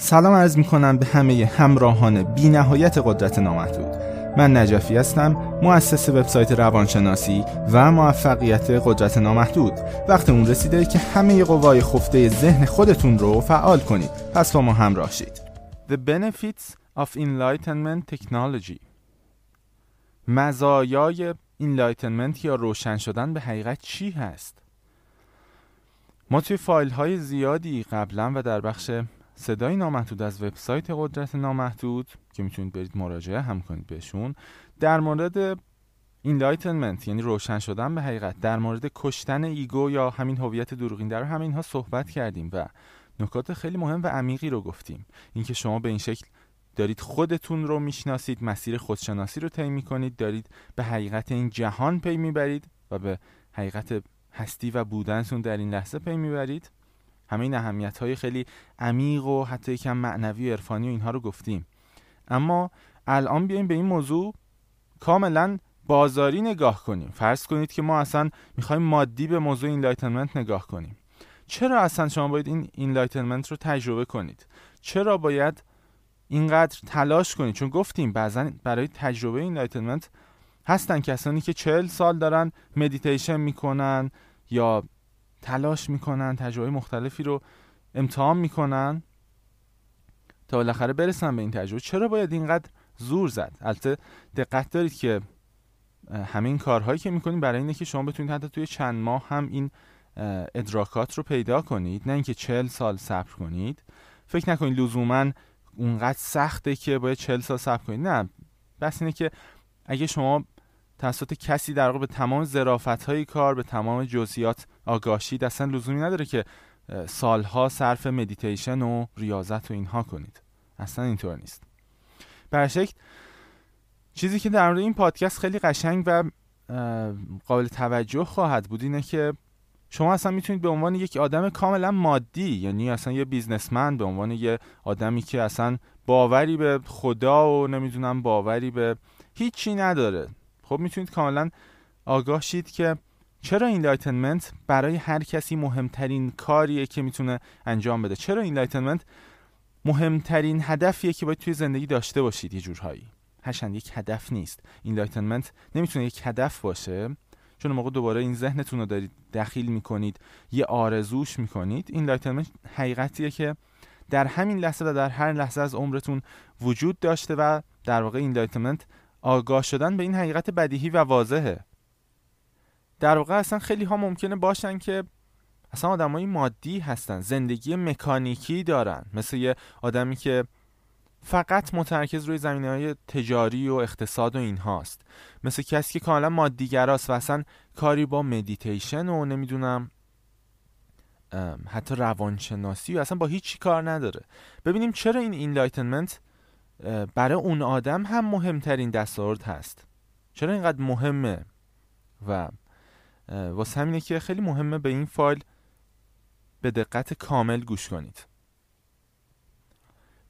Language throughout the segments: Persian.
سلام عرض می کنم به همه همراهان بی نهایت قدرت نامحدود. من نجفی هستم مؤسس وبسایت روانشناسی و موفقیت قدرت نامحدود. وقت اون رسیده که همه قوای خفته ذهن خودتون رو فعال کنید. پس با ما همراه شید. The benefits of enlightenment technology. مزایای enlightenment یا روشن شدن به حقیقت چی هست؟ ما توی فایل های زیادی قبلا و در بخش صدای نامحدود از وبسایت قدرت نامحدود که می‌تونید برید مراجعه هم کنید بهشون در مورد enlightenment یعنی روشن شدن به حقیقت در مورد کشتن ego یا همین هویت دروغین در همین ها صحبت کردیم و نکات خیلی مهم و عمیقی رو گفتیم. اینکه شما به این شکل دارید خودتون رو می‌شناسید مسیر خودشناسی رو طی می‌کنید دارید به حقیقت این جهان پی می‌برید و به حقیقت هستی و بودنتون در این لحظه پی می‌برید. همه این اهمیت های خیلی عمیق و حتی یکم معنوی و عرفانی و اینها رو گفتیم. اما الان بیایم به این موضوع کاملا بازاری نگاه کنیم. فرض کنید که ما اصلا می‌خوایم مادی به موضوع enlightenment نگاه کنیم. چرا اصلا شما باید این enlightenment رو تجربه کنید؟ چرا باید اینقدر تلاش کنید؟ چون گفتیم بعضا برای تجربه enlightenment هستن کسانی که چهل سال دارن مدیتیشن می‌کنن یا تلاش می‌کنن تجربه مختلفی رو امتحان می‌کنن تا بالاخره برسن به این تجربه. چرا باید اینقدر زور زد؟ البته دقت دارید که همین کارهایی که می‌کنید برای اینه که شما بتونید حتی توی چند ماه هم این ادراکات رو پیدا کنید. نه اینکه چهل سال صبر کنید. فکر نکنید لزوما اونقدر سخته که باید چهل سال صبر کنید. نه. بحث اینه که اگه شما توسط کسی در واقع به تمام ظرافت های کار به تمام جزئیات آگاهی. اصلا لزومی نداره که سالها صرف مدیتیشن و ریاضت و اینها کنید. اصلا اینطور نیست. برشکل چیزی که در مورد این پادکست خیلی قشنگ و قابل توجه خواهد بود اینه که شما اصلا می‌تونید به عنوان یک آدم کاملا مادی یعنی اصلا یه businessman به عنوان یه آدمی که اصلا باوری به خدا و نمی‌دونم باوری به هیچی نداره. خب می‌تونید کاملا آگاه شید که چرا enlightenment برای هر کسی مهمترین کاریه که می‌تونه انجام بده؟ چرا enlightenment مهمترین هدفیه که باید توی زندگی داشته باشید؟ یه جورهایی. هرچند یک هدف نیست. enlightenment نمی‌تونه یک هدف باشه. چون موقع دوباره این ذهنتون رو دارید دخیل می‌کنید یه آرزوش می‌کنید. enlightenment حقیقتیه که در همین لحظه و در هر لحظه از عمرتون وجود داشته و در واقع enlightenment آگاه شدن به این حقیقت بدیهی و واضحه. در واقع اصلا خیلی ها ممکنه باشن که اصلا آدمای مادی هستن زندگی مکانیکی دارن. مثل یه آدمی که فقط متمرکز روی زمینه های تجاری و اقتصاد و این هاست مثل کسی که کاملا مادیگراست و اصلا کاری با مدیتیشن و نمی‌دونم حتی روانشناسی و اصلا با هیچی کار نداره. ببینیم چرا این enlightenment برای اون آدم هم مهمترین دستاورد هست. چرا اینقدر مهمه؟ و واسه همینه که خیلی مهمه به این فایل به دقت کامل گوش کنید.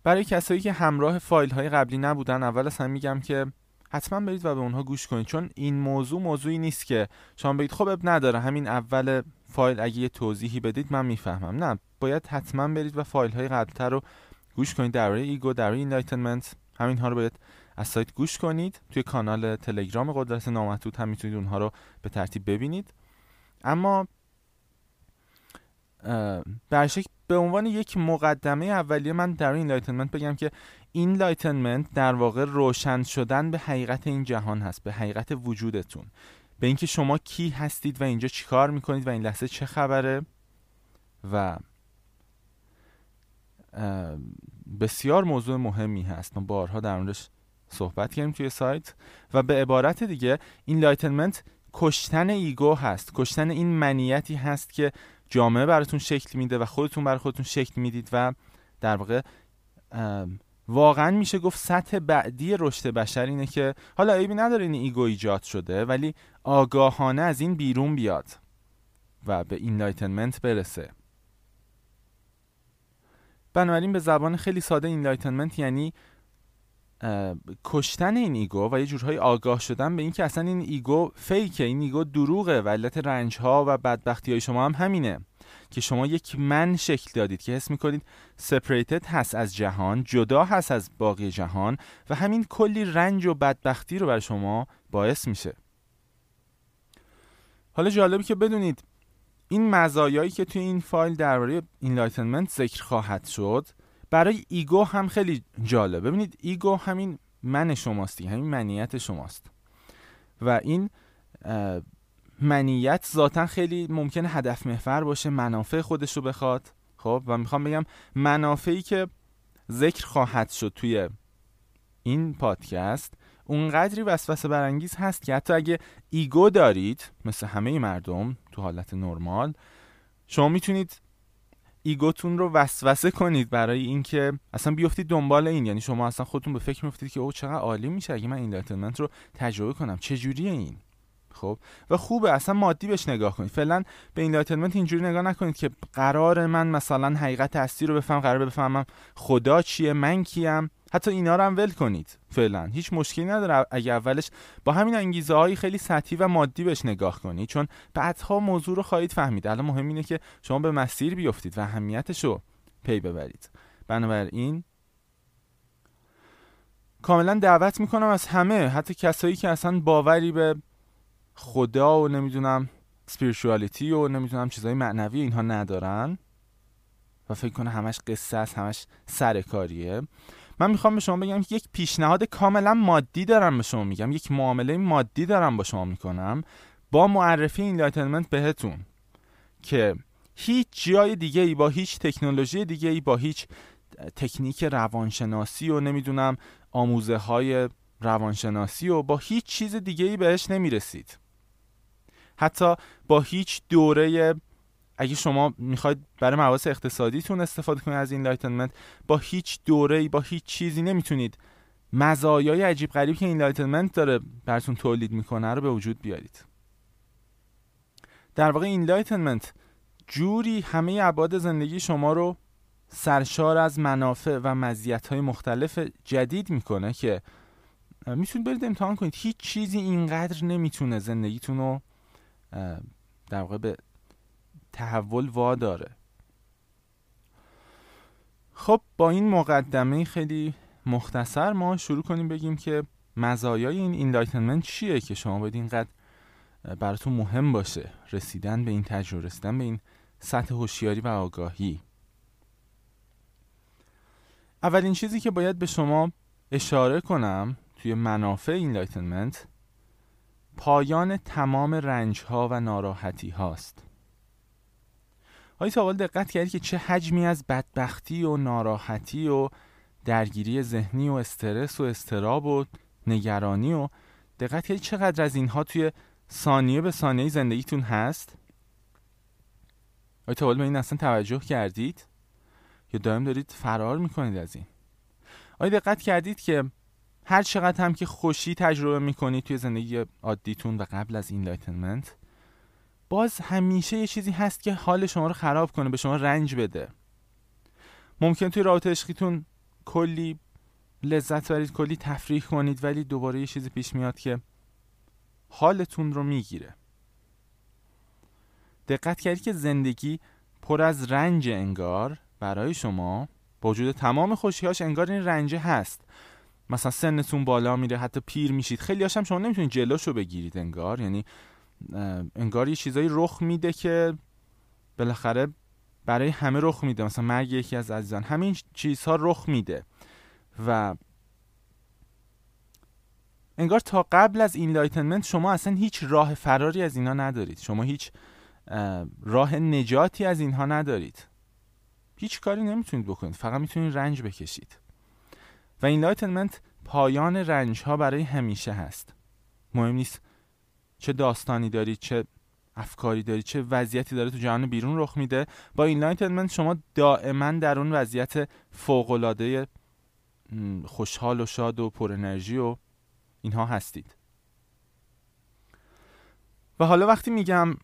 برای کسایی که همراه فایل های قبلی نبودن اول از هم میگم که حتما برید و به اونها گوش کنید چون این موضوع موضوعی نیست که شما بگید خب عیب نداره همین اول فایل اگه یه توضیحی بدید من می‌فهمم. نه باید حتما برید و فایل های قبل‌تر رو گوش کنید درباره ایگو درباره enlightenment همین ها رو باید از سایت گوش کنید. توی کانال تلگرام قدرت نامحدود هم می‌تونید اونها رو به ترتیب ببینید. اما بی‌شک به عنوان یک مقدمه اولیه من در enlightenment بگم که enlightenment در واقع روشن شدن به حقیقت این جهان هست به حقیقت وجودتون. به اینکه شما کی هستید و اینجا چیکار می‌کنید و این لحظه چه خبره و بسیار موضوع مهمی هست. ما بارها در موردش صحبت کردیم توی سایت و به عبارت دیگه enlightenment کشتن ایگو هست. کشتن این منیتی هست که جامعه براتون شکل میده و خودتون برا خودتون شکل می‌دید و در واقع واقعا میشه گفت سطح بعدی رشد بشر اینه که حالا عیبی نداره این ایگو ایجاد شده ولی آگاهانه از این بیرون بیاد و به enlightenment برسه. بنابراین به زبان خیلی ساده enlightenment یعنی کشتن این ایگو و یه جورهای آگاه شدن به اینکه اصلا این ایگو فیکه این ایگو دروغه و علت رنج ها و بدبختی های شما هم همینه که شما یک من شکل دادید که حس می‌کنید separated هست از جهان جدا هست از باقی جهان و همین کلی رنج و بدبختی رو برا شما باعث میشه. حالا جالبی که بدونید این مزایایی که توی این فایل درباره enlightenment ذکر خواهد شد برای ایگو هم خیلی جالب. ببینید ایگو همین من شماست همین منیت شماست. و این منیت ذاتا خیلی ممکنه هدف محور باشه منافع خودش رو بخواد. خب و می‌خوام بگم منافعی که ذکر خواهد شد توی این پادکست اونقدری وسوسه برانگیز هست که حتی اگه ایگو دارید مثل همه مردم تو حالت نرمال شما می‌تونید ایگوتون رو وسوسه کنید برای اینکه اصلا بیفتید دنبال این. یعنی شما اصلا خودتون به فکر میفتید که او چقدر عالی میشه اگه من این رو تجربه کنم. چه جوریه این؟ خب؟ و خوبه اصلا مادی بهش نگاه کنید. فعلا به enlightenment اینجوری نگاه نکنید که قرار من مثلا حقیقت هستی رو بفهم قرار بفهمم خدا چیه من کیم. حتی اینا رو هم ول کنید. فعلا. هیچ مشکلی نداره. اگه اولش با همین انگیزه های خیلی سطحی و مادی بهش نگاه کنید چون بعدها موضوع رو خواهید فهمید. الان مهم اینه که شما به مسیر بیفتید و اهمیتش رو پی ببرید. بنابراین کاملا دعوت می‌کنم از همه حتی کسایی که اصلا باوری به خدا و نمی‌دونم سپیرچوالیتی و نمی‌دونم چیزای معنوی اینها ندارن. و فکر کنه همش قصه است همش سرکاریه من می‌خوام به شما بگم که یک پیشنهاد کاملا مادی دارم به شما میگم. یک معامله مادی دارم با شما می‌کنم. با معرفی این بهتون که هیچ جای دیگه ای با هیچ تکنولوژی دیگه ای با هیچ تکنیک روانشناسی و نمی‌دونم آموزه های روانشناسی و با هیچ چیز دیگه ای بهش نمی‌رسید. حتی با هیچ دوره اگه شما می‌خواید برای مسائل اقتصادیتون استفاده کنید از enlightenment با هیچ دوره با هیچ چیزی نمی‌تونید. مزایای عجیب غریب که enlightenment داره براتون تولید می‌کنه رو به وجود بیارید. در واقع enlightenment جوری همه ابعاد زندگی شما رو سرشار از منافع و مزیت‌های مختلف جدید می‌کنه که می‌تونید برید امتحان کنید. هیچ چیزی اینقدر نمی‌تونه زندگیتون رو در واقع به تحول وا داره. خب با این مقدمه خیلی مختصر ما شروع کنیم بگیم که مزایای این enlightenment چیه که شما باید اینقدر براتون مهم باشه رسیدن به این تجربه رسیدن به این سطح هوشیاری و آگاهی. اولین چیزی که باید به شما اشاره کنم توی منافع enlightenment پایان تمام رنج ها و ناراحتی هاست آیا تا دقت کردی که چه حجمی از بدبختی و ناراحتی و درگیری ذهنی و استرس و اضطراب و نگرانی و دقت کردی چقدر از اینها توی ثانیه به ثانیه زندگیتون هست؟ آیا تا حالا به این اصلا توجه کردید؟ یا دائم دارید فرار می‌کنید از این؟ آیا دقت کردید که هر چقدر هم که خوشی تجربه می‌کنید توی زندگی عادیتون و قبل از enlightenment باز همیشه یه چیزی هست که حال شما رو خراب کنه به شما رنج بده. ممکن توی رابطه عشقیتون کلی لذت برید کلی تفریح کنید ولی دوباره یه چیزی پیش میاد که حالتون رو می‌گیره. دقت کردید که زندگی پر از رنج انگار برای شما؟ با وجود تمام خوشیهاش انگار این رنجه هست. مثلا سنتون بالا میره حتی پیر میشید. خیلی هاشم شما نمی‌تونید جلوشو بگیرید انگار. یعنی انگار یه چیزایی رخ میده که بالاخره برای همه رخ میده. مثلا مرگ یکی از عزیزان همین چیزها رخ میده. و انگار تا قبل از enlightenment شما اصلا هیچ راه فراری از اینها ندارید. شما هیچ راه نجاتی از اینها ندارید. هیچ کاری نمی‌تونید بکنید. فقط می‌تونید رنج بکشید. و enlightenment پایان رنج ها برای همیشه هست. مهم نیست چه داستانی دارید چه افکاری دارید چه وضعیتی داره تو جهان بیرون رخ میده. با enlightenment شما دائما در اون وضعیت فوق خوشحال و شاد و پر انرژی و اینها هستید. و حالا وقتی میگم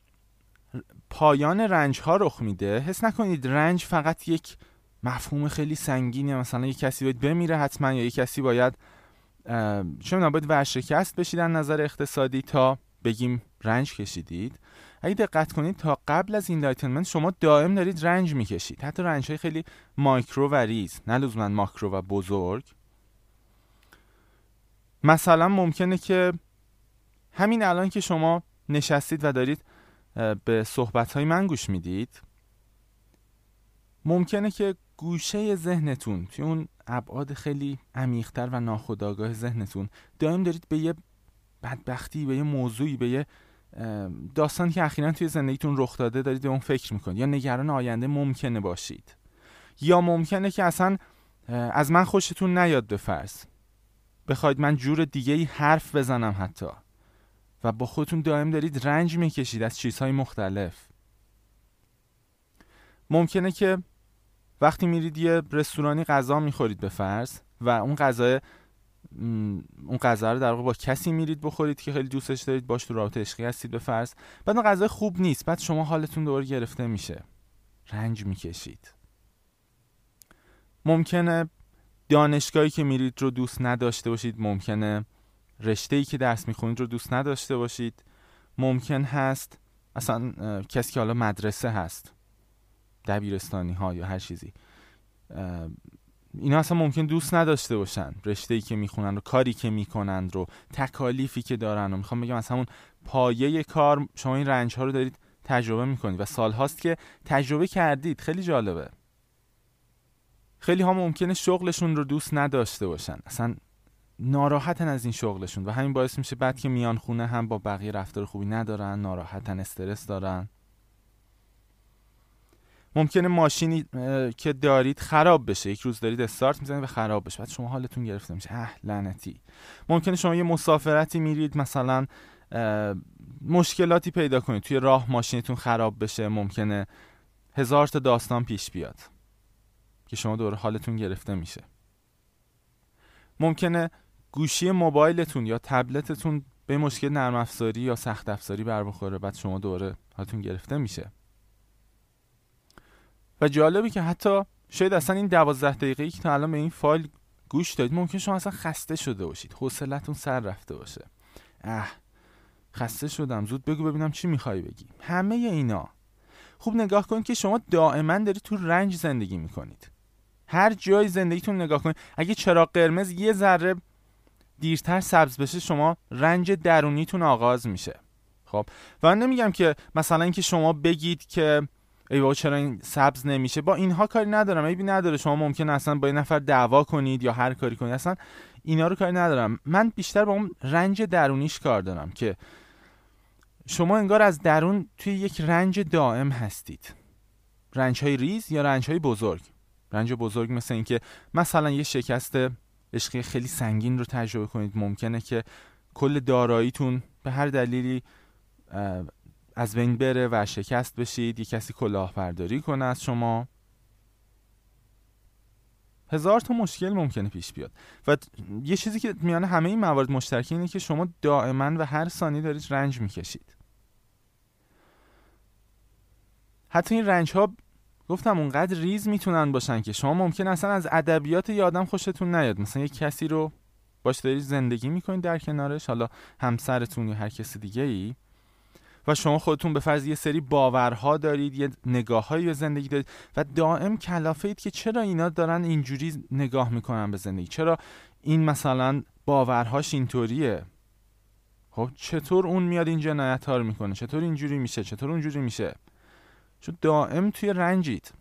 پایان رنج ها رخ میده حس نکنید رنج فقط یک مفهوم خیلی سنگینه مثلا یک کسی باید بمیره حتما یا یک کسی باید چه باید ورشکست بشید نظر اقتصادی تا بگیم رنج کشیدید. اگه دقت کنید تا قبل از enlightenment شما دائم دارید رنج می‌کشید. حتی رنج های خیلی مایکرو و ریز نه لزوما ماکرو و بزرگ. مثلا ممکنه که همین الان که شما نشستید و دارید به صحبت های من گوش می‌دید ممکنه که گوشه ذهنتون توی اون ابعاد خیلی عمیقتر و ناخودآگاه ذهنتون دائم دارید به یه بدبختی به یه موضوعی به یه داستانی که اخیرا توی زندگیتون رخ داده دارید به اون فکر می‌کنید. یا نگران آینده ممکنه باشید. یا ممکنه که اصلا از من خوشتون نیاد به فرض. بخواید من جور دیگه ای حرف بزنم حتی. و با خودتون دائم دارید رنج می‌کشید از چیزهای مختلف. ممکنه که وقتی میرید یه رستورانی غذا می‌خورید به فرض و اون غذا اون غذا رو در واقع با کسی میرید بخورید که خیلی دوستش دارید باش تو رابطه عشقی هستید به فرض. بعد غذا خوب نیست بعد شما حالتون دوباره گرفته میشه. رنج می‌کشید. ممکنه دانشگاهی که میرید رو دوست نداشته باشید ممکنه رشته ای که درس می‌خونید رو دوست نداشته باشید. ممکن هست اصلا کسی که حالا مدرسه هست دبیرستانی ها یا هر چیزی اینا اصلا ممکن دوست نداشته باشن. رشته ای که می‌خونن و کاری که می‌کنن رو تکالیفی که دارن و می‌خوام بگم از همون پایه کار شما این رنج ها رو دارید تجربه می‌کنید و سال هاست که تجربه کردید. خیلی جالبه. خیلی ها ممکنه شغلشون رو دوست نداشته باشن. اصلا ناراحتن از این شغلشون و همین باعث میشه بعد که میان خونه هم با بقیه رفتار خوبی ندارن ناراحتن استرس دارن. ممکنه ماشینی که دارید خراب بشه. یک روز دارید استارت می‌زنید و خراب بشه. بعد شما حالتون گرفته میشه. اه لعنتی. ممکنه شما یه مسافرتی میرید مثلا مشکلاتی پیدا کنید. توی راه ماشینتون خراب بشه. ممکنه هزار تا داستان پیش بیاد که شما دور حالتون گرفته میشه. ممکنه گوشی موبایلتون یا تبلتتون به مشکل نرم افزاری یا سخت افزاری بر بخوره. بعد شما دوره حالتون گرفته میشه. و جالبی که حتی شاید اصلا این دوازده دقیقه که تا الان به این فایل گوش دادید ممکن شما اصلا خسته شده باشید. حوصلتون سر رفته باشه. اه خسته شدم. زود بگو ببینم چی می‌خوای بگی. همه اینا. خوب نگاه کنید که شما دائما دارید تو رنج زندگی می‌کنید. هر جای زندگیتون نگاه کنید اگه چراغ قرمز یه ذره دیرتر سبز بشه شما رنج درونیتون آغاز میشه. خب و من نمیگم که مثلا اینکه شما بگید که ای بابا چرا این سبز نمیشه؟ با اینها کاری ندارم. ایبی نداره. شما ممکن اصلا با این نفر دعوا کنید یا هر کاری کنید. اصلا اینا رو کاری ندارم. من بیشتر با اون رنج درونیش کار دارم که شما انگار از درون توی یک رنج دائم هستید. رنج های ریز یا رنج های بزرگ؟ رنج بزرگ مثل اینکه مثلا یه شکست عشقی خیلی سنگین رو تجربه کنید. ممکنه که کل داراییتون به هر دلیلی از بین بره و شکست بشید یه کسی کلاهبرداری کنه از شما. هزار تا مشکل ممکنه پیش بیاد. و یه چیزی که میانه همه این موارد مشترک اینه که شما دائما و هر ثانیه دارید رنج می‌کشید. حتی این رنج ها گفتم اونقدر ریز می‌تونن باشن که شما ممکن اصلا از ادبیات یه آدم خوشتون نیاد. مثلا یه کسی رو باش دارید زندگی می‌کنید در کنارش حالا همسرتون یا هر کسی دیگه ای و شما خودتون به فرض یه سری باورها دارید یه نگاههایی به زندگی دارید و دائم کلافه اید که چرا اینا دارن اینجوری نگاه می‌کنن به زندگی؟ چرا این مثلا باورهاش اینطوریه؟ خب چطور اون میاد این جنایت ها رو می‌کنه؟ چطور اینجوری میشه؟ چطور اونجوری میشه؟ چون دائم توی رنجید.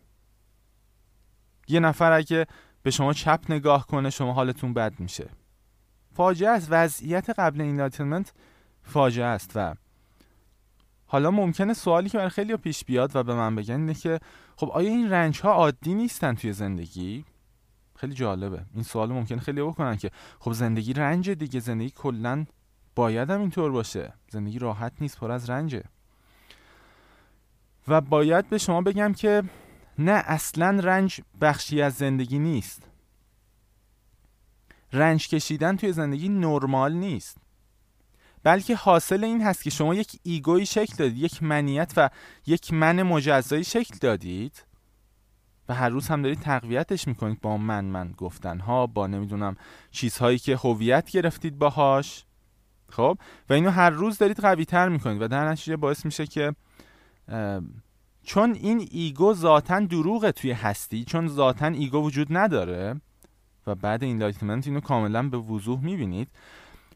یه نفر اگه به شما چپ نگاه کنه شما حالتون بد میشه. فاجعه است. وضعیت قبل enlightenment فاجعه است و حالا ممکنه سوالی که برای خیلی پیش بیاد و به من بگن اینه که خب آیا این رنج ها عادی نیستن توی زندگی؟ خیلی جالبه. این سوال ممکنه خیلی بکنن که خب زندگی رنج دیگه زندگی کلا باید هم اینطور باشه. زندگی راحت نیست پر از رنجه. و باید به شما بگم که نه اصلا رنج بخشی از زندگی نیست. رنج کشیدن توی زندگی نرمال نیست. بلکه حاصل این هست که شما یک ایگوی شکل دادید یک منیت و یک من مجزایی شکل دادید و هر روز هم دارید تقویتش می‌کنید با من من گفتن ها با نمی‌دونم چیزهایی که هویت گرفتید باهاش. خب؟ و اینو هر روز دارید قوی تر می‌کنید و در نتیجه باعث میشه که چون این ego ذاتا دروغه توی هستی چون ذاتا ego وجود نداره و بعد enlightenment اینو کاملا به وضوح می‌بینید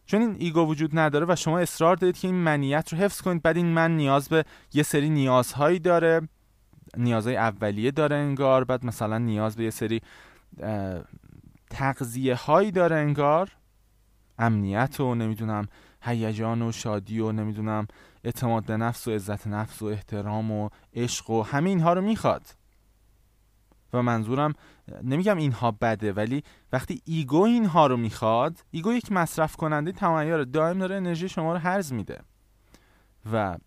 چون این ego وجود نداره و شما اصرار دارید که این منیت رو حفظ کنید. بعد این من نیاز به یه سری نیازهایی داره. نیازهای اولیه داره انگار. بعد مثلا نیاز به یه سری تغذیه هایی داره انگار. امنیت و نمی‌دونم هیجان و شادی و نمی‌دونم اعتماد به نفس و عزت نفس و احترام و عشق و همه اینها رو می‌خواد. و منظورم نمیگم اینها بده ولی وقتی ego اینها رو می‌خواد ego یک مصرف کننده تمام عیار دائم داره انرژی شما رو هرز میده. و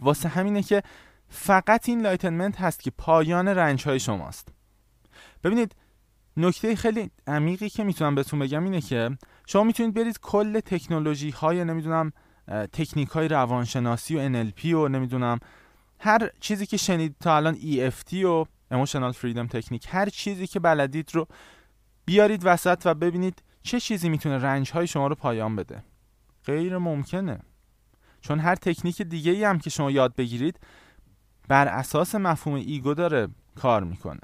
واسه همینه که فقط enlightenment هست که پایان رنج های شماست. ببینید نکته خیلی عمیقی که می‌تونم بهتون بگم اینه که شما می‌تونید برید کل تکنولوژی های نمی‌دونم تکنیک های روانشناسی و NLP و نمی‌دونم هر چیزی که شنید تا الان EFT و Emotional Freedom تکنیک هر چیزی که بلدید رو بیارید وسط و ببینید چه چیزی می‌تونه رنج های شما رو پایان بده. غیر ممکنه. چون هر تکنیک دیگه ای هم که شما یاد بگیرید بر اساس مفهوم ego داره کار می‌کنه.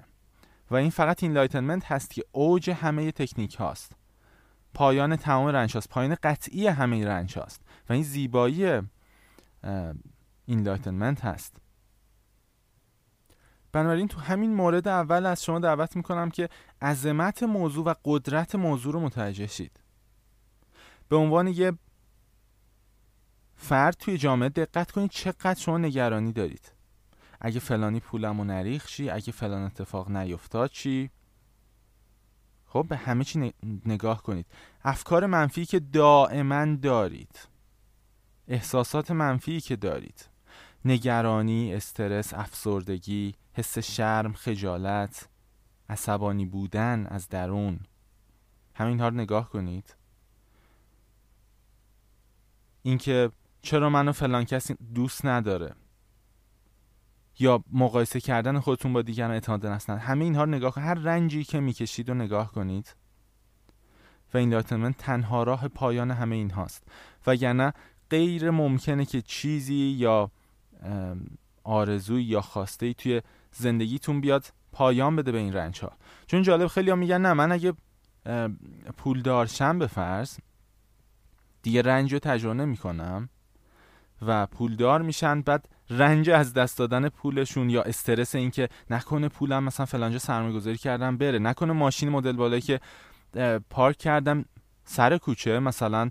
و این فقط enlightenment هست که اوج همه تکنیک هاست. پایان تمام رنج هاست. پایان قطعی همه رنج هاست. و این زیبایی enlightenment هست. بنابراین تو همین مورد اول از شما دعوت می‌کنم که عظمت موضوع و قدرت موضوع رو متوجه شید. به عنوان یه فرد توی جامعه دقت کنید چقدر شما نگرانی دارید. اگه فلانی پولمو نریخ چی؟ اگه فلان اتفاق نیفتاد چی؟ خب به همه چی نگاه کنید. افکار منفی که دائما دارید. احساسات منفی که دارید. نگرانی، استرس، افسردگی، حس شرم، خجالت، عصبانی بودن از درون. همین ها رو نگاه کنید. اینکه چرا منو فلان کسی دوست نداره. یا مقایسه کردن خودتون با دیگران اعتماد نفس همه اینها رو نگاه کنید هر رنجی که می‌کشید رو نگاه کنید. و enlightenment تنها راه پایان همه این هاست وگرنه غیر ممکنه که چیزی یا آرزوی یا خواسته ای توی زندگیتون بیاد پایان بده به این رنج ها چون جالب خیلی ها میگن نه من اگه پولدار شم به فرض دیگه رنج رو تجربه نمی کنم و پولدار میشن بعد رنج از دست دادن پولشون یا استرس اینکه نکنه پولم مثلا فلانجا سرمایه گذاری کردم بره نکنه ماشین مدل بالایی که پارک کردم سر کوچه مثلا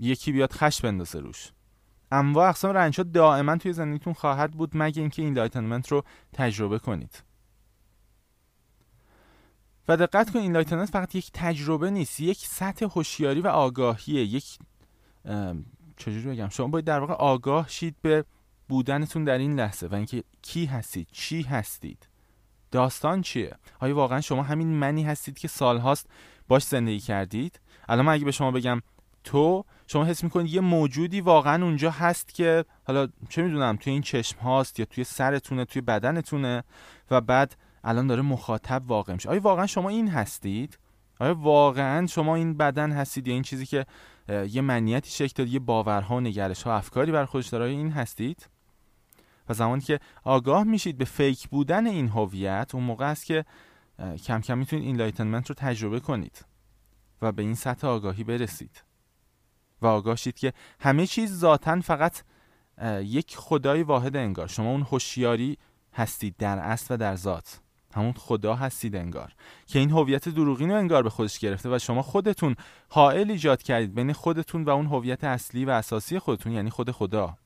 یکی بیاد خش بندازه روش. انواع اقسام رنج ها دائما توی زندگیتون خواهد بود مگه اینکه enlightenment رو تجربه کنید. و دقت کنید enlightenment فقط یک تجربه نیست یک سطح هوشیاری و آگاهیه یک چجوری بگم؟ شما باید در واقع آگاه شید به بودنتون در این لحظه و اینکه کی هستید چی هستید داستان چیه؟ آیا واقعا شما همین منی هستید که سالهاست باش زندگی کردید؟ الان من اگه به شما بگم تو شما حس می‌کنید یه موجودی واقعا اونجا هست که حالا چه می‌دونم توی این چشم هاست یا توی سرتونه توی بدنتونه و بعد الان داره مخاطب واقع میشه. آیا واقعا شما این هستید؟ آیا واقعا شما این بدن هستید یا این چیزی که یه منیتی شکل داد یه باورها و نگرش ها افکاری بر خودش داره این هستید؟ و زمانی که آگاه میشید به fake بودن این هویت اون موقع است که کم کم می‌تونید enlightenment رو تجربه کنید و به این سطح آگاهی برسید. و آگاه که همه چیز ذاتا فقط یک خدای واحد انگار. شما اون هوشیاری هستید در اصل و در ذات. همون خدا هستید انگار. که این هویت دروغین رو انگار به خودش گرفته و شما خودتون حائل ایجاد کردید بین خودتون و اون هویت اصلی و اساسی خودتون یعنی خود خدا.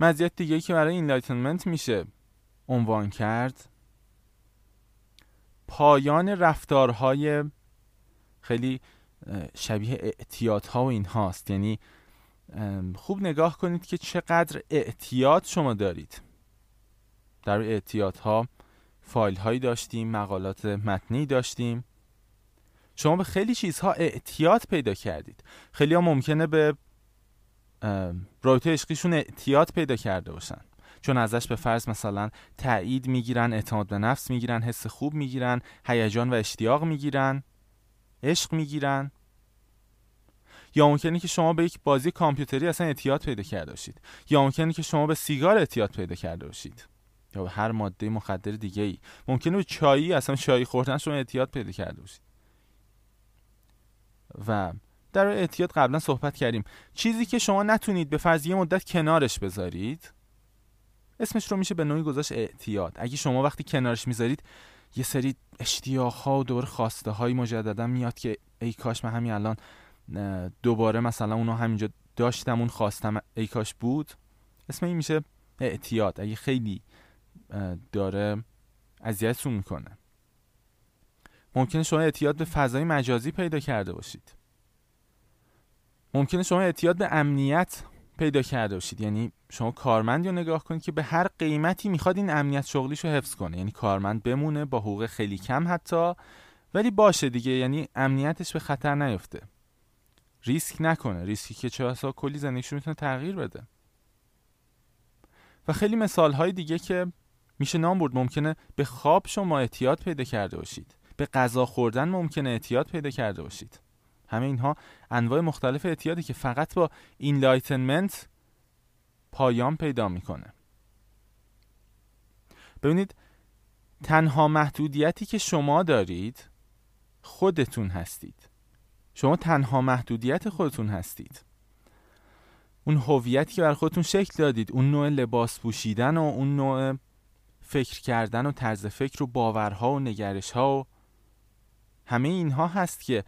مزیت دیگه که برای enlightenment میشه عنوان کرد پایان رفتارهای خیلی شبیه اعتیاد ها و این هاست یعنی خوب نگاه کنید که چقدر اعتیاد شما دارید. در اعتیاد ها فایل هایی داشتیم مقالات متنی داشتیم. شما به خیلی چیزها اعتیاد پیدا کردید. خیلی ها ممکنه به رابطه عشقیشون اعتیاد پیدا کرده باشن. چون ازش به فرض مثلا تایید می‌گیرن اعتماد به نفس می‌گیرن حس خوب می‌گیرن هیجان و اشتیاق می‌گیرن. عشق می‌گیرن. یا ممکنه که شما به یک بازی کامپیوتری اصلا اعتیاد پیدا کرده باشید. یا ممکنه که شما به سیگار اعتیاد پیدا کرده باشید. یا به هر ماده مخدر دیگه ای ممکنه به چایی اصلا چای خوردن شما اعتیاد پیدا کرده باشید. و در اعتیاد قبلا صحبت کردیم. چیزی که شما نتونید به فرض یه مدت کنارش بذارید اسمش رو میشه به نوعی گذاشت اعتیاد. اگه شما وقتی کنارش می‌ذارید یه سری اشتیاق ها و دور خواسته های مجددا میاد که ای کاش من همین الان دوباره مثلا اونو همینجا داشتم اون خواستم ای کاش بود. اسم این میشه اعتیاد. اگه خیلی داره اذیتتون می‌کنه. ممکنه شما اعتیاد به فضای مجازی پیدا کرده باشید. ممکنه شما اعتیاد به امنیت پیدا کرده باشید. یعنی شما کارمندی رو نگاه کنید که به هر قیمتی می‌خواد این امنیت شغلیش رو حفظ کنه. یعنی کارمند بمونه با حقوق خیلی کم حتی ولی باشه دیگه. یعنی امنیتش به خطر نیفته. ریسک نکنه. ریسکی که چه کلی زندگیش می‌تونه تغییر بده. و خیلی مثال های دیگه که میشه نام برد. ممکنه به خواب شما اعتیاد پیدا کرده باشید. به غذا خوردن ممکنه اعتیاد پیدا کرده باشید. همه اینها انواع مختلف اعتیادی که فقط با enlightenment پایان پیدا می‌کنه. ببینید تنها محدودیتی که شما دارید خودتون هستید. شما تنها محدودیت خودتون هستید. اون هویتی که بر خودتون شکل دادید اون نوع لباس پوشیدن و اون نوع فکر کردن و طرز فکر و باورها و نگرشها و همه اینها هست که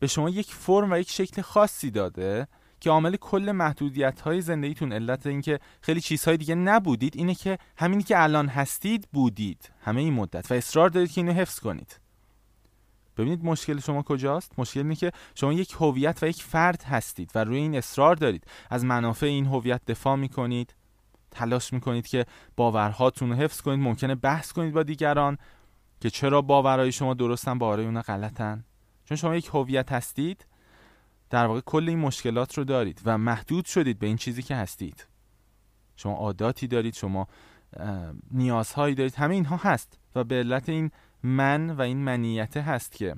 به شما یک فرم و یک شکل خاصی داده که عامل کل محدودیت های زندگیتون علت اینکه خیلی چیزهای دیگه نبودید اینه که همینی که الان هستید بودید. همه این مدت. و اصرار دارید که اینو حفظ کنید. ببینید مشکل شما کجاست. مشکل اینه که شما یک هویت و یک فرد هستید و روی این اصرار دارید. از منافع این هویت دفاع می‌کنید. تلاش می‌کنید که باورهاتون رو حفظ کنید. ممکنه بحث کنید با دیگران که چرا باورهای شما درستن باورهای اونا غلطن. چون شما یک هویت هستید در واقع کل این مشکلات رو دارید و محدود شدید به این چیزی که هستید. شما عاداتی دارید شما نیازهایی دارید. همه اینها هست و به علت این من و این منیت هست که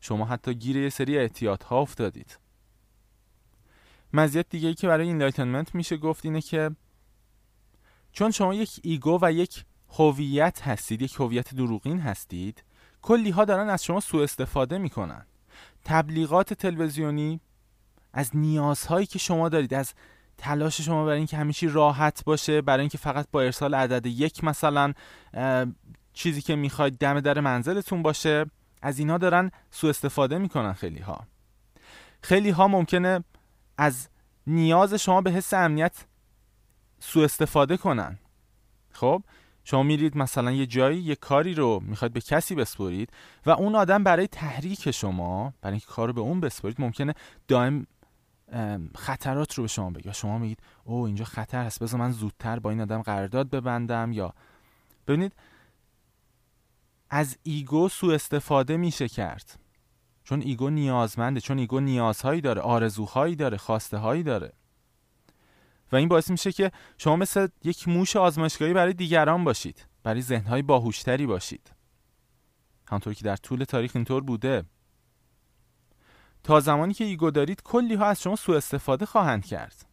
شما حتی گیر یه سری اعتیاد ها افتادید. مزیت دیگه ای که برای enlightenment میشه گفت اینه که چون شما یک ایگو و یک هویت هستید یک هویت دروغین هستید کلی ها دارن از شما سوء استفاده می‌کنن. تبلیغات تلویزیونی از نیازهایی که شما دارید از تلاش شما برای اینکه همیشه راحت باشه برای اینکه فقط با ارسال عدد یک مثلا چیزی که می‌خواید دم در منزلتون باشه از اینا دارن سوء استفاده می‌کنن خیلی ها خیلی ها ممکنه از نیاز شما به حس امنیت سوء استفاده کنن. خب؟ شما میرید مثلا یه جایی یه کاری رو می‌خواید به کسی بسپرید و اون آدم برای تحریک شما برای اینکه کار رو به اون بسپرید ممکنه دائم خطرات رو به شما بگه. شما میگید او اینجا خطر هست بذار من زودتر با این آدم قرارداد ببندم. یا ببینید از ایگو سوء استفاده میشه کرد. چون ego نیازمنده چون ego نیازهایی داره آرزوهایی داره خواسته هایی داره. و این باعث میشه که شما مثل یک موش آزمایشگاهی برای دیگران باشید. برای ذهنهای باهوشتری باشید. همونطور که در طول تاریخ اینطور بوده. تا زمانی که ego دارید کلی ها از شما سوء استفاده خواهند کرد.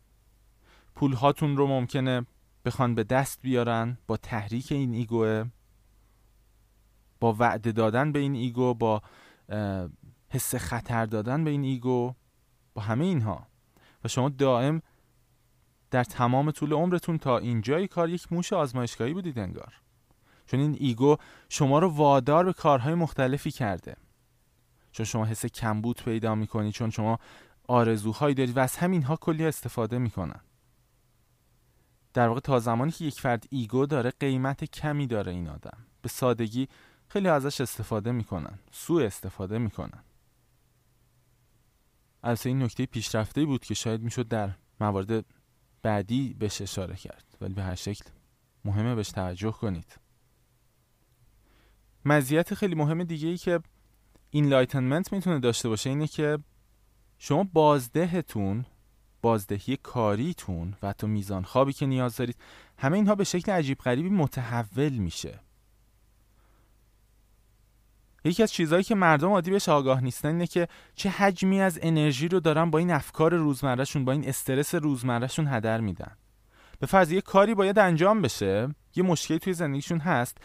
پول هاتون رو ممکنه بخوان به دست بیارن با تحریک این ego با وعده دادن به این ego با حس خطر دادن به این ego با همه اینها. و شما دائم در تمام طول عمرتون تا اینجای کار یک موش آزمایشگاهی بودید انگار. چون این ego شما رو وادار به کارهای مختلفی کرده. چون شما حس کمبود پیدا می‌کنید چون شما آرزوهایی دارید و از همینها کلی استفاده می‌کنن. در واقع تا زمانی که یک فرد ego داره قیمت کمی داره این آدم. به سادگی خیلی ازش استفاده می‌کنن سوء استفاده می‌کنن. از این نکته پیشرفته بود که شاید می‌شد در موارد بعدی بهش اشاره کرد. ولی به هر شکل مهمه بهش توجه کنید. مزیت خیلی مهم دیگه ای که enlightenment می‌تونه داشته باشه اینه که شما بازدهتون بازدهی کاریتون و حتی میزان خوابی که نیاز دارید همه اینها به شکل عجیب غریبی متحول میشه. یکی از چیزهایی که مردم عادی بهش آگاه نیستن اینه که چه حجمی از انرژی رو دارن با این افکار روزمرهشون با این استرس روزمرهشون هدر میدن. به فرض یه کاری باید انجام بشه یه مشکلی توی زندگیشون هست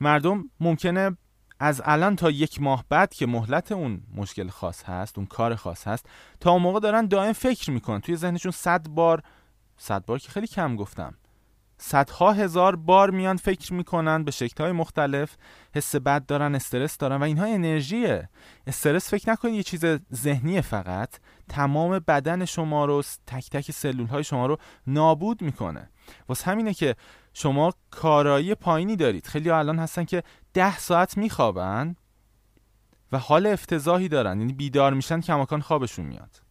مردم ممکنه از الان تا یک ماه بعد که مهلت اون مشکل خاص هست اون کار خاص هست تا اون موقع دارن دائم فکر می‌کنن. توی ذهنشون صد بار صد بار که خیلی کم گفتم صدها هزار بار میان فکر می‌کنن به شکلهای مختلف حس بد دارن استرس دارن و اینها انرژیه. استرس فکر نکنید یه چیز ذهنی فقط. تمام بدن شما رو تک تک سلول های شما رو نابود می‌کنه. واسه همینه که شما کارایی پایینی دارید. خیلی الان هستن که ده ساعت میخوابن و حال افتضاحی دارن. یعنی بیدار میشن کماکان خوابشون میاد.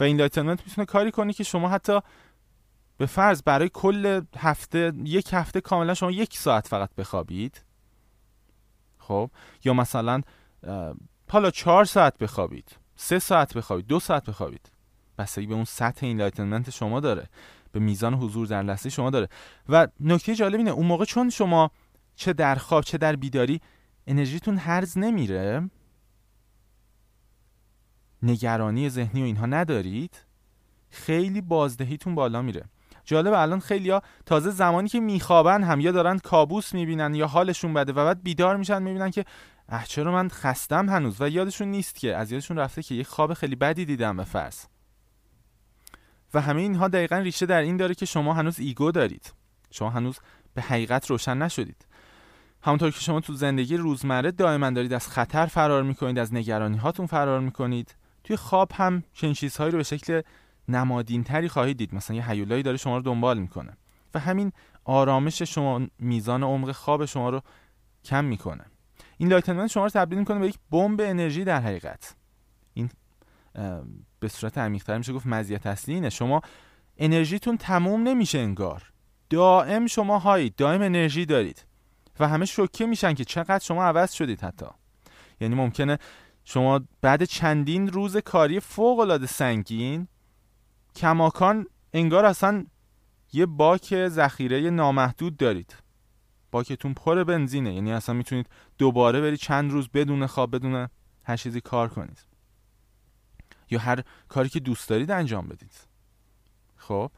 و enlightenment می‌تونه کاری کنه که شما حتی به فرض برای کل هفته یک هفته کاملا شما یک ساعت فقط بخوابید. خب؟ یا مثلا حالا چهار ساعت بخوابید سه ساعت بخوابید دو ساعت بخوابید. بستگی به اون سطح این شما داره. به میزان حضور در لحظه شما داره. و نکته جالب اینه اون موقع چون شما چه در خواب چه در بیداری انرژیتون هرز نمیره. نگرانی ذهنی و اینها ندارید. خیلی بازدهیتون بالا میره. جالب الان خیلیا تازه زمانی که میخوابن هم یا دارن کابوس می‌بینن یا حالشون بده و بعد بیدار میشن می‌بینن که اه چرا من خستم هنوز؟ و یادشون نیست که از یادشون رفته که یک خواب خیلی بدی دیدم به فرض و همه اینها دقیقا ریشه در این داره که شما هنوز ایگو دارید. شما هنوز به حقیقت روشن نشدید. همونطور که شما تو زندگی روزمره دائما دارید از خطر فرار می‌کنید از نگرانی هاتون فرار می‌کنید. توی خواب هم چنین چیزهایی رو به شکل نمادین تری خواهید دید. مثلا یه هیولایی داره شما رو دنبال می‌کنه. و همین آرامش شما میزان عمق خواب شما رو کم می‌کنه. enlightenment شما رو تبدیل می‌کنه به یک بمب انرژی در حقیقت. این به صورت عمیق‌تر میشه گفت مزیت اصلی اینه. شما انرژیتون تموم نمیشه انگار. دائم شما high اید. دائم انرژی دارید. و همه شوکه میشن که چقدر شما عوض شدید حتی. یعنی ممکنه شما بعد چندین روز کاری فوق العاده سنگین کماکان انگار اصلا یه باک ذخیره نامحدود دارید. باکتون پر بنزینه یعنی اصلا می‌تونید دوباره بری چند روز بدون خواب بدون هر چیزی کار کنید. یا هر کاری که دوست دارید انجام بدید. خب؟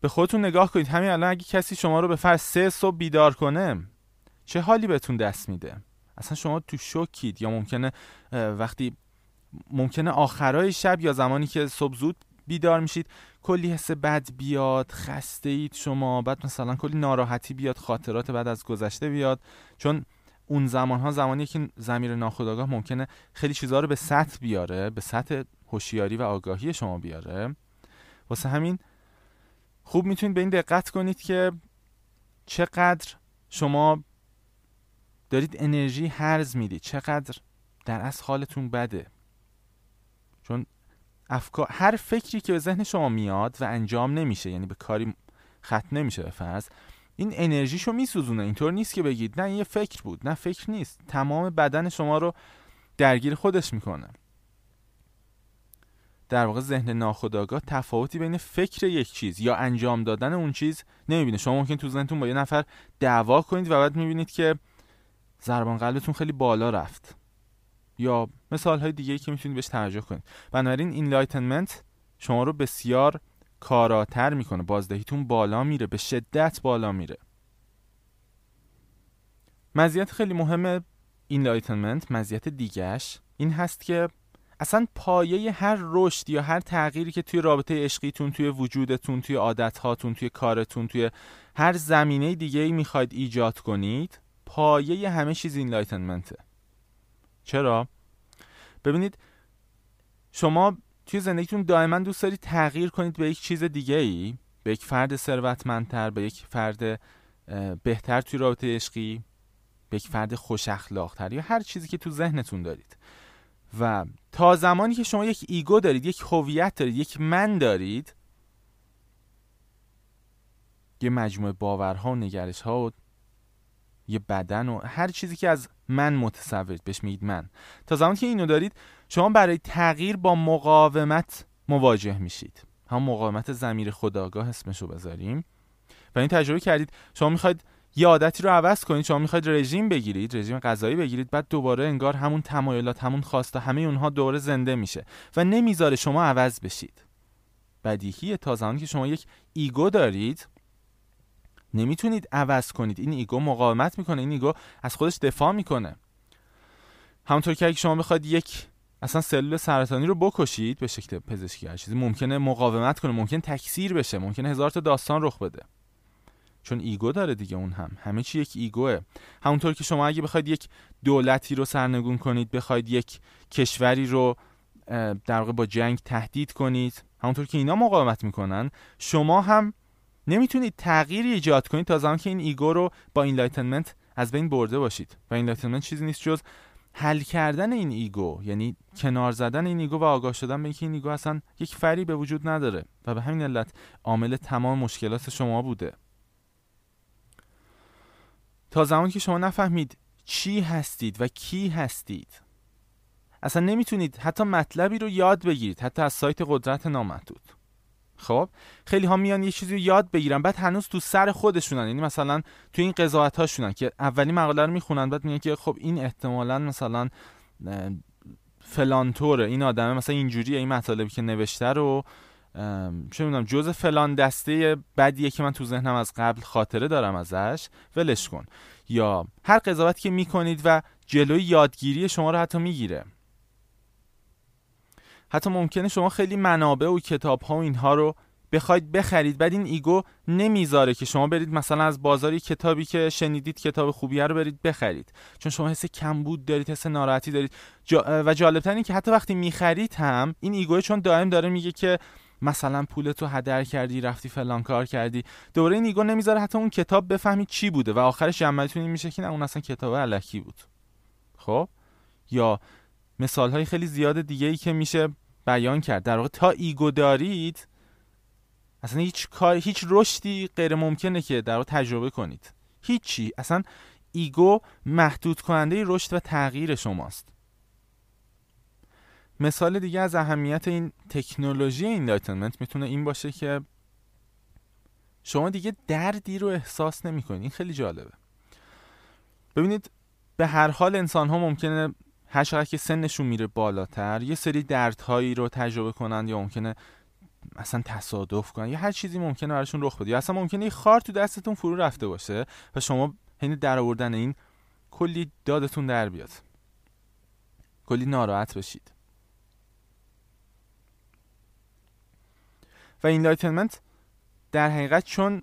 به خودتون نگاه کنید. همین الان اگه کسی شما رو به فرض سه صبح بیدار کنه چه حالی بهتون دست میده؟ اصلا شما تو شوکید یا ممکنه وقتی ممکنه آخرای شب یا زمانی که صبح زود بیدار میشید کلی حس بد بیاد خسته اید شما بعد مثلا کلی ناراحتی بیاد خاطرات بعد از گذشته بیاد. چون اون زمان ها زمانی که زمیر ناخودآگاه ممکنه خیلی چیزها رو به سطح بیاره به سطح هوشیاری و آگاهی شما بیاره. واسه همین خوب می‌تونید به این دقت کنید که چقدر شما دارید انرژی هرز می‌دید چقدر در از حالتون بده. چون افکار هر فکری که به ذهن شما میاد و انجام نمیشه یعنی به کاری ختم نمیشه به فرض این انرژیشو میسوزونه. اینطور نیست که بگید نه یه فکر بود. نه فکر نیست. تمام بدن شما رو درگیر خودش می‌کنه. در واقع ذهن ناخودآگاه تفاوتی بین فکر یک چیز یا انجام دادن اون چیز نمی‌بینه. شما ممکن تو ذهنتون با یه نفر دعوا کنید و بعد می‌بینید که ضربان قلبتون خیلی بالا رفت. یا مثال های دیگه که می‌تونید بهش توجه کنید. بنابراین enlightenment شما رو بسیار کاراتر می‌کنه. بازدهیتون بالا میره به شدت بالا میره. مزیت خیلی مهم enlightenment مزیت دیگهش این هست که اصلا پایه هر رشد یا هر تغییری که توی رابطه عشقیتون توی وجودتون توی عادتهاتون توی کارتون توی هر زمینه دیگه ای می‌خواید ایجاد کنید پایه همه چیز این لایتنمنته چرا؟ ببینید شما توی زندگیتون دائما دوست دارید تغییر کنید به یک چیز دیگه ای به یک فرد ثروتمندتر به یک فرد بهتر توی رابطه عشقی به یک فرد خوش اخلاقتر یا هر چیزی که تو ذهنتون دارید. و تا زمانی که شما یک ایگو دارید یک هویت دارید یک من دارید یه مجموعه باورها و نگرش ها و یه بدن و هر چیزی که از من متصورید. بهش میگید من. تا زمانی که اینو دارید شما برای تغییر با مقاومت مواجه میشید. هم مقاومت زمیر خداگاه اسمشو بذاریم. و این تجربه کردید. شما می‌خواید یه عادتی رو عوض کنید. شما می‌خواید رژیم بگیرید رژیم غذایی بگیرید. بعد دوباره انگار همون تمایلات همون خواسته همه اونها دوباره زنده میشه و نمی‌ذاره شما عوض بشید. بدیهیه تا زمانی که شما یک ego دارید نمی‌تونید عوض کنید. این ego مقاومت می‌کنه. این ego از خودش دفاع می‌کنه. همونطور که اگه شما بخواید یک اصلا سلول سرطانی رو بکشید به شکل پزشکی هر چیزی ممکنه مقاومت کنه ممکن تکثیر بشه ممکنه هزار تا داستان رخ بده. چون ego داره دیگه اون هم. همه چی یک ego ه. همونطور که شما اگه بخواید یک دولتی رو سرنگون کنید بخواید یک کشوری رو در واقع با جنگ تهدید کنید همونطور که اینا مقاومت می‌کنن شما هم نمی‌تونید تغییری ایجاد کنید تا زمان که این ego رو با enlightenment از بین برده باشید. و enlightenment چیزی نیست جز حل کردن این ego یعنی کنار زدن این ego و آگاه شدن به اینکه این ego اصلا یک فریبه وجود نداره و به همین علت عامل تمام مشکلات شما بوده. تا زمانی که شما نفهمید چی هستید و کی هستید. اصلا نمی‌تونید حتی مطلبی رو یاد بگیرید حتی از سایت قدرت نامحدود. خب خیلی ها میان یه چیزی رو یاد بگیرن بعد هنوز تو سر خودشونن. یعنی مثلا تو این قضاوت هاشونن که اولی مقاله رو می‌خونن بعد میگن که خب این احتمالا مثلا فلان طوره این آدمه مثلا اینجوریه این مطالبی که نوشته رو چه می‌دونم جز فلان دسته بدیه که من تو ذهنم از قبل خاطره دارم ازش ولش کن. یا هر قضاوتی که می‌کنید و جلوی یادگیری شما رو حتی می‌گیره. حتی ممکنه شما خیلی منابع و کتاب ها و اینها رو بخواید بخرید. بعد این ego نمی‌ذاره که شما برید مثلا از بازار یه کتابی که شنیدید کتاب خوبیه رو برید بخرید. چون شما حس کمبود دارید حس ناراحتی دارید. و جالبتر این که حتی وقتی می‌خرید هم این ego چون دائم داره میگه که مثلا پولتو هدر کردی رفتی فلان کار کردی. دوباره این ego نمی‌ذاره حتی اون کتاب بفهمید چی بوده. و آخرش جمع‌بندیتون این میشه که نه اون اصلا کتاب الکی بود. خب؟ یا مثال های خیلی زیاد دیگه ای که میشه بیان کرد. در واقع تا ego دارید اصلا هیچ کار هیچ رشدی غیر ممکنه که در واقع تجربه کنید. هیچی. اصلا ego محدود کننده رشد و تغییر شماست. مثال دیگه از اهمیت این تکنولوژی enlightenment می‌تونه این باشه که شما دیگه دردی رو احساس نمی کنید این خیلی جالبه. ببینید به هر حال انسان ها ممکنه هر چقدر که سنشون میره بالاتر یه سری دردهایی رو تجربه کنند یا ممکنه اصلا تصادف کنن یا هر چیزی ممکنه براشون رخ بده یا اصلا ممکنه یه خار تو دستتون فرو رفته باشه و شما حین در آوردن این کلی دادتون در بیاد. کلی ناراحت بشید. و این enlightenment در حقیقت چون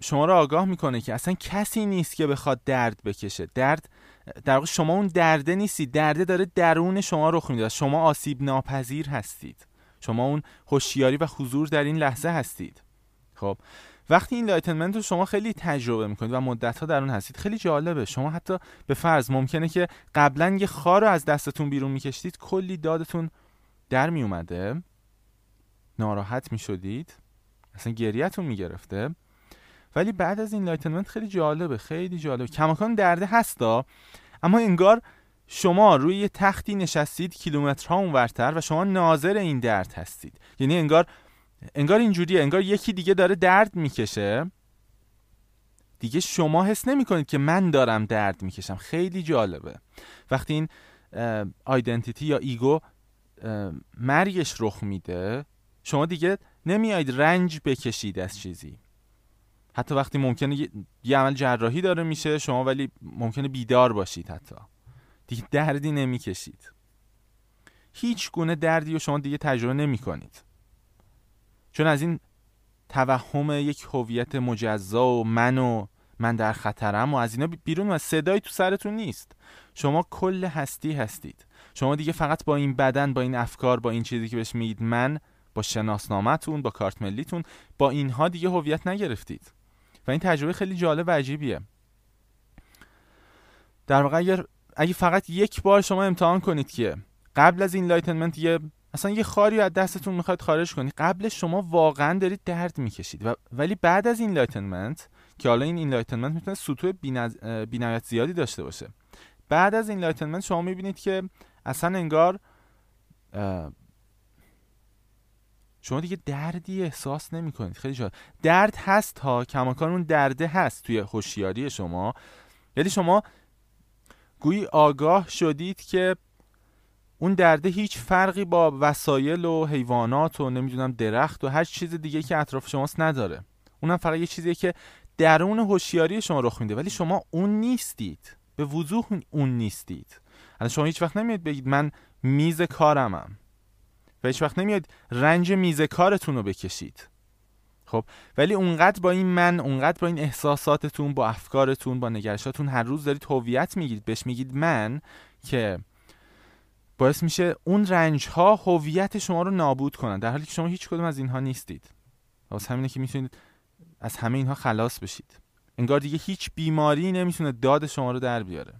شما رو آگاه می‌کنه که اصلا کسی نیست که بخواد درد بکشه. درد در واقع شما اون درده نیستی درده داره درون شما رخ میده شما آسیب ناپذیر هستید. شما اون هوشیاری و حضور در این لحظه هستید. خب وقتی این enlightenment رو شما خیلی تجربه می‌کنید و مدت ها در اون هستید خیلی جالبه. شما حتی به فرض ممکنه که قبلا یه خار رو از دستتون بیرون می‌کشید کلی دادتون در میومده ناراحت می‌شدید اصلا گریهتون می‌گرفته. ولی بعد از این enlightenment خیلی جالبه خیلی جالبه. کماکان درده هستا اما انگار شما روی یه تختی نشستید کیلومترها اونورتر و شما ناظر این درد هستید. یعنی انگار انگار اینجوریه انگار یکی دیگه داره درد می‌کشه. دیگه شما حس نمی کنید که من دارم درد می‌کشم. خیلی جالبه. وقتی این آیدنتیتی یا ایگو مرگش رخ میده شما دیگه نمیاید رنج بکشید از چیزی. حتی وقتی ممکنه یه عمل جراحی داره میشه شما ولی ممکنه بیدار باشید حتی. دیگه دردی نمی‌کشید. هیچ گونه دردی رو شما دیگه تجربه نمی کنید چون از این توهم یک هویت مجزا و من و من در خطرم و از اینا بیرون و صدایی تو سرتون نیست. شما کل هستی هستید. شما دیگه فقط با این بدن با این افکار با این چیزی که بهش میگید من با شناسنامهتون با کارت ملیتون با اینها دیگه هویت نگرفتید. و این تجربه خیلی جالب و عجیبیه. در واقع اگر اگه فقط یک بار شما امتحان کنید که قبل از این enlightenment یه اصلا یه خاری از دستتون می‌خواید خارج کنید قبل شما واقعا دارید درد می‌کشید و ولی بعد از این enlightenment که حالا این enlightenment می‌تونه سطوح بی‌نهایت زیادی داشته باشه. بعد از این enlightenment شما می‌بینید که اصلا انگار شما دیگه دردی احساس نمی کنید خیلی جالب درد هست ها. کماکان اون درده هست توی هوشیاری شما. یعنی شما گویی آگاه شدید که اون درده هیچ فرقی با وسایل و حیوانات و نمی‌دونم درخت و هر چیز دیگه که اطراف شماست نداره. اونم فقط یه چیزیه که درون هوشیاری شما رخ میده. ولی شما اون نیستید. به وضوح اون نیستید. الان شما هیچ وقت نمیاد بگید من میز کارمم. و هیچ وقت نمیاد رنج میز کارتون رو بکشید. خب ولی اونقدر با این من اونقدر با این احساساتتون با افکارتون با نگرشاتون هر روز دارید هویت می‌گیرید. بهش میگید من که باعث میشه اون رنج ها هویت شما رو نابود کنن. در حالی که شما هیچ کدوم از اینها نیستید. واسه همینه که می‌تونید از همه اینها خلاص بشید. انگار دیگه هیچ بیماری نمی‌تونه داد شما رو در بیاره.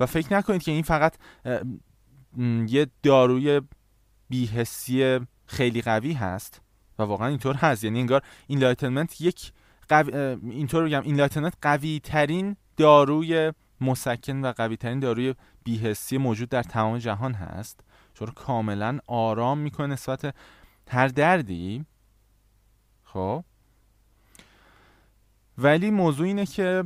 و فکر نکنید که این فقط یه داروی بی‌حسی خیلی قوی هست و واقعا اینطور هست. یعنی انگار این enlightenment یک قوی اینطور بگم این enlightenment قوی ترین داروی مسکن و قوی ترین داروی بی‌حسی موجود در تمام جهان هست. رو کاملا آرام می‌کنه نسبت هر دردی. خب؟ ولی موضوع اینه که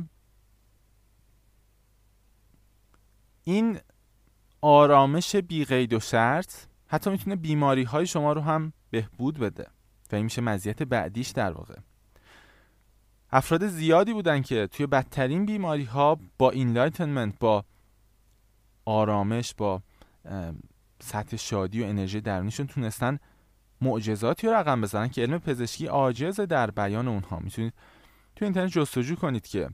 این آرامش بی قید و شرط حتی می‌تونه بیماری های شما رو هم بهبود بده و این میشه مزیت بعدیش در واقع. افراد زیادی بودن که توی بدترین بیماری ها با enlightenment با آرامش با سطح شادی و انرژی درونیشون تونستن معجزاتی رو رقم بزنن که علم پزشکی عاجز در بیان اونها. می‌تونید تو اینترنت جستجو کنید که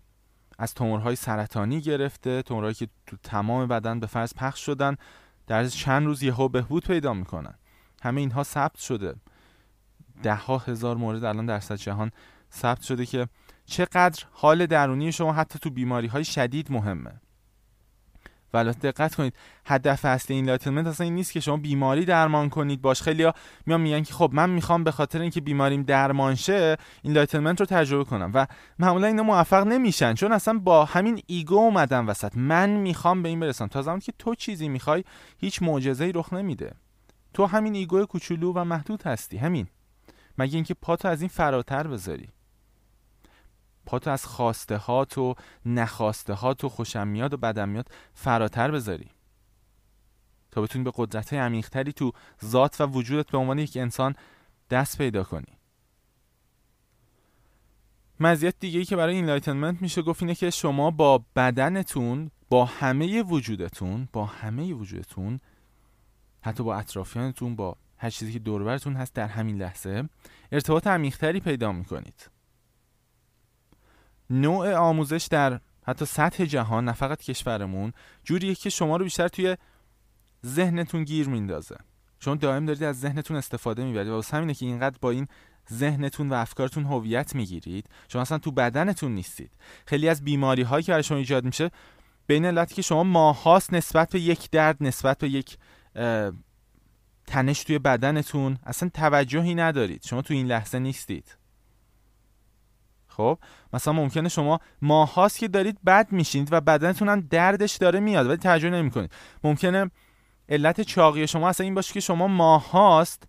از تومورهای سرطانی گرفته تومورهایی که تو تمام بدن به فرض پخش شدن در چند روز یهو بهبود پیدا می‌کنن. همه اینها ثبت شده. ده ها هزار مورد الان در سطح جهان ثبت شده که چقدر حال درونی شما حتی تو بیماری های شدید مهمه. و دقت کنید هدف اصلی این enlightenment اصلا این نیست که شما بیماری درمان کنید. باش خیلی ها میان میگن که خب من می‌خوام به خاطر اینکه بیماریم درمان شه این enlightenment رو تجربه کنم. و معمولا اینا موفق نمیشن چون اصلا با همین ego اومدن وسط. من می‌خوام به این برسم. تا زمانی که تو چیزی می‌خوای هیچ معجزه‌ای رخ نمیده. تو همین ego کوچولو و محدود هستی. همین. مگه اینکه پاتو از این فراتر بذاری. پاتو از خواسته هات و نخواسته هات و خوشم میاد و بدم میاد فراتر بذاری. تا بتونی به قدرت عمیقتری تو ذات و وجودت به عنوان یک انسان دست پیدا کنی. مزیت دیگه ای که برای این enlightenment میشه گفت اینه که شما با بدنتون با همه وجودتون با همه وجودتون حتی با اطرافیانتون با هر چیزی که دور و برتون هست در همین لحظه ارتباط عمیقتری پیدا می‌کنید. نوع آموزش در حتی سطح جهان نه فقط کشورمون جوریه که شما رو بیشتر توی ذهنتون گیر میندازه. چون دائم دارید از ذهنتون استفاده می‌برید و واسه همینه که اینقدر با این ذهنتون و افکارتون هویت می‌گیرید شما اصلا تو بدنتون نیستید. خیلی از بیماری هایی که برای شما ایجاد میشه بین علتی که شما ماهاست نسبت به یک درد نسبت به یک تنش توی بدنتون اصلا توجهی ندارید. شما تو این لحظه نیستید. خب مثلا ممکنه شما ماهاست که دارید بد میشینید و بدنتون هم دردش داره میاد ولی توجه نمی‌کنید. ممکنه علت چاقی شما اصلا این باشه که شما ماهاست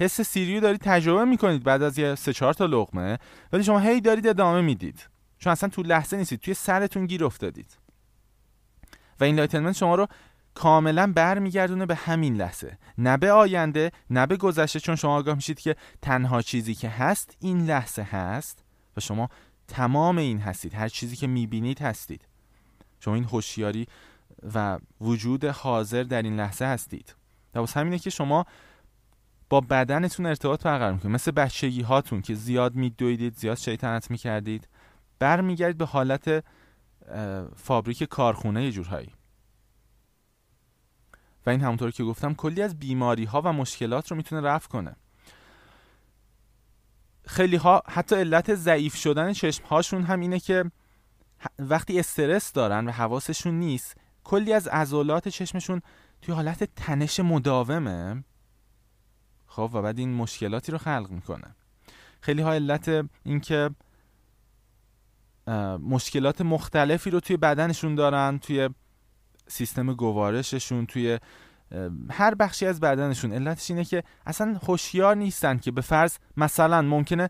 حس سیری رو دارید تجربه می‌کنید بعد از یه سه چهار تا لقمه ولی شما هی دارید ادامه می‌دید. چون اصلا تو لحظه نیستید توی سرتون گیر افتادید. و این enlightenment شما رو کاملا برمیگردونه به همین لحظه. نه به آینده نه به گذشته چون شما آگاه میشید که تنها چیزی که هست این لحظه هست. و شما تمام این هستید. هر چیزی که می‌بینید هستید. شما این هوشیاری و وجود حاضر در این لحظه هستید. و همینه که شما با بدنتون ارتباط برقرار می‌کنید. مثل بچگی هاتون که زیاد میدویدید زیاد شیطنت می‌کردید برمیگردید به حالت فابریک کارخونه یه جورهایی. و این همونطور که گفتم کلی از بیماری ها و مشکلات رو می‌تونه رفع کنه. خیلی ها حتی علت ضعیف شدن چشم هاشون هم اینه که وقتی استرس دارن و حواسشون نیست کلی از عضلات چشمشون توی حالت تنش مداومه. خب و بعد این مشکلاتی رو خلق می‌کنه. خیلی ها علت اینکه مشکلات مختلفی رو توی بدنشون دارن توی سیستم گوارششون توی هر بخشی از بدنشون. علتش اینه که اصلا هوشیار نیستن که به فرض مثلا ممکنه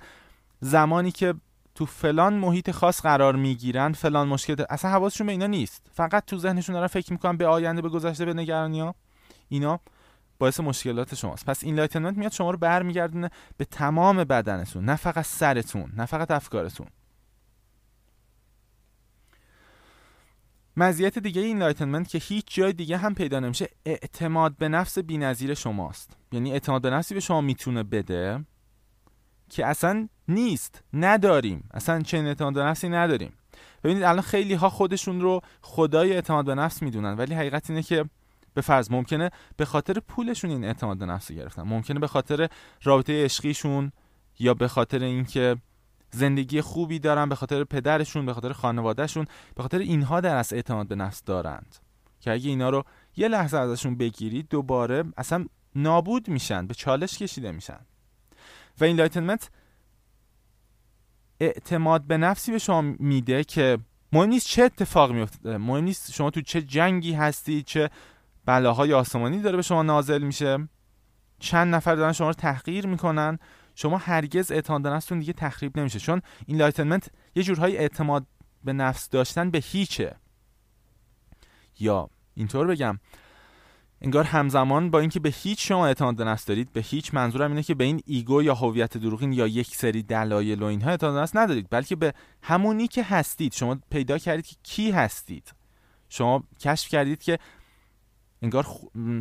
زمانی که تو فلان محیط خاص قرار می‌گیرن فلان مشکل اصلا حواسشون به اینا نیست. فقط تو ذهنشون دارن فکر می‌کنن به آینده به گذشته به نگرانی ها اینا باعث مشکلات شماست. پس این enlightenment میاد شما رو برمیگردونه به تمام بدنتون نه فقط سرتون نه فقط افکارتون. مزیت دیگه این enlightenment که هیچ جای دیگه هم پیدا نمیشه اعتماد به نفس بی‌نظیر شماست. یعنی اعتماد به نفسی به شما می‌تونه بده که اصلا نیست نداریم. اصلا چنین اعتماد به نفسی نداریم. ببینید الان خیلی ها خودشون رو خدای اعتماد به نفس می‌دونن ولی حقیقت اینه که به فرض ممکنه به خاطر پولشون این اعتماد به نفس گرفتن. ممکنه به خاطر رابطه عشقیشون یا به خاطر اینکه زندگی خوبی دارن به خاطر پدرشون به خاطر خانوادهشون به خاطر اینها در از اعتماد به نفس دارند. که اگه اینا رو یه لحظه ازشون بگیرید دوباره اصلا نابود میشن به چالش کشیده میشن. و این enlightenment اعتماد به نفسی به شما میده که مهم نیست چه اتفاق میفته مهم نیست شما تو چه جنگی هستی چه بلاهای آسمانی داره به شما نازل میشه. چند نفر دارن شما رو تحقیر می‌کنن. شما هرگز اعتماد به نفستون دیگه تخریب نمیشه. چون این enlightenment یه جورهای اعتماد به نفس داشتن به هیچه. یا اینطور بگم انگار همزمان با اینکه به هیچ شما اعتماد به نفس دارید به هیچ منظورم اینه که به این ایگو یا هویت دروغین یا یک سری دلایل و اینها اعتماد به نفس ندارید بلکه به همونی که هستید. شما پیدا کردید که کی هستید. شما کشف کردید که انگار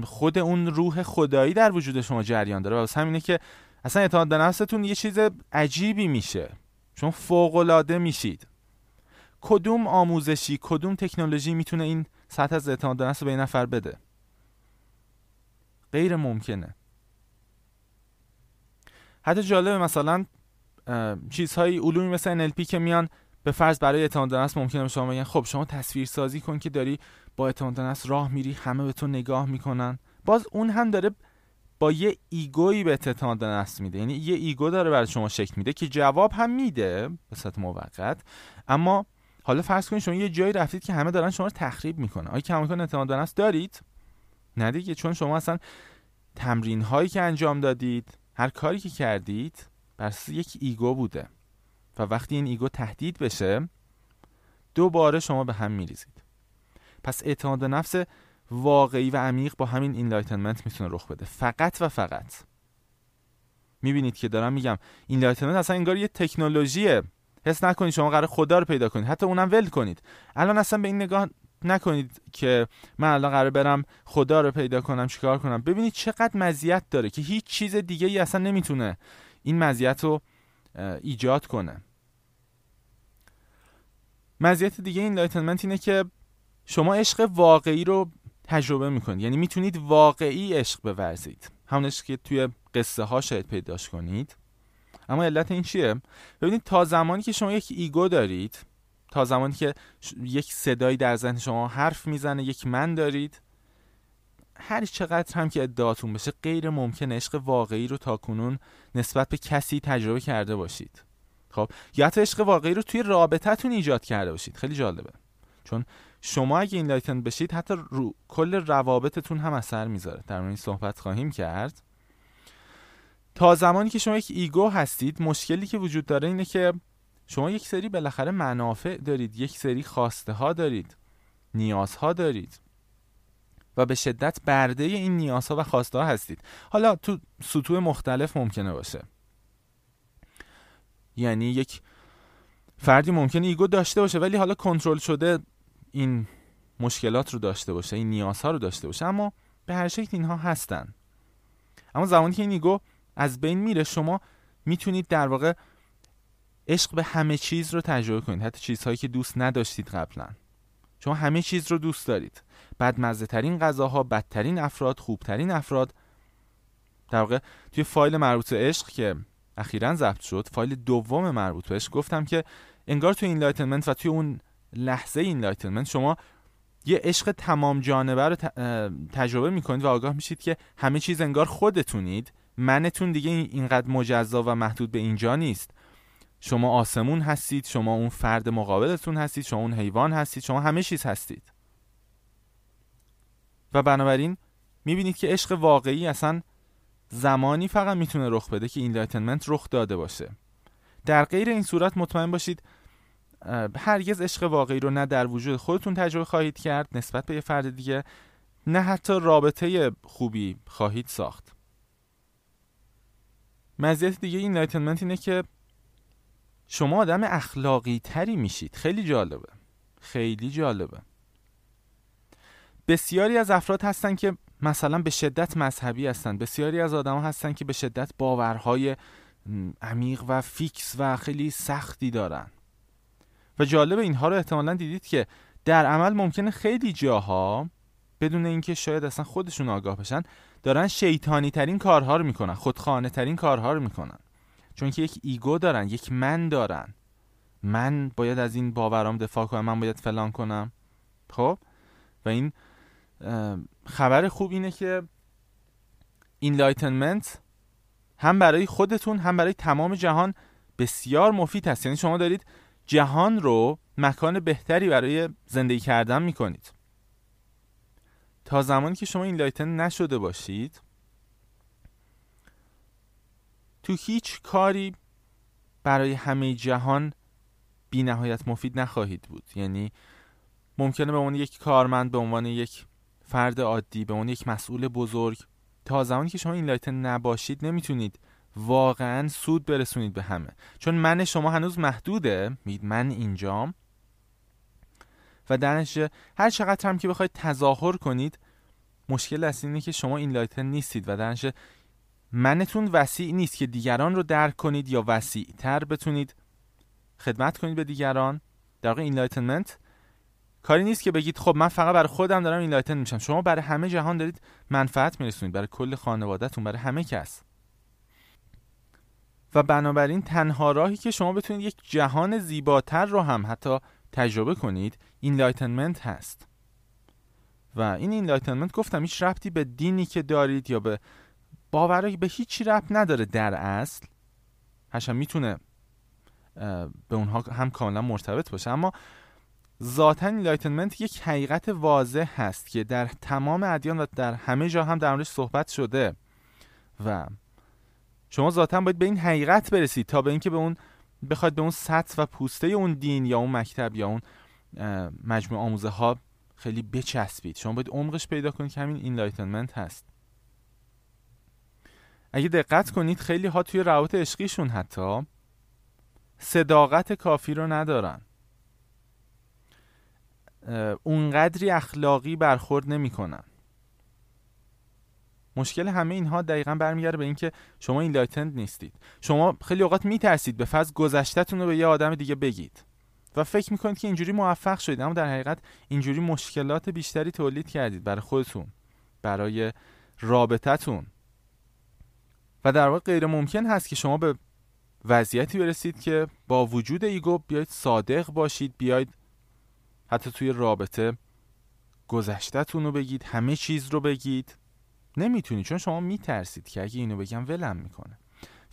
خود اون روح خدایی در وجود شما جریان داره. و همینه که اصلا اعتماد به نفستون یه چیز عجیبی میشه. چون فوق العاده میشید. کدوم آموزشی کدوم تکنولوژی می‌تونه این سطح از اعتماد به نفس به این نفر بده؟ غیر ممکنه. حتی جالبه مثلا چیزهای علومی مثل NLP که میان به فرض برای اعتماد به نفس ممکنه شما بگن خب شما تصویر سازی کن که داری با اعتماد به راه میری همه به تو نگاه می‌کنن. باز اون هم داره با یه ego یی به اعتماد نفس میده. یعنی یه ego داره برای شما شکل میده که جواب هم میده به صورت موقت. اما حالا فرض کنید شما یه جایی رفتید که همه دارن شما رو تخریب می‌کنن. آیا کماکان اعتماد به نفس دارید؟ نه دیگه چون شما اصلا تمرین هایی که انجام دادید هر کاری که کردید بر یک ego بوده. و وقتی این ego تهدید بشه دوباره شما به هم میریزید. پس اعتماد به نفس واقعی و عمیق با همین enlightenment می‌تونه رخ بده. فقط و فقط. می‌بینید که دارم میگم enlightenment اصلا انگار یه تکنولوژیه. حس نکنید شما قراره خدا رو پیدا کنید. حتی اونم ول کنید. الان اصلا به این نگاه نکنید که من الان قراره برم خدا رو پیدا کنم چیکار کنم. ببینید چقدر مزیت داره که هیچ چیز دیگه ای اصلا نمی‌تونه این مزیت رو ایجاد کنه. مزیت دیگه enlightenment اینه که شما عشق واقعی رو تجربه می‌کنید. یعنی می‌تونید واقعی عشق بورزید. همون عشق که توی قصه ها شاید پیداش کنید. اما علت این چیه؟ ببینید تا زمانی که شما یک ego دارید تا زمانی که یک صدایی در ذهن شما حرف می‌زنه یک من دارید هر چقدر هم که ادعاتون بشه غیر ممکن عشق واقعی رو تا کنون نسبت به کسی تجربه کرده باشید. خب یا حتی عشق واقعی رو توی رابطتون ایجاد کرده باشید. خیلی جالبه. چون شما اگه enlighten بشید حتی رو کل روابطتون هم اثر می‌ذاره. در این صحبت خواهیم کرد. تا زمانی که شما یک ego هستید مشکلی که وجود داره اینه که شما یک سری بالاخره منافع دارید یک سری خواسته ها دارید نیازها دارید و به شدت برده این نیازها و خواسته ها هستید. حالا تو سطوح مختلف ممکنه باشه. یعنی یک فردی ممکنه ego داشته باشه ولی حالا کنترل شده این مشکلات رو داشته باشه این نیازها رو داشته باشه اما به هر شکل اینها هستن. اما زمانی که این ego از بین میره شما می‌تونید در واقع عشق به همه چیز رو تجربه کنید. حتی چیزهایی که دوست نداشتید قبلا. شما همه چیز رو دوست دارید. بدمزه ترین غذاها بدترین افراد خوبترین افراد. در واقع توی فایل مربوط به عشق که اخیرا ضبط شد فایل دوم مربوط به عشق گفتم که انگار توی enlightenment و توی اون لحظه enlightenment شما یه عشق تمام جانبه رو تجربه می‌کنید و آگاه میشید که همه چیز انگار خودتونید. منتون دیگه اینقدر مجزا و محدود به اینجا نیست. شما آسمون هستید شما اون فرد مقابلتون هستید شما اون حیوان هستید شما همه چیز هستید. و بنابراین می‌بینید که عشق واقعی اصلا زمانی فقط می‌تونه رخ بده که enlightenment رخ داده باشه. در غیر این صورت مطمئن باشید هرگز عشق واقعی رو نه در وجود خودتون تجربه خواهید کرد نسبت به یه فرد دیگه نه حتی رابطه خوبی خواهید ساخت. مزیت دیگه enlightenment اینه که شما آدم اخلاقی تری میشید. خیلی جالبه. خیلی جالبه. بسیاری از افراد هستن که مثلا به شدت مذهبی هستن. بسیاری از آدم هستن که به شدت باورهای عمیق و fix و خیلی سختی دارن. و جالب اینها رو احتمالا دیدید که در عمل ممکنه خیلی جاها بدون اینکه شاید اصلا خودشون آگاه بشن دارن شیطانی ترین کارها رو می‌کنن خودخواهانه ترین کارها رو می‌کنن. چون که یک ego دارن یک من دارن. من باید از این باورام دفاع کنم من باید فلان کنم. خب؟ و این خبر خوب اینه که enlightenment هم برای خودتون هم برای تمام جهان بسیار مفید هست. یعنی شما دارید جهان رو مکان بهتری برای زندگی کردن می‌کنید. تا زمانی که شما enlighten نشده باشید تو هیچ کاری برای همه جهان بی نهایت مفید نخواهید بود. یعنی ممکنه به عنوان یک کارمند به عنوان یک فرد عادی به عنوان یک مسئول بزرگ تا زمانی که شما enlighten نباشید نمی‌تونید واقعا سود برسونید به همه. چون من شما هنوز محدوده. میگید من اینجام و در هر چقدر هم که بخواید تظاهر کنید مشکل اصلی اینه که شما enlighten نیستید و در منتون وسیع نیست که دیگران رو درک کنید یا وسیع تر بتونید خدمت کنید به دیگران. در واقع enlightenment کاری نیست که بگید خب من فقط برای خودم دارم enlighten میشم. شما برای همه جهان دارید منفعت میرسونید. برای کل خانوادهتون برای همه کس. و بنابراین تنها راهی که شما بتونید یک جهان زیباتر رو هم حتی تجربه کنید enlightenment هست. و این enlightenment گفتم هیچ ربطی به دینی که دارید یا به باورایی به هیچی ربط نداره در اصل. همشم می‌تونه به اونها هم کاملا مرتبط باشه. اما ذاتا enlightenment یک حقیقت واضح هست که در تمام ادیان و در همه جا هم در موردش صحبت شده و شما ذاتا باید به این حقیقت برسید تا به اینکه به اون بخواید به اون سطح و پوسته اون دین یا اون مکتب یا اون مجموعه آموزه ها خیلی بچسبید. شما باید عمقش پیدا کنید که همین enlightenment هست. اگه دقت کنید خیلی ها توی روابط عشقیشون حتی صداقت کافی رو ندارن. اونقدری اخلاقی برخورد نمی‌کنن. مشکل همه اینها دقیقا برمیگرده به اینکه شما این لایتند نیستید. شما خیلی اوقات میترسید به فضل گذشتهتون رو به یه آدم دیگه بگید. و فکر می‌کنید که اینجوری موفق شدید اما در حقیقت اینجوری مشکلات بیشتری تولید کردید برای خودتون برای رابطتون و در واقع غیر ممکن هست که شما به وضعیتی برسید که با وجود ego بیاید صادق باشید بیاید حتی توی رابطه گذشتهتون رو بگید همه چیز رو بگید. نمی‌تونید چون شما میترسید که اگه اینو بگم ولم می‌کنه.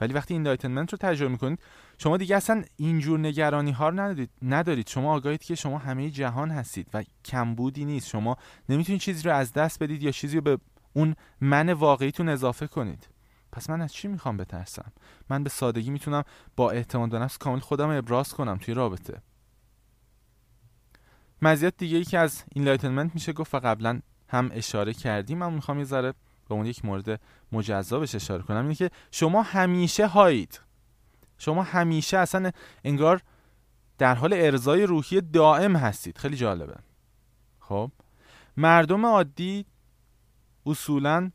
ولی وقتی enlightenment رو تجربه می‌کنید شما دیگه اصلا اینجور نگرانی ها رو ندارید, ندارید. شما آگاهید که شما همه جهان هستید و کمبودی نیست. شما نمی‌تونید چیزی رو از دست بدید یا چیزی رو به اون من واقعیتون اضافه کنید. پس من از چی می‌خوام بترسم؟ من به سادگی می‌تونم با اعتماد به نفس کامل خودم ابراز کنم توی رابطه. مزیت دیگه ای که از enlightenment میشه گفت و قبلا هم اشاره کردیم. من می‌خوام یه ذره به اون یک مورد مجزا بهش اشاره کنم اینه که شما همیشه high ید. شما همیشه اصلا انگار در حال ارزای روحی دائم هستید. خیلی جالبه. خب؟ مردم عادی اصولا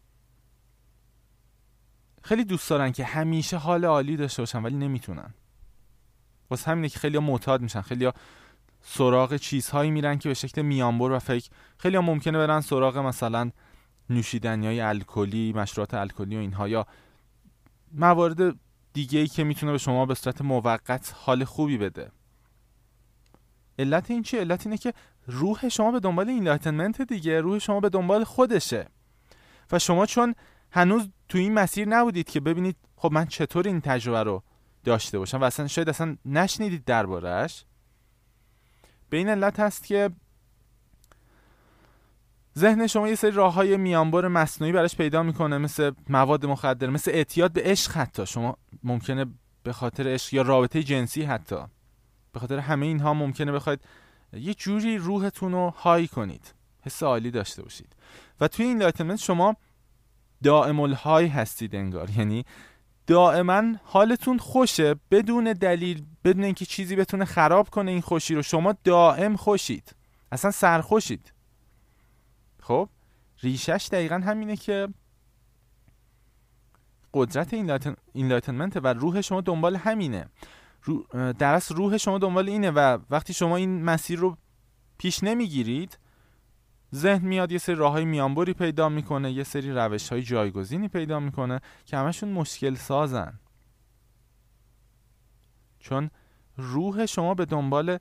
خیلی دوست دارن که همیشه حال عالی داشته باشن ولی نمی‌تونن. واسه همینه که خیلی معتاد میشن. خیلی سراغ چیزهایی میرن که به شکل میانبر و فکر خیلی ممکنه برن سراغ مثلا نوشیدنی های الکلی مشروبات الکلی و اینها یا موارد دیگه ای که می‌تونه به شما به صورت موقت حال خوبی بده. علت این چی علت اینه که روح شما به دنبال enlightenment دیگه روح شما به دنبال خودشه. و شما چون هنوز تو این مسیر نبودید که ببینید خب من چطور این تجربه رو داشته باشم؟ و اصلا شاید اصلا نشنیدید دربارهش به این علت هست که ذهن شما یه سری راه های میانبر مصنوعی براش پیدا می‌کنه مثل مواد مخدر مثل اعتیاد به عشق حتی. شما ممکنه به خاطر عشق یا رابطه جنسی حتی به خاطر همه اینها ممکنه بخواید یه جوری روحتون رو های کنید حس عالی داشته باشید. و توی این لایتمنت شما دائم الهای هستید انگار. یعنی دائما حالتون خوشه بدون دلیل بدون اینکه چیزی بتونه خراب کنه این خوشی رو. شما دائم خوشید. اصلا سرخوشید. خب ریشش دقیقا همینه که قدرت enlightenment و روح شما دنبال همینه. در روح شما دنبال اینه و وقتی شما این مسیر رو پیش نمی‌گیرید ذهن میاد یه سری راه های میانبری پیدا می‌کنه یه سری روش های جایگزینی پیدا می‌کنه که همشون مشکل سازن. چون روح شما به دنبال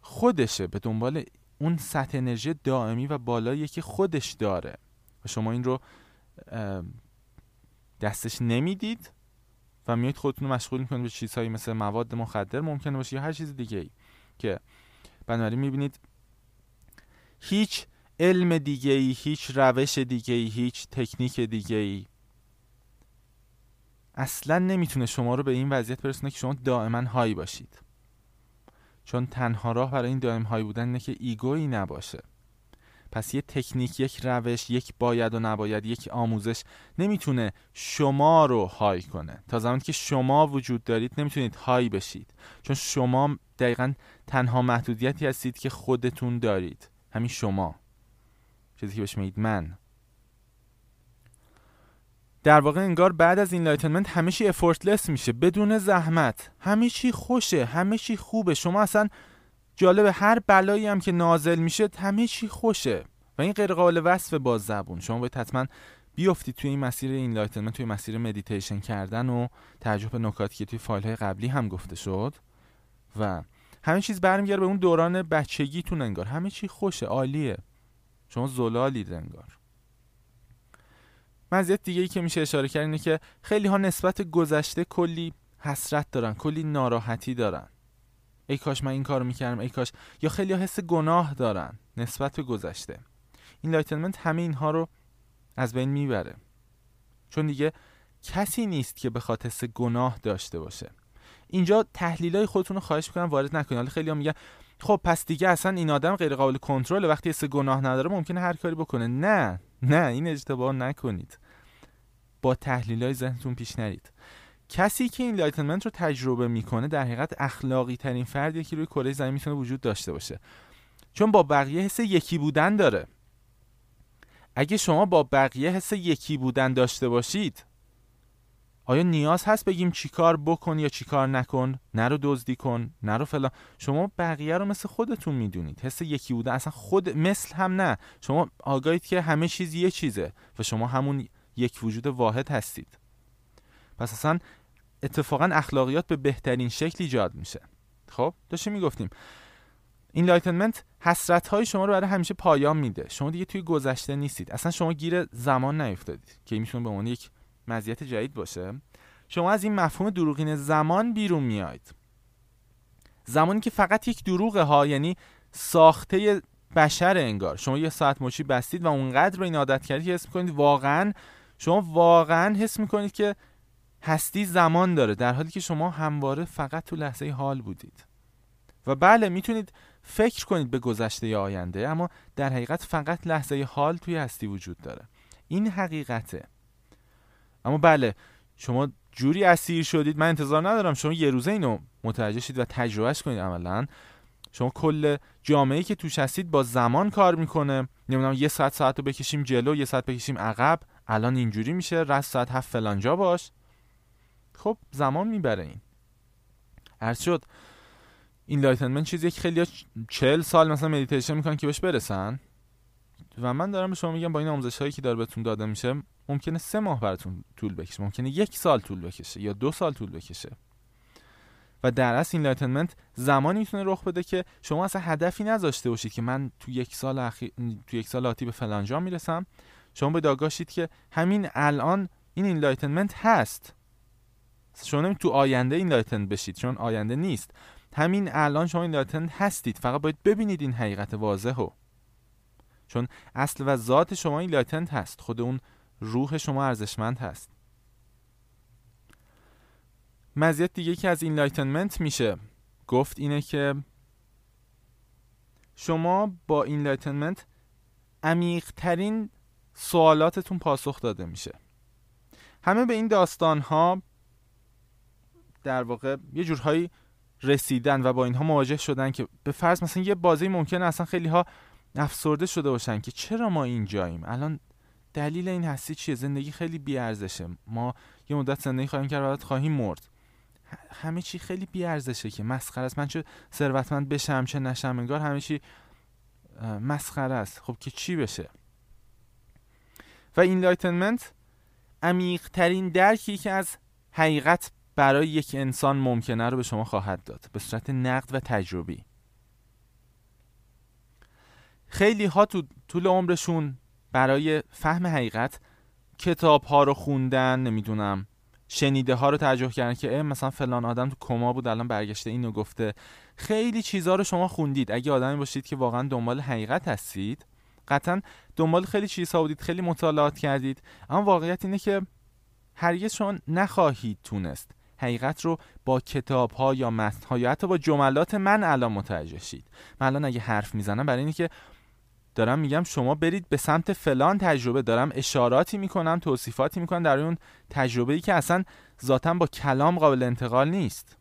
خودشه به دنبال اون سطح انرژی دائمی و بالایی که خودش داره. و شما این رو دستش نمی‌دید و میایید خودتون رو مشغول می‌کنید به چیزهایی مثل مواد مخدر ممکنه باشه یا هر چیز دیگه ای که بنابراین می‌بینید هیچ علم دیگه ای هیچ روش دیگه ای هیچ تکنیک دیگه ای اصلا نمی‌تونه شما رو به این وضعیت برسونه که شما دائما هایی باشید. چون تنها راه برای این دائم هایی بودن اینه که ایگویی نباشه. پس یه تکنیک یک روش یک باید و نباید یک آموزش نمی‌تونه شما رو high کنه. تا زمانی که شما وجود دارید نمی‌تونید high بشید. چون شما دقیقا تنها محدودیتی هستید که خودتون دارید. همین شما. چیزی که بهش میگید من. در واقع انگار بعد از enlightenment همه چی effortless میشه بدون زحمت. همه چی خوشه همه چی خوبه. شما اصلا جالب هر بلایی هم که نازل میشه همه چی خوشه. و این غیر قابل وصف با زبون. شما باید حتما بیافتید توی این مسیر enlightenment توی مسیر مدیتیشن کردن و تجربه نکاتی که توی فایل های قبلی هم گفته شد. و همه چیز برمیگرده به اون دوران بچگیتون انگار. همه چی خوشه عالیه. شما زلالید انگار مزیت دیگه ای که میشه اشاره کرد اینه که خیلی ها نسبت گذشته کلی حسرت دارن کلی ناراحتی دارن. ای کاش من این کارو می‌کردم ای کاش. یا خیلی ها حس گناه دارن نسبت به گذشته. enlightenment همه اینها رو از بین می‌بره. چون دیگه کسی نیست که بخواد حس گناه داشته باشه. اینجا تحلیلای خودتون رو خواهش می‌کنم وارد نکنید. حالا خیلی ها میگن خب پس دیگه اصلا این آدم غیر قابل کنترل وقتی حس گناه نداره ممکنه هر کاری بکنه. نه نه این اشتباه نکنید. با تحلیل های ذهنتون پیش نرید کسی که enlightenment رو تجربه می‌کنه در حقیقت اخلاقی ترین فردیه که روی کره زمین می‌تونه وجود داشته باشه. چون با بقیه حس یکی بودن داره. اگه شما با بقیه حس یکی بودن داشته باشید آیا نیاز هست بگیم چیکار بکن یا چیکار نکن؟ نرو دزدی کن نرو فلان. شما بقیه رو مثل خودتون می‌دونید. حس یکی بودن اصلا خود مثل هم نه. شما آگاهید که همه چیز یه چیزه و شما همون یک وجود واحد هستید. پس اصلا اتفاقا اخلاقیات به بهترین شکل ایجاد میشه. خب داشتیم می‌گفتیم. enlightenment حسرت های شما رو برای همیشه پایان میده. شما دیگه توی گذشته نیستید. اصلا شما گیر زمان نیفتادید که می‌تونه به عنوان یک مزیت جدید باشه. شما از این مفهوم دروغین زمان بیرون میاید زمانی که فقط یک دروغه ها یعنی ساخته بشر انگار. شما یه ساعت مچی بستید و اونقدر به این عادت کردید که حس می‌کنید واقعا شما واقعا حس می‌کنید که هستی زمان داره در حالی که شما همواره فقط تو لحظه حال بودید. و بله می‌تونید فکر کنید به گذشته یا آینده اما در حقیقت فقط لحظه حال توی هستی وجود داره. این حقیقته. اما بله شما جوری اسیر شدید من انتظار ندارم. شما یه روزه اینو متوجه شید و تجربهش کنید عملا. شما کل جامعه که توش هستید با زمان کار می‌کنه. نمی‌دونم یه ساعت ساعت رو بکشیم جلو یه ساعت بکشیم عقب. الان اینجوری میشه. رأس ساعت هفت فلانجا باش. خب زمان می‌بره این. عرض شد enlightenment چیزی که خیلی چل سال مثلا مدیتیشن می‌کنن که بهش برسن. و من دارم به شما میگم با این آموزش هایی که داره بهتون داده میشه ممکنه سه ماه براتون طول بکشه ممکنه یک سال طول بکشه یا دو سال طول بکشه. و در اصل enlightenment زمانی می‌تونه رخ بده که شما اصلا هدفی نذاشته باشید که من تو یک سال اخیر تو یک سال آتی به فلانجا می‌رسم. شما باید آگاه شید که همین الان این enlightenment هست. شما نمی تو آینده enlightened بشید چون آینده نیست. همین الان شما enlightened هستید. فقط باید ببینید این حقیقت واضحو. چون اصل و ذات شما enlightened هست. خود اون روح شما ارزشمند هست. مزیت دیگه که از enlightenment میشه گفت اینه که شما با enlightenment عمیق ترین سوالاتتون پاسخ داده میشه. همه به این داستان ها در واقع یه جورهایی رسیدن و با اینها مواجه شدن که به فرض مثلا یه بازی ممکنه اصلا خیلی ها افسرده شده باشن که چرا ما اینجاییم؟ الان دلیل این هستی چیه؟ زندگی خیلی بیارزشه. ما یه مدت زندگی خواهیم کرد بعد خواهیم مرد. همه چی خیلی بیارزشه که مسخره است. من چه ثروتمند بشم چه نشم انگار همه چی مسخره است. خب که چی بشه؟ و این enlightenment عمیق ترین درکی که از حقیقت برای یک انسان ممکنه رو به شما خواهد داد. به صورت نقد و تجربی. خیلی ها تو طول عمرشون برای فهم حقیقت کتاب ها رو خوندن نمی‌دونم شنیده ها رو ترجمه کردن که مثلا فلان آدم تو کما بود الان برگشته اینو گفته. خیلی چیزها رو شما خوندید. اگه آدمی باشید که واقعا دنبال حقیقت هستید قطعا دنبال خیلی چیزها بودید خیلی مطالعات کردید. اما واقعیت اینه که هرگز شما نخواهید تونست حقیقت رو با کتاب ها یا متن ها یا حتی با جملات من الان متوجه شید. من الان اگه حرف می‌زنم برای اینه که دارم میگم شما برید به سمت فلان تجربه. دارم اشاراتی می‌کنم توصیفاتی می‌کنم در اون تجربه ای که اصلا ذاتا با کلام قابل انتقال نیست.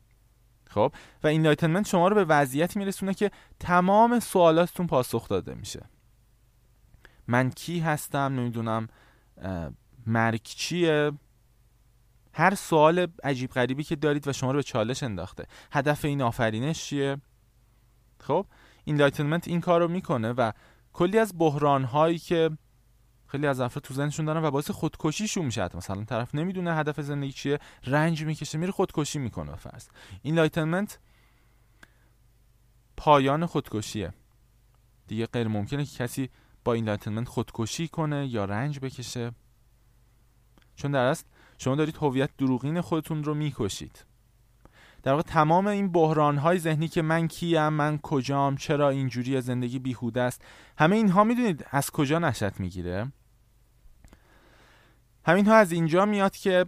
خب؟ و این enlightenment شما رو به وضعیتی میرسونه که تمام سوالاتتون پاسخ داده میشه. من کی هستم؟ نمی‌دونم مرگ چیه؟ هر سوال عجیب غریبی که دارید و شما رو به چالش انداخته. هدف این آفرینش چیه؟ خب؟ این enlightenment این کار رو می‌کنه و کلی از بحران هایی که خیلی از افراد تو ذهنشون دارن و باعث خودکشیشون میشه. مثلا طرف نمی‌دونه هدف زندگی چیه رنج می‌کشه میره خودکشی می‌کنه فرض. این enlightenment پایان خودکشیه. دیگه غیر ممکنه که کسی با این enlightenment خودکشی کنه یا رنج بکشه. چون در اصل شما دارید هویت دروغین خودتون رو می‌کشید. در واقع تمام این بحران های ذهنی که من کیم من کجام چرا اینجوری زندگی بیهوده است همه اینها می‌دونید از کجا نشأت می‌گیره؟ همین ها از اینجا میاد که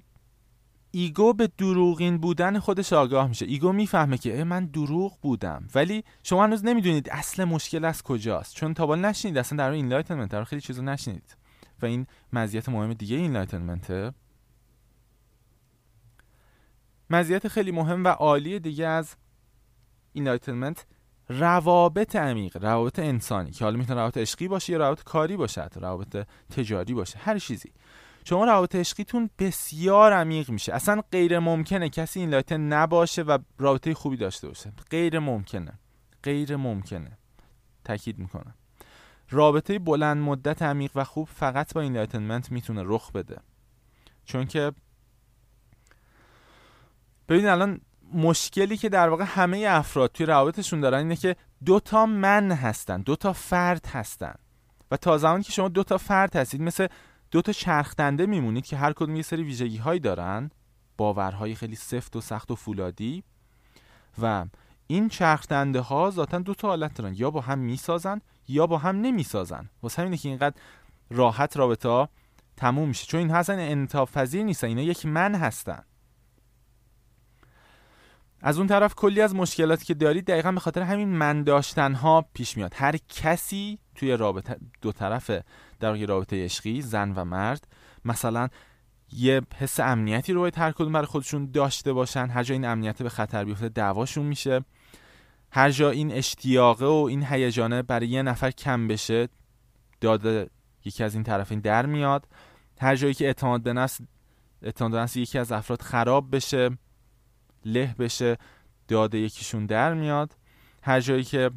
ego به دروغین بودن خودش آگاه میشه. ego می‌فهمه که من دروغ بودم. ولی شما هنوز نمی‌دونید اصل مشکل از کجاست. چون تا نشینید اصلا در این enlightenment در خیلی چیزا نشینید و این مزیت مهم دیگه این enlightenment ه مزیت خیلی مهم و عالی دیگه از enlightenment روابط عمیق روابط انسانی که حالا می‌تونه روابط عشقی باشه یا روابط کاری باشه روابط تجاری باشه هر چیزی. شما روابط عشقیتون بسیار عمیق میشه. اصلا غیر ممکنه کسی enlighten نباشه و رابطه خوبی داشته باشه. غیر ممکنه غیر ممکنه تاکید می‌کنم. رابطه بلند مدت عمیق و خوب فقط با این enlightenment می‌تونه رخ بده. چون که ببینید الان مشکلی که در واقع همه افراد توی روابطشون دارن اینه که دو تا من هستن دو تا فرد هستن. و تا زمانی که شما دو تا فرد هستید مثل دو تا چرخدنده میمونید که هر کدوم یه سری ویژگی هایی دارن باورهای خیلی سفت و سخت و فولادی. و این چرخدنده ها ذاتا دو تا حالت دارن یا با هم می‌سازن یا با هم نمی‌سازن. واسه همینه که اینقدر راحت رابطه تموم میشه. چون این هستن انتاف پذیر نیستن اینا یک من هستن. از اون طرف کلی از مشکلاتی که دارید دقیقا به خاطر همین من داشتن ها پیش میاد. هر کسی توی رابطه دو طرف در رابطه عشقی زن و مرد مثلا یه حس امنیتی رو باید هر کدوم برای خودشون داشته باشن. هر جا این امنیت به خطر بیفته دعواشون میشه. هر جا این اشتیاقه و این هیجانه برای یه نفر کم بشه داده یکی از این طرفین در میاد. هر جایی که اعتماد به نفس اعتماد به نفس یکی از افراد خراب بشه. له بشه داد یکیشون در میاد. هر جایی که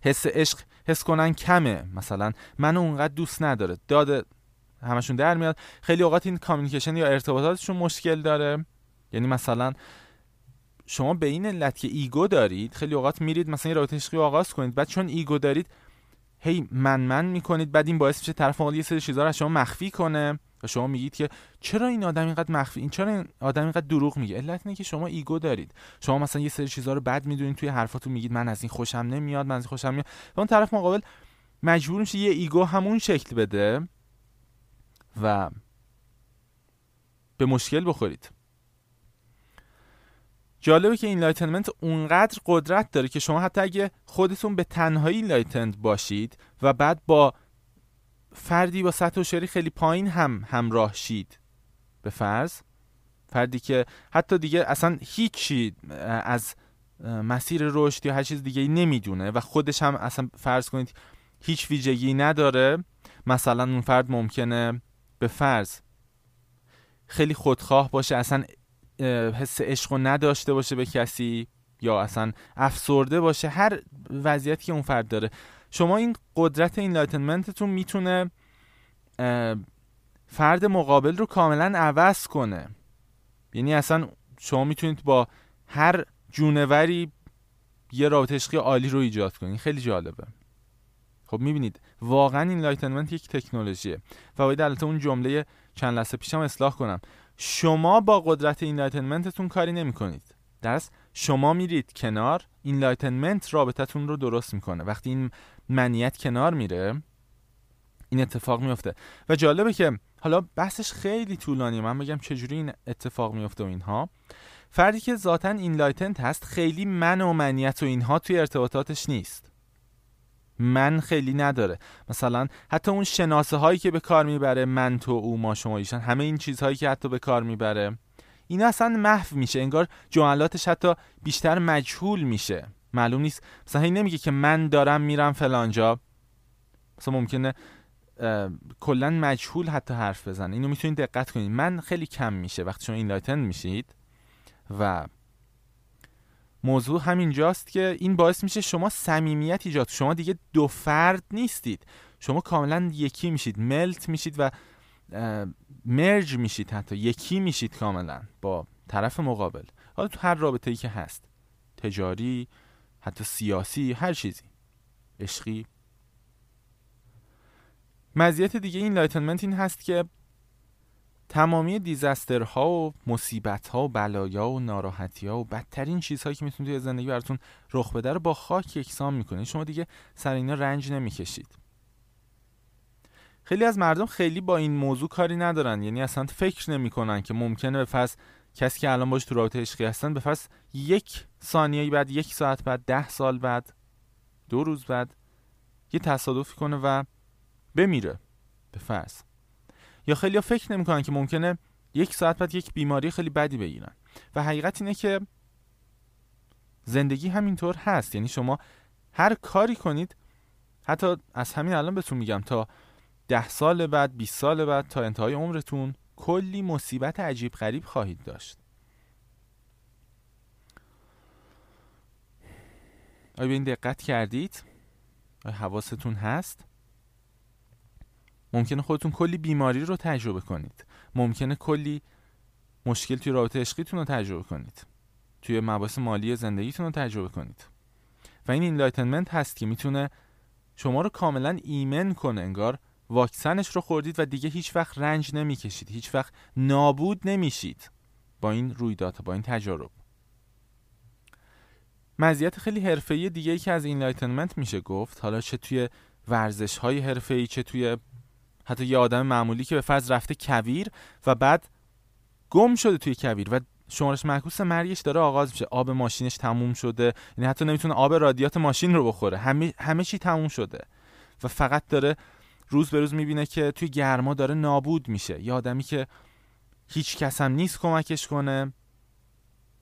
حس عشق حس کنن کمه. مثلا منو اونقدر دوست نداره. داد همشون در میاد. خیلی اوقات این کامیونیکیشن یا ارتباطاتشون مشکل داره. یعنی مثلا شما به این علت که ego دارید خیلی اوقات میرید مثلا یه رابطه عشقی آغاز کنید بعد چون ego دارید هی من من می‌کنید بعد این باعث میشه طرف مقابل یه سری چیزا رو از شما مخفی کنه و شما میگید که چرا این آدم اینقدر مخفی؟ این چرا این آدم اینقدر دروغ میگه؟ علت اینه که شما ego دارید. شما مثلا یه سری چیزا رو بد می‌دونید توی حرفاتون میگید من از این خوشم نمیاد من از این خوشم میاد و اون طرف مقابل مجبور میشه یه ego همون شکل بده و به مشکل بخورید. جالبه که این enlightenment اونقدر قدرت داره که شما حتی اگه خودتون به تنهایی enlightened باشید و بعد با فردی با سطح شعوری خیلی پایین هم همراه شید. به فرض؟ فردی که حتی دیگه اصلا هیچی از مسیر رشد یا هر چیز دیگه نمی‌دونه و خودش هم اصلا فرض کنید هیچ ویژگی نداره. مثلا اون فرد ممکنه به فرض خیلی خودخواه باشه اصلا حس عشق نداشته باشه به کسی یا اصلا افسرده باشه هر وضعیتی که اون فرد داره. شما این قدرت این enlightenment تون می‌تونه فرد مقابل رو کاملا عوض کنه. یعنی اصلا شما می‌تونید با هر جونوری یه رابطه عشقی عالی رو ایجاد کنید. خیلی جالبه. خب می‌بینید واقعا این enlightenment یک تکنولوژیه. و باید البته اون جمله چند لحظه پیشم اصلاح کنم. شما با قدرت این enlightenment تون کاری نمی کنید درست شما میرید کنار این enlightenment رابطتون رو درست می‌کنه. وقتی این منیت کنار میره این اتفاق میفته و جالبه که حالا بحثش خیلی طولانی من بگم چجوری این اتفاق میفته و اینها. فردی که ذاتا enlightened هست خیلی من و منیت و اینها توی ارتباطاتش نیست. من خیلی نداره. مثلا حتی اون شناسه هایی که به کار می‌بره من تو او ما شما ایشان همه این چیزهایی که حتی به کار می‌بره اینا اصلا محو میشه. انگار جملاتش حتی بیشتر مجهول میشه. معلوم نیست. مثلا هی نمیگه که من دارم میرم فلانجا. مثلا ممکنه کلا مجهول حتی حرف بزنه. اینو می‌تونید دقت کنید. من خیلی کم میشه. وقتی شما enlighten میشید و موضوع همینجاست که این باعث میشه شما صمیمیت ایجاد شما دیگه دو فرد نیستید. شما کاملا یکی میشید. ملت میشید و merge میشید حتی. یکی میشید کاملا با طرف مقابل. حالا تو هر رابطه ای که هست. تجاری حتی سیاسی هر چیزی. عشقی. مزیت دیگه این enlightenment این هست که تمامی دیزاسترها و مصیبتها و بلایا و ناراحتیها و بدترین چیزهایی که می‌تونه توی زندگی براتون رخ بده رو با خاک یکسان می‌کنه شما دیگه سر اینا رنج نمی‌کشید. خیلی از مردم خیلی با این موضوع کاری ندارن. یعنی اصلا فکر نمی‌کنن که ممکنه به فرض کسی که الان باش تو رابطه عشقی هستن به فرض یک ثانیه بعد یک ساعت بعد ده سال بعد دو روز بعد یه تصادفی کنه و بمیره به فرض یا خیلی فکر نمی‌کنن که ممکنه یک ساعت بعد یک بیماری خیلی بدی بگیرن و حقیقت اینه که زندگی همینطور هست یعنی شما هر کاری کنید حتی از همین الان بهتون میگم تا ده سال بعد 20 سال بعد تا انتهای عمرتون کلی مصیبت عجیب غریب خواهید داشت آیا به این دقت کردید؟ آیا حواستون هست؟ ممکنه خودتون کلی بیماری رو تجربه کنید. ممکنه کلی مشکل توی رابطه عشقیتون رو تجربه کنید. توی مباحث مالی زندگیتون رو تجربه کنید. و این enlightenment هست که می‌تونه شما رو کاملا ایمن کنه انگار واکسنش رو خوردید و دیگه هیچ وقت رنج نمی‌کشید. هیچ وقت نابود نمیشید با این رویدادها با این تجارب. مزیت خیلی حرفه‌ای دیگه ای که از enlightenment میشه گفت حالا چه توی ورزش های حرفه‌ای چه توی حتی یه آدم معمولی که به فرض رفته کویر و بعد گم شده توی کویر و شمارش معکوس مرگش داره آغاز میشه. آب ماشینش تموم شده. یعنی حتی نمی‌تونه آب رادیاتور ماشین رو بخوره. همه همه چی تموم شده. و فقط داره روز به روز می‌بینه که توی گرما داره نابود میشه. یه آدمی که هیچ کس هم نیست کمکش کنه.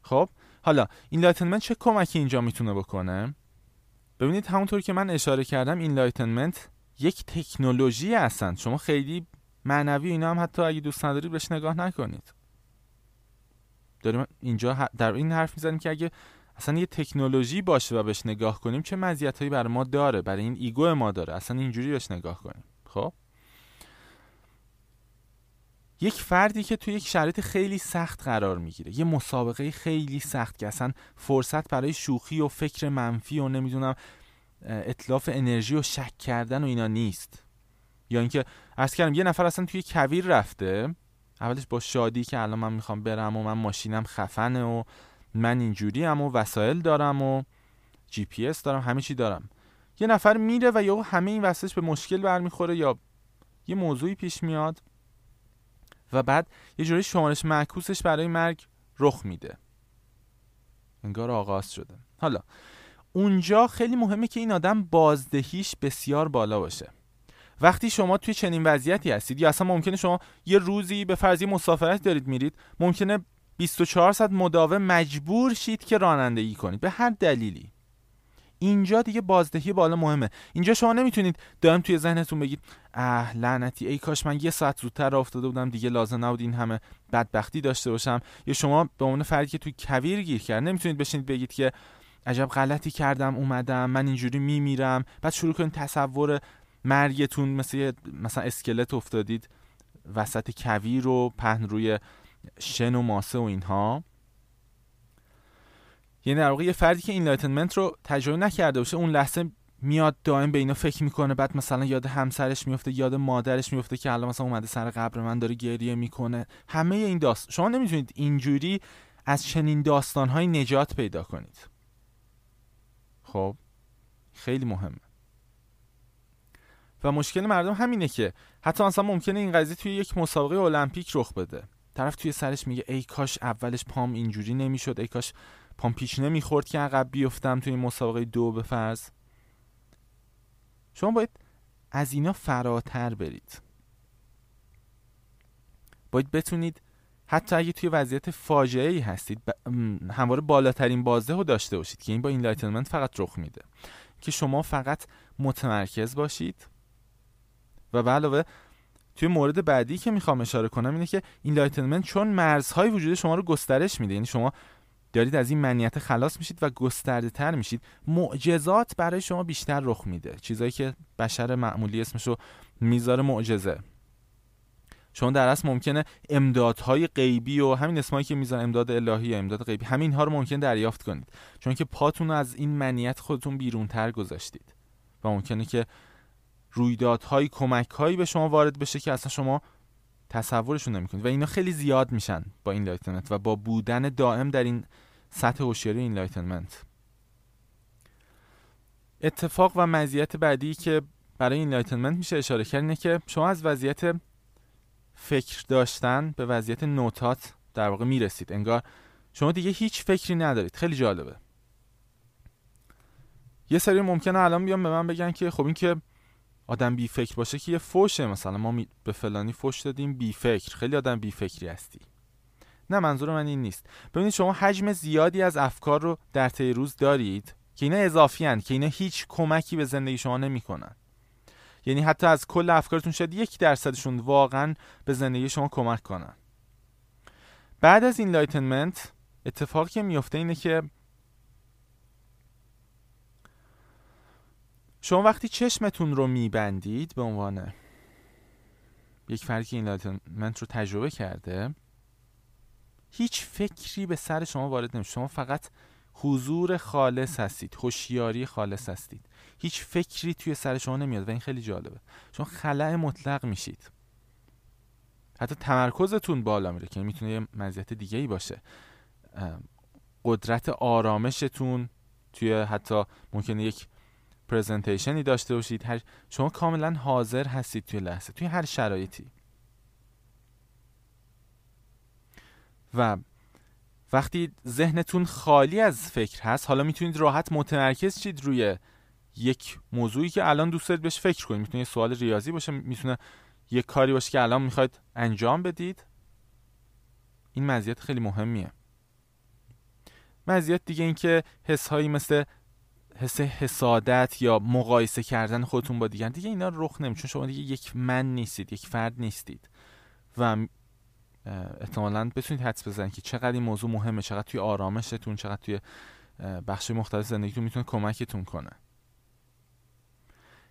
خب؟ حالا enlightenment چه کمکی اینجا می‌تونه بکنه؟ ببینید همونطور که من اشاره کردم enlightenment یک تکنولوژی هستن. شما خیلی معنوی اینا هم حتی اگه دوست ندارید بهش نگاه نکنید. داریم اینجا در این حرف می‌زنیم که اگه اصلا یه تکنولوژی باشه و بهش نگاه کنیم چه مزیتایی برای ما داره برای این ego ما داره؟ اصلا اینجوری بهش نگاه کنیم. خب؟ یک فردی که توی یک شرایط خیلی سخت قرار می‌گیره یه مسابقه خیلی سخت که اصلا فرصت برای شوخی و فکر منفی و نمی‌دونم اتلاف انرژی و شک کردن و اینا نیست. یا اینکه عرض کردم یه نفر اصلا توی کویر رفته اولش با شادی که الان من می‌خوام برم و من ماشینم خفنه و من اینجوری هم و وسایل دارم و جی پی اس دارم همه چی دارم. یه نفر میره و یا همه این وسطش به مشکل برمیخوره یا یه موضوعی پیش میاد و بعد یه جوری شمارش معکوسش برای مرگ رخ میده. انگار آغاز شده. حالا اونجا خیلی مهمه که این آدم بازدهیش بسیار بالا باشه. وقتی شما توی چنین وضعیتی هستید یا اصلا ممکنه شما یه روزی به فرضی مسافرت دارید میرید ممکنه 24 ساعت مداوم مجبور شید که رانندگی کنید به هر دلیلی. اینجا دیگه بازدهی بالا مهمه. اینجا شما نمی‌تونید دائم توی ذهنتون بگید اه لعنتی ای کاش من یه ساعت زودتر افتاده بودم دیگه لازم نبود این همه بدبختی داشته باشم. یا شما به عنوان فردی که توی کویر گیر کرد نمی‌تونید بشینید بگید که عجب غلطی کردم اومدم من اینجوری میمیرم. بعد شروع کنید تصور مرگتون مثل مثلا اسکلت افتادید وسط کویر و پهن روی شن و ماسه و اینها. یعنی در واقع یه فردی که این رو تجربه نکرده باشه اون لحظه میاد دائم به اینا فکر می‌کنه بعد مثلا یاد همسرش میفته یاد مادرش میفته که الان مثلا اومده سر قبر من داره گریه می‌کنه. همه این داست شما نمی‌تونید اینجوری از چنین داستانهایی نجات پیدا کنید. خب خیلی مهمه. و مشکل مردم همینه که حتی مثلا ممکنه این قضیه توی یک مسابقه المپیک رخ بده. طرف توی سرش میگه ای کاش اولش پام اینجوری نمی‌شد ای کاش پام پیچ نمی‌خورد که عقب بیفتم توی مسابقه دو به فرض شما باید از اینا فراتر برید. باید بتونید حتی اگه توی وضعیت فاجعه ای هستید همواره بالاترین بازده رو داشته باشید که این با enlightenment فقط رخ میده. که شما فقط متمرکز باشید. و به علاوه توی مورد بعدی که می‌خوام اشاره کنم اینه که enlightenment چون مرزهای وجود شما رو گسترش میده. یعنی شما دارید از این منیت خلاص میشید و گسترده تر میشید. معجزات برای شما بیشتر رخ میده. چیزایی که بشر معمولی اسمشو می‌ذاره معجزه. شما در اصل ممکنه امدادهای غیبی و همین اسمایی که می‌ذارن امداد الهی یا امداد غیبی همین ها رو ممکن دریافت کنید. چون که پاتون از این منیت خودتون بیرونتر گذاشتید. و ممکنه که رویدادهای کمک به شما وارد بشه که اصلا شما تصورشون نمی‌کنید. و اینا خیلی زیاد میشن با enlightenment و با بودن دائم در این سطح هوشیاری enlightenment اتفاق و مزیت بعدی که برای enlightenment میشه اشاره کرد اینه که شما از وضعیت فکر داشتن به وضعیت no thought در واقع می‌رسید. انگار شما دیگه هیچ فکری ندارید. خیلی جالبه. یه سری ممکنه الان بیان به من بگن که خب این که آدم بی فکر باشه که یه فوشه. مثلا ما به فلانی فوش دادیم بی فکر. خیلی آدم بی فکری هستی. نه منظور من این نیست. ببینید شما حجم زیادی از افکار رو در طی روز دارید که اینا اضافی هن. که اینا هیچ کمکی به زندگی شما نمی‌کنن. یعنی حتی از کل افکارتون شاید یک درصدشون واقعا به زندگی شما کمک کنن. بعد از enlightenment اتفاقی که میفته اینه که شما وقتی چشمتون رو میبندید به عنوان یک فردی که enlightenment رو تجربه کرده هیچ فکری به سر شما وارد نمیشه. شما فقط حضور خالص هستید هوشیاری خالص هستید. هیچ فکری توی سر شما نمیاد و این خیلی جالبه. شما خلأ مطلق میشید. حتی تمرکزتون بالا میره که می‌تونه یه مزیت دیگه ای باشه قدرت آرامشتون توی حتی ممکنه یک پرزنتیشنی داشته باشید. هر شما کاملا حاضر هستید توی لحظه توی هر شرایطی. و وقتی ذهنتون خالی از فکر هست حالا می‌تونید راحت متمرکز شید روی یک موضوعی که الان دوست دارید بهش فکر کنید. می‌تونه یه سوال ریاضی باشه می‌تونه یک کاری باشه که الان می‌خواید انجام بدید. این مزیت خیلی مهمیه. مزیت دیگه این که حس هایی مثل حس حسادت یا مقایسه کردن خودتون با دیگران. دیگه اینا رخ نمیده چون شما دیگه یک من نیستید یک فرد نیستید. و احتمالا بتونید حدس بزنید که چقدر این موضوع مهمه چقدر توی آرامشتون چقدر توی بخش مختلف زندگیتون می‌تونه کمکتون کنه.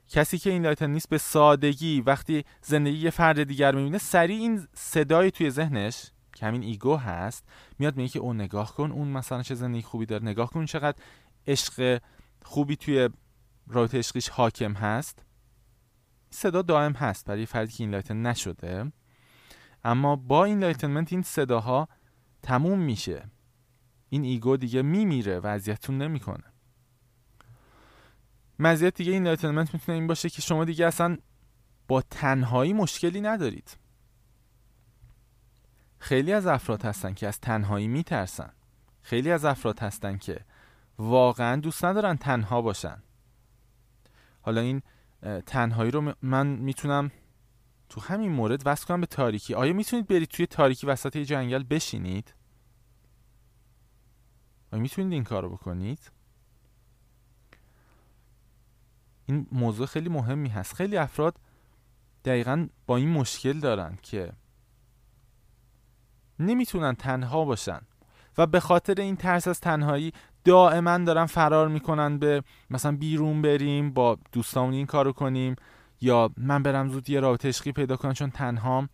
کسی که enlighten نیست به سادگی وقتی زندگی یه فرد دیگر می‌بینه سریع این صدای توی ذهنش که همین ego هست میاد میگه که اون نگاه کن اون مثلا چه زندگی خوبی داره. نگاه کن چقدر عشق خوبی توی رابطه عشقیش حاکم هست. صدا دائم هست برای فردی که enlighten نشده. اما با enlightenment این صداها تموم میشه. این ego دیگه میمیره و اذیتتون نمی‌کنه. مزیت دیگه این enlightenment می‌تونه این باشه که شما دیگه اصلا با تنهایی مشکلی ندارید. خیلی از افراد هستن که از تنهایی میترسن. خیلی از افراد هستن که واقعا دوست ندارن تنها باشن. حالا این تنهایی رو من می‌تونم تو همین مورد وصل کنم به تاریکی. آیا می‌تونید برید توی تاریکی وسط یه جنگل بشینید؟ آیا می‌تونید این کار رو بکنید؟ این موضوع خیلی مهمی هست. خیلی افراد دقیقا با این مشکل دارن که نمی‌تونن تنها باشن و به خاطر این ترس از تنهایی دائما دارن فرار می‌کنن به مثلا بیرون بریم با دوستامون این کارو کنیم یا من برم زود یه رابطه عشقی پیدا کنم چون تنهام.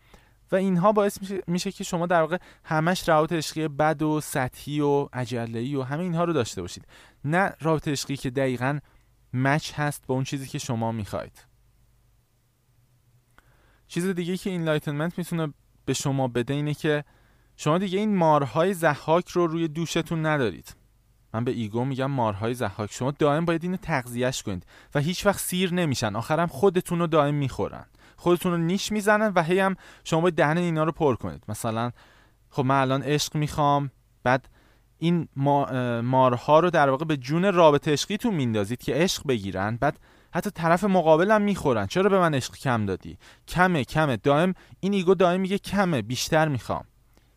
و اینها باعث میشه, که شما در واقع همش رابطه عشقی بد و سطحی و عجله‌ای و همه اینها رو داشته باشید. نه رابطه عشقی که دقیقا match هست با اون چیزی که شما می‌خواید. چیز دیگه که enlightenment می‌تونه به شما بده اینه که شما دیگه این مارهای ضحاک رو روی دوشتون ندارید. من به ego میگم مارهای ضحاک شما دائم باید اینو تغذیهش کنید و هیچ وقت سیر نمیشن. آخرم خودتون رو دائم می‌خورن. خودتون رو نیش می‌زنن و هی هم شما باید دهن اینا رو پر کنید. مثلا خب من الان عشق می‌خوام بعد این مارها رو در واقع به جون رابطه عشقیتون میندازید که عشق بگیرن بعد حتی طرف مقابلم می‌خورن. چرا به من عشق کم دادی؟ کمه کمه. دائم این ایگو دائم میگه کمه بیشتر می‌خوام.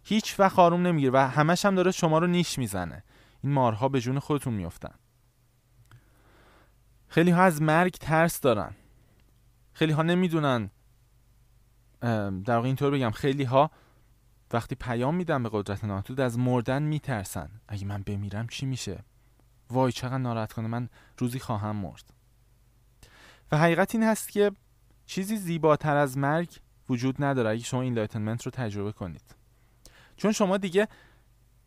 هیچ وقت آروم نمی‌گیره و همش هم داره شما رو نیش می‌زنه. این مارها به جون خودتون میفتن خیلی ها از مرگ ترس دارن. خیلی ها نمی‌دونن. در واقع اینطور بگم. خیلی ها وقتی پیام میدن به قدرت نامحدود از مردن میترسن. اگه من بمیرم چی میشه؟ وای چقدر ناراحت کننده من روزی خواهم مرد. و حقیقت این هست که چیزی زیباتر از مرگ وجود نداره. اگه شما enlightenment رو تجربه کنید. چون شما دیگه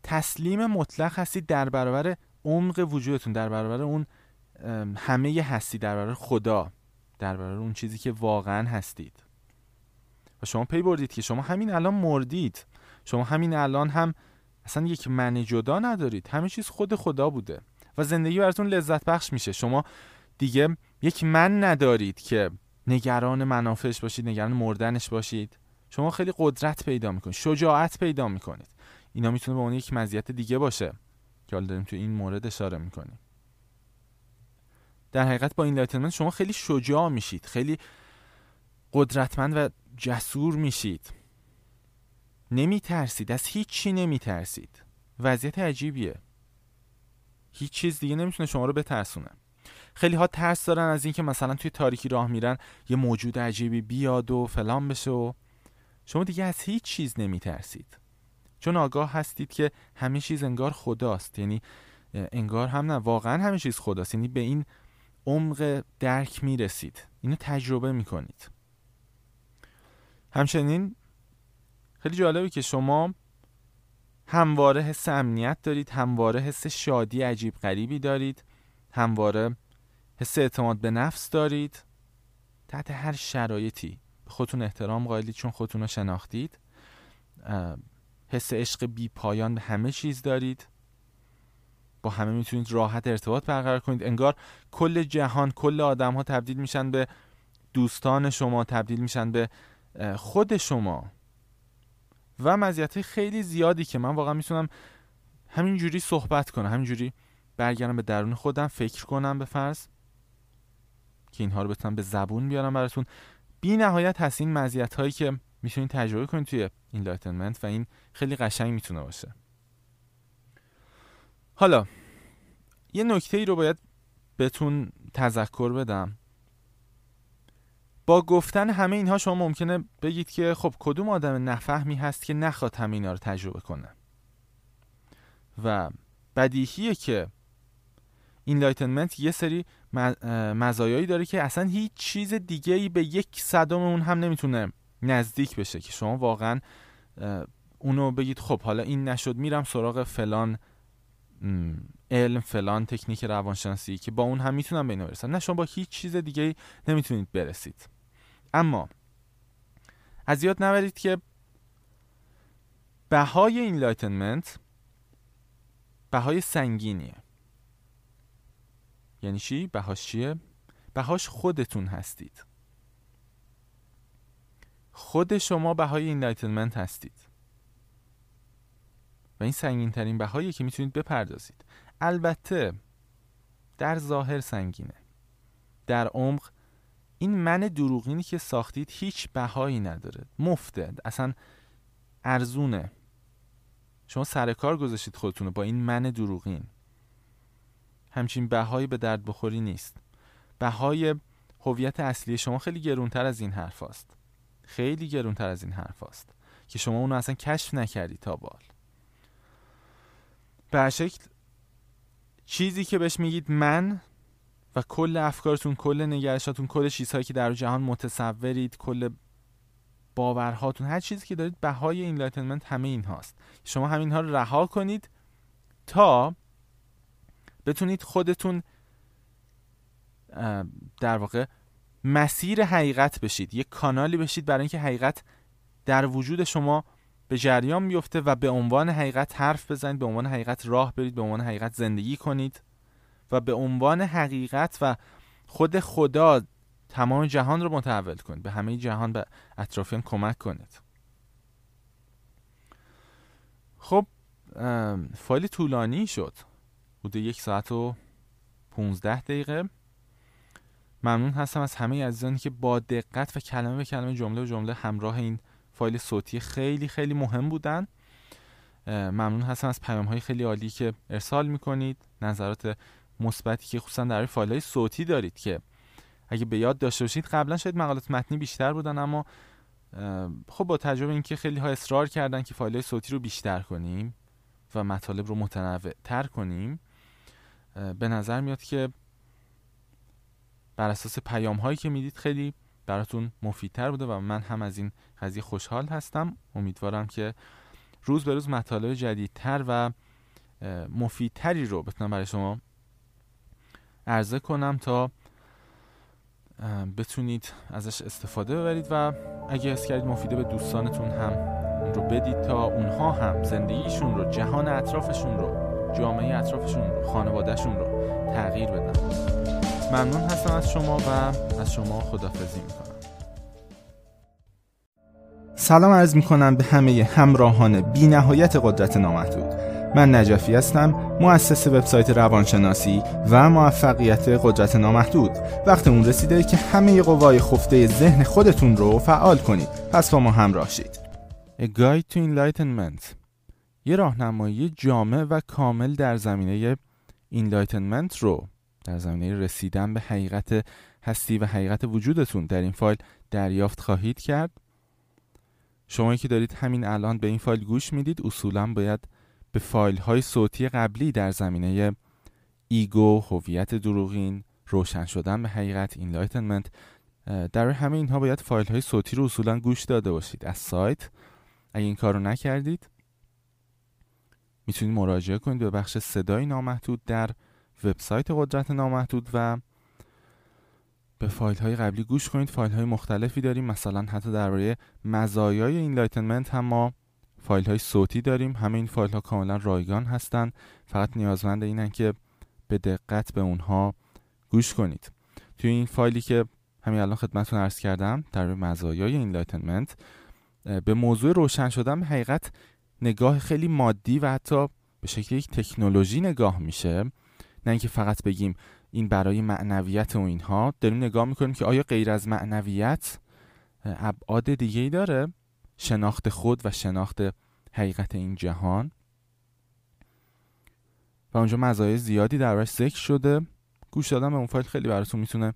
تسلیم مطلق هستید در برابر عمق وجودتون در برابر اون همه هستی در برابر خدا در برابر اون چیزی که واقعا هستید. و شما پی بردید که شما همین الان مردید. شما همین الان هم اصلا یک من جدا ندارید. همه چیز خود خدا بوده و زندگی براتون لذت بخش میشه. شما دیگه یک من ندارید که نگران منافعش باشید نگران مردنش باشید. شما خیلی قدرت پیدا می‌کنید شجاعت پیدا می‌کنید. اینا می‌تونه به اون یک مزیت دیگه باشه که حالا داریم تو این مورد اشاره می‌کنیم. در حقیقت با اینلایتنمنت شما خیلی شجاع میشید خیلی قدرتمند و جسور میشید. نمیترسید از هیچ چی نمیترسید. وضعیت عجیبیه. هیچ چیز دیگه نمی‌تونه شما رو بترسونه. خیلی ها ترس دارن از اینکه مثلا توی تاریکی راه میرن یه موجود عجیبی بیاد و فلان بشه و شما دیگه از هیچ چیز نمیترسید. چون آگاه هستید که همه چیز انگار خداست. یعنی انگار هم نه واقعا همه چیز خداست. یعنی به این عمق درک می‌رسید. اینو تجربه می‌کنید. همچنین خیلی جالبه که شما همواره حس امنیت دارید همواره حس شادی عجیب غریبی دارید همواره حس اعتماد به نفس دارید. تحت هر شرایطی به خودتون احترام قائلید چون خودتون رو شناختید. حس عشق بی پایان به همه چیز دارید. با همه می‌تونید راحت ارتباط برقرار کنید. انگار کل جهان کل آدم ها تبدیل میشن به دوستان شما تبدیل میشن به خود شما. و مزیت خیلی زیادی که من واقعا می‌تونم همینجوری صحبت کنم همینجوری برگردم به درون خودم فکر کنم به فرض که اینها رو بتونم به زبون بیارم براتون. بی نهایت هست این مزیت هایی که می‌تونید تجربه کنید توی enlightenment و این خیلی قشنگ می‌تونه باشه. حالا یه نکته ای رو باید بهتون تذکر بدم. با گفتن همه اینها شما ممکنه بگید که خب کدوم آدم نفهمی هست که نخواد همه اینا رو تجربه کنه. و بدیهیه که این enlightenment یه سری مزایایی داره که اصلا هیچ چیز دیگه ای به یک صدم اون هم نمی‌تونه نزدیک بشه که شما واقعا اونو بگید خب حالا این نشد میرم سراغ فلان علم فلان تکنیک روانشناسی که با اون هم می‌تونم به اینو برسم. نه شما با هیچ چیز دیگه نمی‌تونید برسید. اما از یاد نبرید که بهای این enlightenment بهای سنگینیه. یعنی چی؟ بهاش چیه؟ بهاش خودتون هستید. خود شما بهای انلایتنمنت هستید. و این سنگین ترین بهایی که می‌تونید بپردازید. البته در ظاهر سنگینه. در عمق این من دروغینی که ساختید هیچ بهایی نداره. مفته. اصلا ارزونه. شما سر کار گذاشتید خودتون با این من دروغین. همچین بهایی به درد بخوری نیست. بهای هویت اصلی شما خیلی گرونتر از این حرف است خیلی گرونتر از این حرف است که شما اونو اصلا کشف نکردی تا بال به شکل چیزی که بهش میگید من و کل افکارتون کل نگرشاتون کل چیزهایی که در جهان متصورید کل باورهاتون هر چیزی که دارید بهای enlightenment همه این هاست شما همینها رو رها کنید تا بتونید خودتون در واقع مسیر حقیقت بشید. یک کانالی بشید برای اینکه حقیقت در وجود شما به جریان بیفته و به عنوان حقیقت حرف بزنید به عنوان حقیقت راه برید به عنوان حقیقت زندگی کنید. و به عنوان حقیقت و خود خدا تمام جهان رو متحول کنید به همه جهان به اطرافیان کمک کنید. خب فایل طولانی شد. بوده یک ساعت و 15 دقیقه. ممنون هستم از همه عزیزانی که با دقت و کلمه به کلمه جمله و جمله همراه این فایل صوتی خیلی خیلی مهم بودن. ممنون هستم از پیام های خیلی عالی که ارسال می‌کنید. نظرات مثبتی که خصوصا در فایل صوتی دارید که اگه به یاد داشته باشید قبلا شاید مقالات متنی بیشتر بودن اما خب با تجربه اینکه خیلی ها اصرار کردن که فایل صوتی رو بیشتر کنیم و مطالب رو متنوع تر کنیم به نظر میاد که بر اساس پیام هایی که می‌دید خیلی براتون مفیدتر بوده و من هم از این قضیه خوشحال هستم. امیدوارم که روز به روز مطالب جدیدتر و مفیدتری رو بتونم برای شما عرضه کنم تا بتونید ازش استفاده ببرید و اگه حس کردید مفیده به دوستانتون هم اون رو بدید تا اونها هم زندگیشون رو جهان اطرافشون رو جامعه اطرافشون رو خانوادهشون رو تغییر بدن. ممنون هستم از شما و از شما خدافزی می‌کنم. سلام عرض می‌کنم به همه همراهان بی نهایت قدرت نامحدود. من نجفی هستم مؤسس وبسایت روانشناسی و موفقیت قدرت نامحدود. وقت اون رسیده که همه قوای خفته ذهن خودتون رو فعال کنید. پس با ما همراه شید. A Guide to Enlightenment. یه راهنمایی جامع و کامل در زمینه Enlightenment رو در زمینه رسیدن به حقیقت هستی و حقیقت وجودتون در این فایل دریافت خواهید کرد. شما که دارید همین الان به این فایل گوش می‌دید اصولا باید به فایل های صوتی قبلی در زمینه ego، هویت دروغین، روشن شدن به حقیقت، enlightenment در همه اینها باید فایل های صوتی رو اصولا گوش داده باشید. از سایت اگه این کار رو نکردید می‌تونید مراجعه کنید به بخش صدای نامحدود در وبسایت قدرت نامحدود و به فایل های قبلی گوش کنید. فایل های مختلفی داریم. مثلا حتی درباره مزایای enlightenment هم ما فایل های صوتی داریم. همه این فایل ها کاملا رایگان هستند فقط نیازمند اینن که به دقت به اونها گوش کنید. توی این فایلی که همین الان خدمتتون عرض کردم در مزایای enlightenment به موضوع روشن شدن حقیقت نگاه خیلی مادی و حتی به شکل یک تکنولوژی نگاه میشه. نه اینکه فقط بگیم این برای معنویت و اینها. داریم نگاه می‌کنیم که آیا غیر از معنویت ابعاد دیگه ای داره؟ شناخت خود و شناخت حقیقت این جهان. و اونجا مزایای زیادی دربارش ذکر شده. گوش دادن به اون فایل خیلی براتون می‌تونه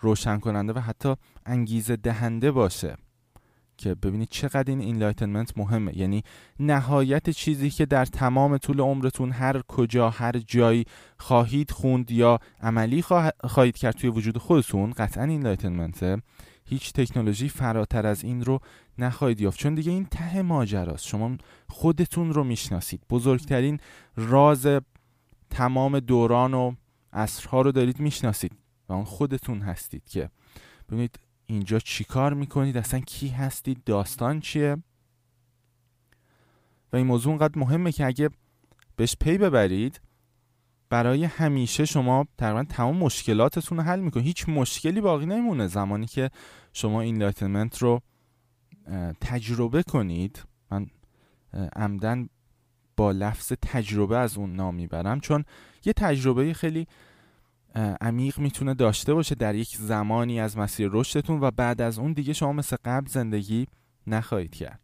روشن کننده و حتی انگیزه دهنده باشه که ببینید چقدر این enlightenment مهمه. یعنی نهایت چیزی که در تمام طول عمرتون هر کجا هر جایی خواهید خوند یا عملی خواهید کرد توی وجود خودتون قطعا اینلایتنمنته هیچ تکنولوژی فراتر از این رو نخواهید یافت. چون دیگه این ته ماجراست. شما خودتون رو می‌شناسید. بزرگترین راز تمام دوران و عصرها رو دارید می‌شناسید و اون خودتون هستید که ببینید اینجا چیکار می‌کنید؟ اصلا کی هستید؟ داستان چیه؟ و این موضوع اونقدر مهمه که اگه بهش پی ببرید برای همیشه شما تقریبا تمام مشکلاتتون رو حل می‌کنه هیچ مشکلی باقی نمیمونه. زمانی که شما این enlightenment رو تجربه کنید. من عمدن با لفظ تجربه از اون نام می‌برم چون یه تجربه خیلی عمیق می‌تونه داشته باشه در یک زمانی از مسیر رشدتون و بعد از اون دیگه شما مثل قبل زندگی نخواهید کرد.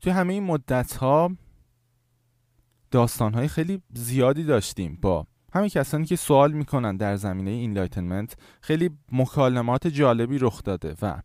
توی همه این مدت ها داستان های خیلی زیادی داشتیم با همه کسانی که سوال می‌کنن در زمینه enlightenment خیلی مکالمات جالبی رخ داده و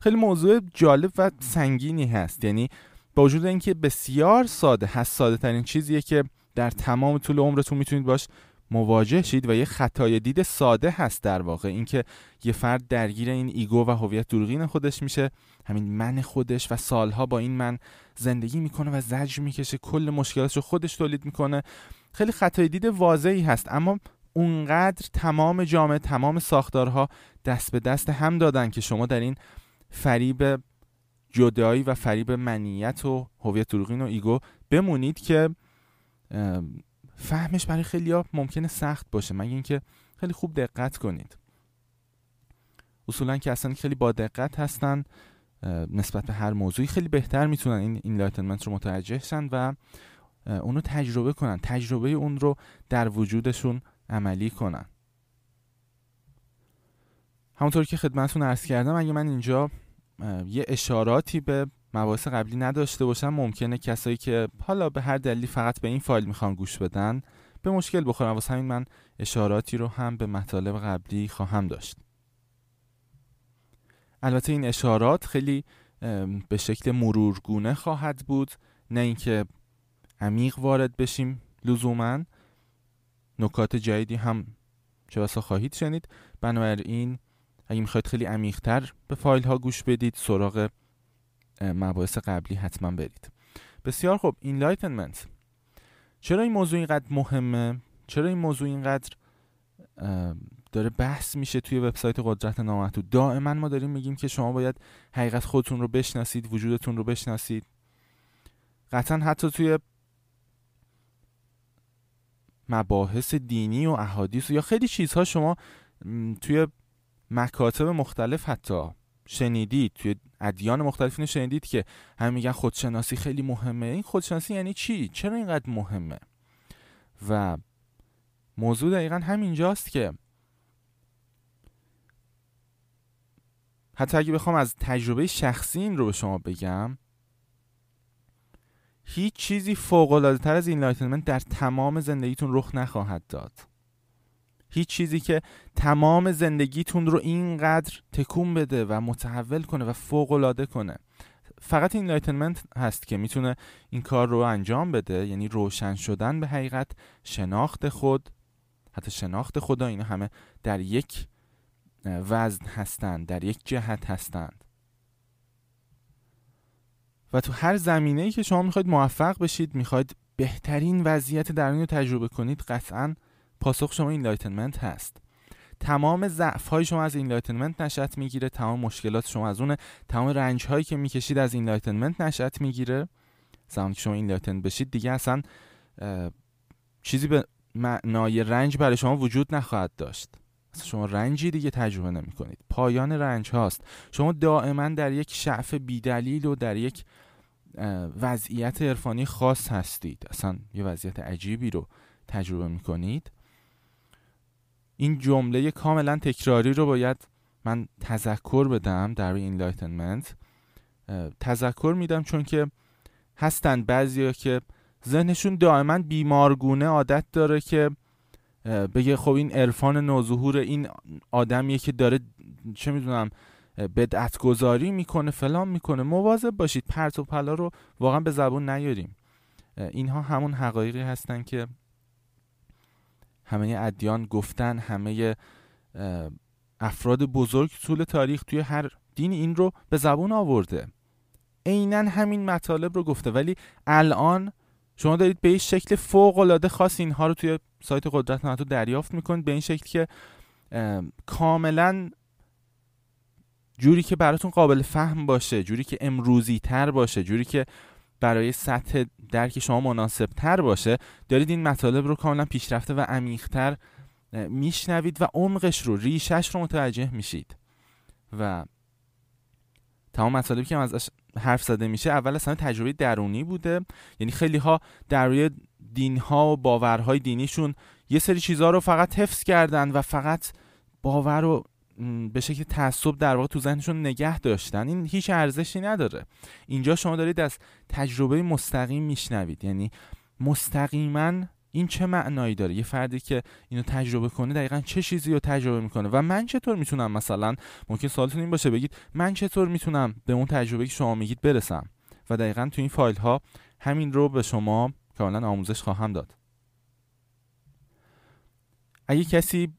خیلی موضوع جالب و سنگینی هست. یعنی با وجود اینکه بسیار ساده هست ساده ترین چیزیه که در تمام طول عمرتون می‌تونید باش مواجه شید و یه خطای دید ساده هست در واقع. اینکه یه فرد درگیر این ego و هویت دروغین خودش میشه همین من خودش و سالها با این من زندگی می‌کنه و زجر می‌کشه کل مشکلاتش رو خودش تولید می‌کنه. خیلی خطای دید واضحی هست اما اونقدر تمام جامعه تمام ساختارها دست به دست هم دادن که شما در این فریب جدایی و فریب منیت و هویت دروغین و ego بمونید که فهمش برای خیلی ها ممکنه سخت باشه مگه اینکه خیلی خوب دقت کنید. اصولا که اصلا خیلی با دقت هستن نسبت به هر موضوعی خیلی بهتر می‌تونن این enlightenment رو متوجه شن و اونو تجربه کنن تجربه اون رو در وجودشون عملی کنن. همونطور که خدمتتون عرض کردم اگه من اینجا یه اشاراتی به مباحث قبلی نداشته باشم ممکنه کسایی که حالا به هر دلیلی فقط به این فایل می‌خوان گوش بدن به مشکل بخورن. واسه همین من اشاراتی رو هم به مطالب قبلی خواهم داشت. البته این اشارات خیلی به شکل مرورگونه خواهد بود نه اینکه عمیق وارد بشیم لزوما. نکات جدیدی هم چه بسا خواهید شنید. بنابراین اگه می‌خواید خیلی عمیقتر به فایل ها گوش بدید سراغ مباحث قبلی حتما برید. بسیار خوب. enlightenment چرا این موضوع اینقدر مهمه؟ چرا این موضوع اینقدر داره بحث میشه توی وبسایت قدرت نامحدود؟ دائما ما داریم میگیم که شما باید حقیقت خودتون رو بشناسید وجودتون رو بشناسید. قطعا حتی توی مباحث دینی و احادیث یا خیلی چیزها شما توی مکاتب مختلف حتی شنیدید توی ادیان مختلف اینو شنیدید که هم میگن خودشناسی خیلی مهمه. این خودشناسی یعنی چی؟ چرا اینقدر مهمه؟ و موضوع دقیقا همینجاست که حتی اگه بخوام از تجربه شخصی این رو به شما بگم هیچ چیزی فوق تر از این در تمام زندگیتون رخ نخواهد داد. هیچ چیزی که تمام زندگیتون رو اینقدر تکون بده و متحول کنه و فوق العاده کنه. فقط enlightenment هست که می‌تونه این کار رو انجام بده یعنی روشن شدن به حقیقت شناخت خود. حتی شناخت خدا اینا همه در یک وزن هستند در یک جهت هستند. و تو هر زمینه ای که شما می‌خواید موفق بشید می‌خواید بهترین وضعیت درونی رو تجربه کنید قطعا پاسخ شما enlightenment هست. تمام ضعف های شما از enlightenment نشأت می‌گیره تمام مشکلات شما از اونه تمام رنج هایی که می‌کشید از enlightenment نشأت می‌گیره. زمانی که شما enlighten بشید دیگه اصلا چیزی به معنای رنج برای شما وجود نخواهد داشت. اصلا شما رنجی دیگه تجربه نمی کنید پایان رنج هاست. شما دائما در یک شعف بیدلیل و در یک وضعیت عرفانی خاص هستید. اصلا یه وضعیت عجیبی رو تجربه می کنید این جمله کاملا تکراری رو باید من تذکر بدم در enlightenment تذکر میدم چون که هستن بعضی که ذهنشون دائما بیمارگونه عادت داره که بگه خب این عرفان نوظهور این آدمیه که داره چه می‌دونم بدعت گذاری می‌کنه فلان می‌کنه. مواظب باشید پرت و پلا رو واقعا به زبون نیاریم. اینها همون حقایقی هستن که همه ادیان گفتن همه افراد بزرگ طول تاریخ توی هر دین این رو به زبون آورده. عینا همین مطالب رو گفته. ولی الان شما دارید به این شکل فوق العاده خاص اینها رو توی سایت قدرت ناتو دریافت می‌کنید به این شکل که کاملا جوری که براتون قابل فهم باشه جوری که امروزی تر باشه جوری که برای سطح درک شما مناسب تر باشه دارید این مطالب رو کاملا پیشرفته و عمیقتر میشنوید و عمقش رو ریشش رو متوجه میشید. و تمام مطالبی که ازش حرف زده میشه اول اصلا تجربه درونی بوده. یعنی خیلی ها در روی دین ها و باورهای دینیشون یه سری چیزها رو فقط حفظ کردن و فقط باور رو به شکل تعصب در واقع تو ذهنشون نگه داشتن. این هیچ ارزشی نداره. اینجا شما دارید از تجربه مستقیم میشنوید. یعنی مستقیما این چه معنایی داره؟ یه فردی که اینو تجربه کنه دقیقا چه چیزی رو تجربه می‌کنه؟ و من چطور می‌تونم مثلا ممکن سوالتون این باشه بگید من چطور می‌تونم به اون تجربه که شما میگید برسم؟ و دقیقا تو این فایل ها همین رو به شما کاملا آموزش خواهم داد. اگه کسی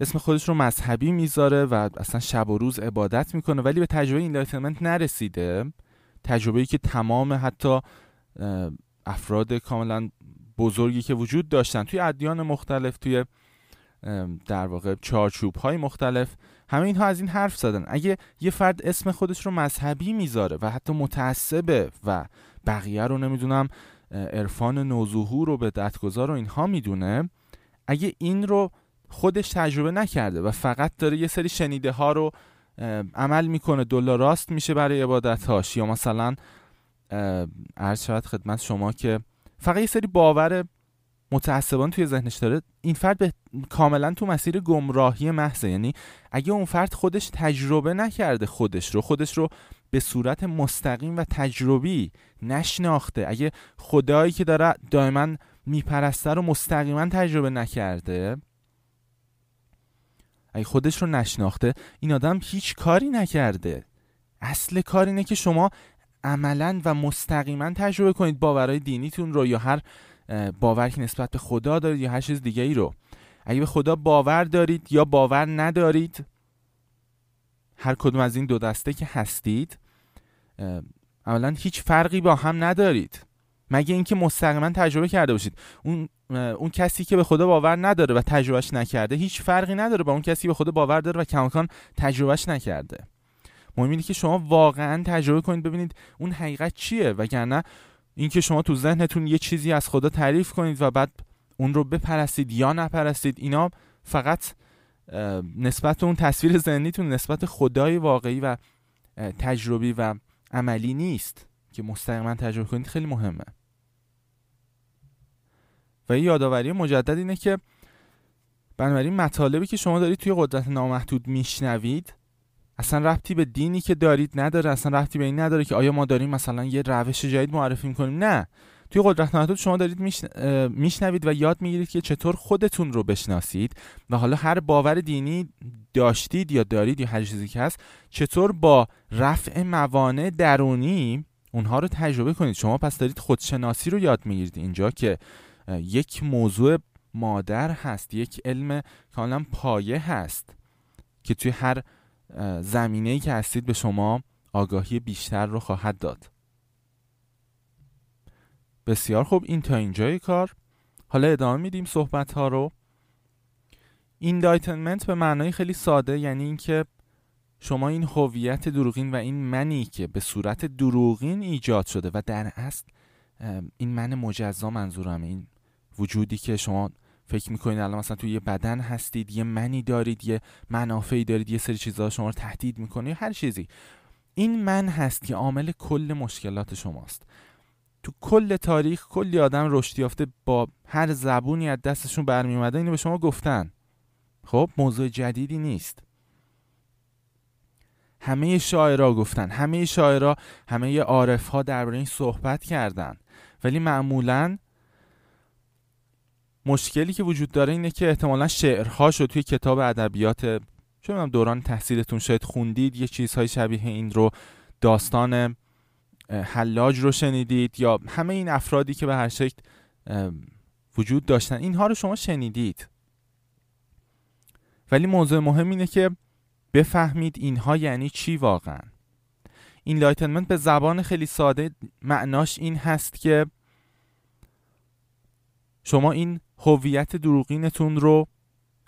اسم خودش رو مذهبی می‌ذاره و اصلا شب و روز عبادت می‌کنه ولی به تجربه اینلایتمنت نرسیده تجربه‌ای که تمام حتی افراد کاملا بزرگی که وجود داشتن توی ادیان مختلف توی در واقع چارچوب های مختلف همه اینها از این حرف زدن. اگه یه فرد اسم خودش رو مذهبی می‌ذاره و حتی متعصبه و بقیه رو نمی‌دونم عرفان نوظهور رو به دستگذار و اینها می‌دونه اگه این رو خودش تجربه نکرده و فقط داره یه سری شنیده ها رو عمل می‌کنه دلار راست میشه برای عبادت هاش یا مثلا عرض شود خدمت شما که فقط یه سری باور متعصبان توی ذهنش داره. این فرد به کاملا تو مسیر گمراهی محضه. یعنی اگه اون فرد خودش تجربه نکرده خودش رو خودش رو به صورت مستقیم و تجربی نشناخته. اگه خدایی که داره دائما میپرسته رو مستقیما تجربه نکرده اگه خودش رو نشناخته این آدم هیچ کاری نکرده. اصل کار اینه که شما عملا و مستقیما تجربه کنید باورهای دینیتون رو یا هر باور که نسبت به خدا دارید یا هر چیز دیگه ای رو. اگه به خدا باور دارید یا باور ندارید هر کدوم از این دو دسته که هستید اولا هیچ فرقی با هم ندارید. مگه اینکه مستقیما تجربه کرده باشید. اون اون کسی که به خدا باور نداره و تجربهش نکرده هیچ فرقی نداره با اون کسی به خدا باور داره و کماکان تجربهش نکرده. مهم اینه که شما واقعا تجربه کنید ببینید اون حقیقت چیه. وگرنه اینکه شما تو ذهنتون یه چیزی از خدا تعریف کنید و بعد اون رو بپرستید یا نپرستید اینا فقط نسبت اون تصویر ذهنیتون نسبت خدای واقعی و تجربی و عملی نیست که مستقیما تجربه کنید. خیلی مهمه. و یه یادآوری مجدد اینه که بنابراین مطالبی که شما دارید توی قدرت نامحدود میشنوید اصلا ربطی به دینی که دارید نداره اصلا ربطی به این نداره که آیا ما داریم مثلا یه روش جدید معرفی می‌کنیم؟ نه. توی قدرت نامحدود شما دارید میشنوید و یاد می‌گیرید که چطور خودتون رو بشناسید و حالا هر باور دینی داشتید یا دارید یا هر چیزی که هست چطور با رفع موانع درونی اونها رو تجربه کنید. شما پس دارید خودشناسی رو یاد می‌گیرید. اینجا که یک موضوع مادر هست یک علم کاملا پایه هست که توی هر زمینه‌ای که هستید به شما آگاهی بیشتر رو خواهد داد. بسیار خوب این تا اینجای کار. حالا ادامه میدیم صحبت ها رو. ایندایتنمنت به معنای خیلی ساده یعنی اینکه شما این هویت دروغین و این منی که به صورت دروغین ایجاد شده و در اصل این من مجزا منظورم این وجودی که شما فکر می‌کنید الان مثلا توی یه بدن هستید یه منی دارید یه منافعی دارید یه سری چیزها شما رو تهدید می‌کنه هر چیزی. این من هست که عامل کل مشکلات شماست. تو کل تاریخ کلی آدم رشد یافته با هر زبونی از دستشون برمی اومده اینو به شما گفتن. خب موضوع جدیدی نیست. همه شاعرها گفتن همه شاعرها همه عارف ها درباره این صحبت کردن. ولی معمولا مشکلی که وجود داره اینه که احتمالا شعرهاش توی کتاب ادبیات چون دوران تحصیلتون شاید خوندید یه چیزهای شبیه این رو داستان حلاج رو شنیدید یا همه این افرادی که به هر شکل وجود داشتن اینها رو شما شنیدید. ولی موضوع مهم اینه که بفهمید اینها یعنی چی واقعا. enlightenment به زبان خیلی ساده معناش این هست که شما این هویت دروغینتون رو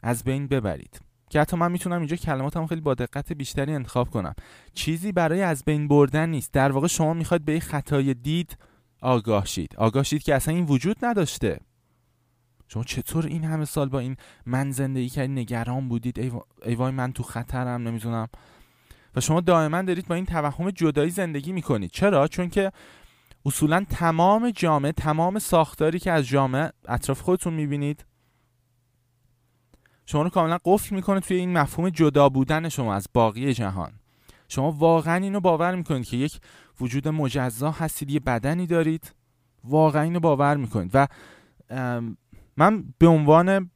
از بین ببرید. که حتی من می‌تونم اینجا کلماتم خیلی با دقت بیشتری انتخاب کنم. چیزی برای از بین بردن نیست. در واقع شما می‌خواید به خطای دید آگاه شید. آگاه شید که اصلا این وجود نداشته. شما چطور این همه سال با این من زندگی کردید نگران بودید؟ ای وای من تو خطرم نمی‌دونم. و شما دائما دارید با این توهم جدایی زندگی می‌کنید. چرا؟ چون که اصولا تمام جامعه تمام ساختاری که از جامعه اطراف خودتون می‌بینید شما رو کاملا قفل می‌کنه توی این مفهوم جدا بودن شما از باقی جهان. شما واقعا اینو باور می‌کنید که یک وجود مجزا هستید یه بدنی دارید. واقعا اینو باور می‌کنید. و من به عنوان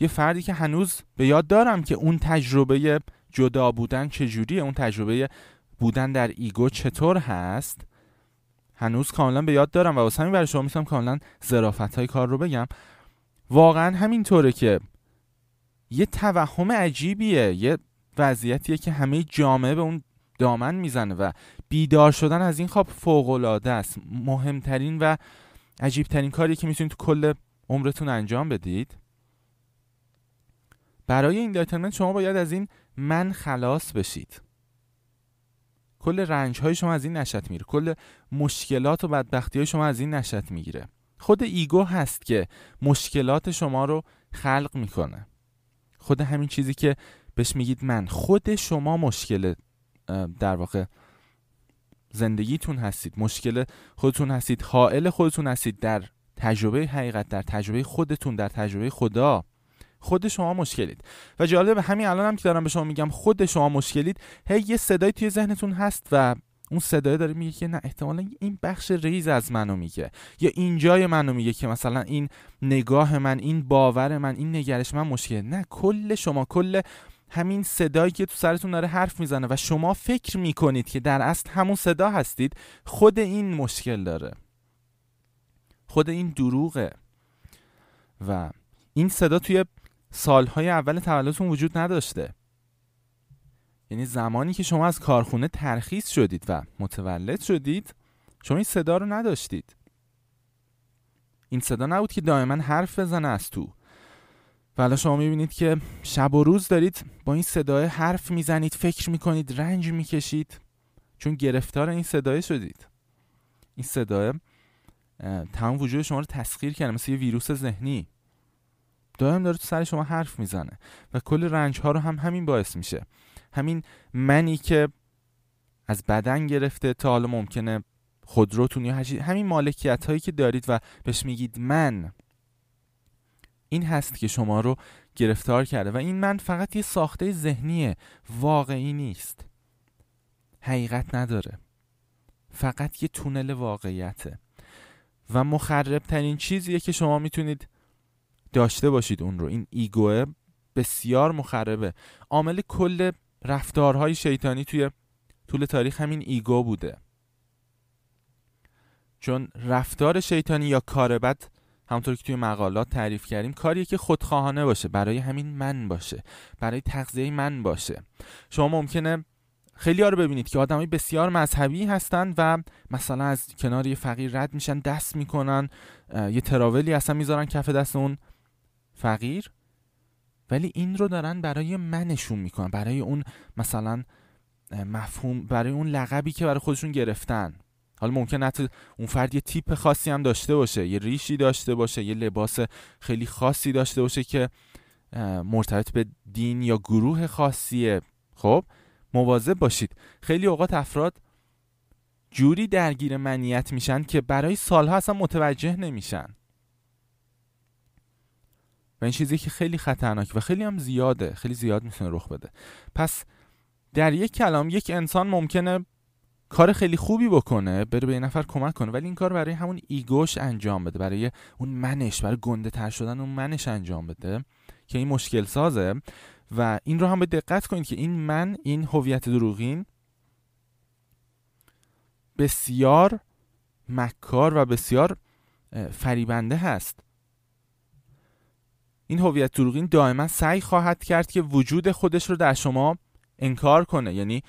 یه فردی که هنوز به یاد دارم که اون تجربه جدا بودن چجوریه اون تجربه بودن در ایگو چطور هست هنوز کاملا به یاد دارم و واسه همین برای شما می‌تونم کاملا ظرافت های کار رو بگم. واقعا همینطوره که یه توهم عجیبیه یه وضعیتیه که همه جامعه به اون دامن می‌زنه و بیدار شدن از این خواب فوق العاده است. مهمترین و عجیبترین کاری که می‌تونید تو کل عمرتون انجام بدید. برای این شما باید از این من خلاص بشید. کل رنج های شما از این نشت میره. کل مشکلات و بدبختی های شما از این نشت می‌گیره. خود ایگو هست که مشکلات شما رو خلق می‌کنه. خود همین چیزی که بهش میگید من. خود شما مشکل در واقع زندگیتون هستید. مشکل خودتون هستید. حائل خودتون هستید. در تجربه حقیقت در تجربه خودتون در تجربه خدا. خود شما مشکلید. و جالب همین الان هم که دارم به شما میگم خود شما مشکلید هی یه صدای توی ذهنتون هست و اون صدای داره میگه که نه احتمالا این بخش ریز از منو میگه. یا اینجای منو میگه که مثلا این نگاه من این باور من این نگرش من مشکل نه کل شما کل همین صدایی که تو سرتون داره حرف می‌زنه و شما فکر می‌کنید که در اصل همون صدا هستید خود این مشکل داره. خود این دروغه. و این صدا توی سالهای اول تولدتون وجود نداشته. یعنی زمانی که شما از کارخونه ترخیص شدید و متولد شدید شما این صدا رو نداشتید. این صدا نبود که دائما حرف بزنه از تو. و شما می‌بینید که شب و روز دارید با این صدای حرف می‌زنید فکر می‌کنید رنج می‌کشید چون گرفتار این صدای شدید. این صدای تمام وجود شما رو تسخیر کرده مثل یه ویروس ذهنی. دائم داره تو سر شما حرف می‌زنه و کل رنج ها رو هم همین باعث میشه. همین منی که از بدن گرفته تا حالا ممکنه خودروتون یا همین مالکیت هایی که دارید و بهش میگید من این هست که شما رو گرفتار کرده و این من فقط یه ساخته ذهنیه واقعی نیست. حقیقت نداره. فقط یه تونل واقعیته. و مخرب ترین چیزیه که شما می‌تونید داشته باشید اون رو. این ایگوه بسیار مخربه. عامل کل رفتارهای شیطانی توی طول تاریخ همین ایگو بوده. چون رفتار شیطانی یا کار بد همونطور که توی مقالات تعریف کردیم کاریه که خودخواهانه باشه برای همین من باشه برای تغذیه من باشه. شما ممکنه خیلی ها رو ببینید که آدمای بسیار مذهبی هستن و مثلا از کنار یه فقیر رد میشن دست می‌کنن یه تراولی اصلا می‌ذارن کف دست اون فقیر ولی این رو دارن برای منشون می‌کنن برای اون مثلا مفهوم برای اون لقبی که برای خودشون گرفتن. حالا ممکن حتی اون فرد یه تیپ خاصی هم داشته باشه یه ریشی داشته باشه یه لباس خیلی خاصی داشته باشه که مرتبط به دین یا گروه خاصیه. خب مواظب باشید. خیلی اوقات افراد جوری درگیر منیت میشن که برای سالها اصلا متوجه نمیشن. و این چیزی که خیلی خطرناک و خیلی هم زیاده خیلی زیاد می‌تونه رخ بده. پس در یک کلام یک انسان ممکنه کار خیلی خوبی بکنه بره به یه نفر کمک کنه ولی این کار برای همون ایگوش انجام بده برای اون منش برای گنده تر شدن اون منش انجام بده که این مشکل سازه. و این رو هم به دقت کنید که این من این هویت دروغین بسیار مکار و بسیار فریبنده هست. این هویت دروغین دائما سعی خواهد کرد که وجود خودش رو در شما انکار کنه. یعنی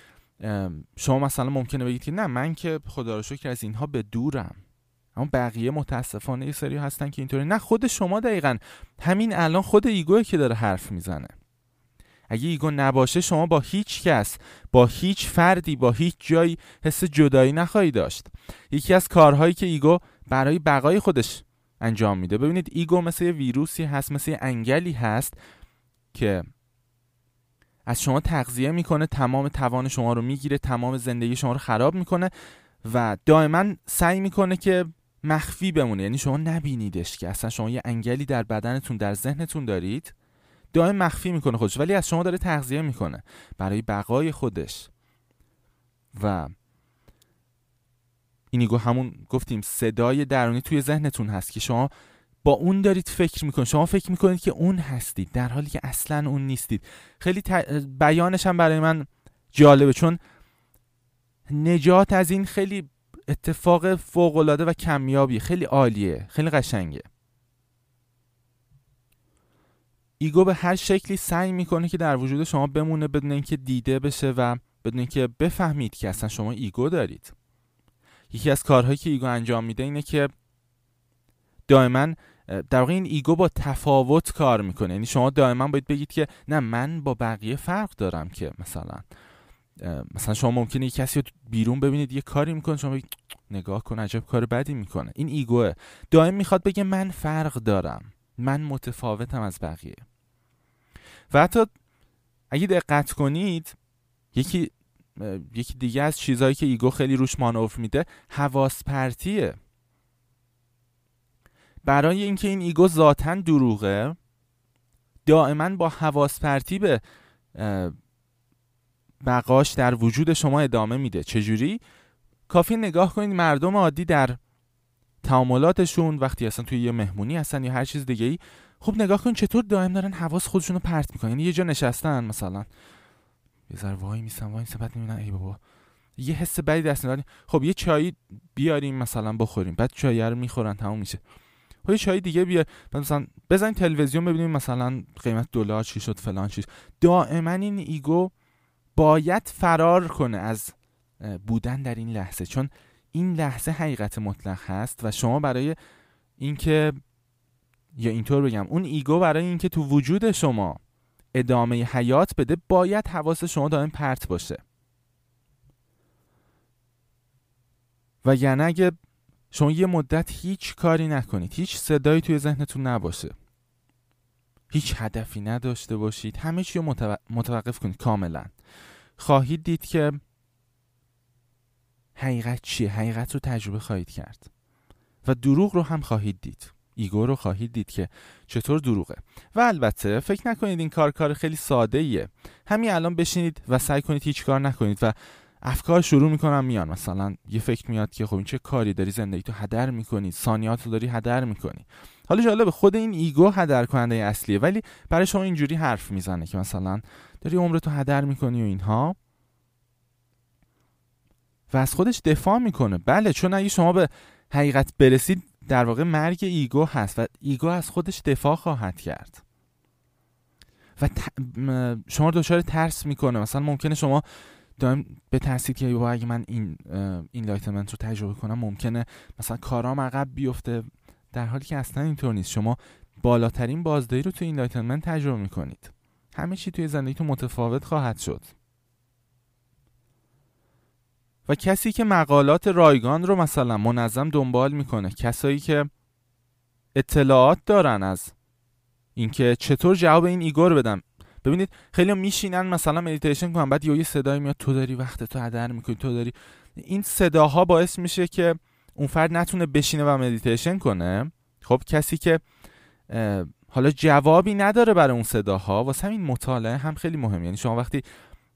شما مثلا ممکنه بگید که نه من که خدا رو شکر از اینها به دورم. اما بقیه متاسفانه یه سری هستن که اینطوری. نه خود شما دقیقا. همین الان خود ایگوه که داره حرف می‌زنه. اگه ایگو نباشه شما با هیچ کس با هیچ فردی با هیچ جایی حس جدایی نخواهی داشت. یکی از کارهایی که ایگو برای بقای خودش انجام میده. ببینید ایگو مثل یه ویروسی هست مثل یه انگلی هست که از شما تغذیه می‌کنه تمام توان شما رو می‌گیره تمام زندگی شما رو خراب می‌کنه و دائما سعی می‌کنه که مخفی بمونه. یعنی شما نبینیدش که اصلا شما یه انگلی در بدنتون در ذهنتون دارید دائم مخفی می‌کنه خودش. ولی از شما داره تغذیه می‌کنه برای بقای خودش. و اینیگو همون گفتیم صدای درونی توی ذهنتون هست که شما با اون دارید فکر می‌کنید. شما فکر می‌کنید که اون هستید در حالی که اصلا اون نیستید. خیلی بیانش هم برای من جالبه چون نجات از این خیلی اتفاق فوقالعاده و کمیابی خیلی عالیه خیلی قشنگه. ایگو به هر شکلی سعی می‌کنه که در وجود شما بمونه بدون اینکه دیده بشه و بدون اینکه بفهمید که اصلا شما ایگو دارید. یکی از کارهایی که ایگو انجام میده اینه که دائما در واقع این ایگو با تفاوت کار می‌کنه. یعنی شما دائما باید بگید که نه من با بقیه فرق دارم که مثلا مثلا شما ممکنه یک کسی رو بیرون ببینید یه کاری می‌کنه شما بگید نگاه کن عجب کار بدی می‌کنه. این ایگوه. دائم می‌خواد بگه من فرق دارم. من متفاوتم از بقیه. و حتی اگه دقت کنید یکی یکی دیگه از چیزهایی که ایگو خیلی روش مانور میده حواس پرتیه برای اینکه این ایگو ذاتا دروغه دائما با حواس پرتی به بقاش در وجود شما ادامه میده. چجوری؟ کافی نگاه کنید مردم عادی در تعاملاتشون وقتی اصلا توی یه مهمونی هستن یا هر چیز دیگه ای خب نگاه کن چطور دائم دارن حواس خودشون رو پرت می‌کنن. یعنی یه جا نشستن مثلا. یه ذره وای میسن وای میسن بعد می‌بینن ای بابا. یه حس بدی دست میدن. خب یه چای بیاریم مثلا بخوریم. بعد چای رو می‌خورن تموم میشه. خب یه چای دیگه بیار. مثلا بزن تلویزیون ببینیم مثلا قیمت دلار چی شد فلان چیز دائما این ایگو باید فرار کنه از بودن در این لحظه. چون این لحظه حقیقت مطلق هست و شما برای اینکه یا اینطور بگم اون ایگو برای اینکه تو وجود شما ادامه حیات بده باید حواس شما دائم پرت باشه. و یعنی اگه شما یه مدت هیچ کاری نکنید هیچ صدایی توی ذهنتون نباشه هیچ هدفی نداشته باشید همه چی رو متوقف کنید کاملا. خواهید دید که حقیقت چیه؟ حقیقت رو تجربه خواهید کرد. و دروغ رو هم خواهید دید. ایگو رو خواهید دید که چطور دروغه. و البته فکر نکنید این کار کار خیلی ساده ایه همین الان بشینید و سعی کنید هیچ کار نکنید و افکار شروع می‌کنن میان. مثلا یه فکر میاد که خب این چه کاری داری زندگی تو هدر می‌کنی ثانیات رو داری هدر می‌کنی. حالا جالب خود این ایگو هدر کننده اصلیه ولی برای شما اینجوری حرف می‌زنه که مثلا داری عمرتو هدر می‌کنی و اینها. و از خودش دفاع می‌کنه. بله چون اگه شما به حقیقت برسید در واقع مرگ ایگو هست و ایگو از خودش دفاع خواهد کرد. و شما دچار ترس می‌کنه. مثلا ممکنه شما دائم بترسید که اگه من این enlightenment رو تجربه کنم ممکنه مثلا کارام عقب بیفته. در حالی که اصلا اینطور نیست. شما بالاترین بازدهی رو تو enlightenment تجربه می‌کنید. همه چی توی زندگیتون متفاوت خواهد شد. و کسی که مقالات رایگان رو مثلا منظم دنبال می‌کنه کسایی که اطلاعات دارن از اینکه چطور جواب این ایگو رو بدم. ببینید خیلی میشینن مثلا مدیتیشن کنن بعد یه صدایی میاد تو داری وقت تو هدر می‌کنی تو داری. این صداها باعث میشه که اون فرد نتونه بشینه و مدیتیشن کنه. خب کسی که حالا جوابی نداره برای اون صداها واسه همین مطالعه هم خیلی مهم یعنی شما وقتی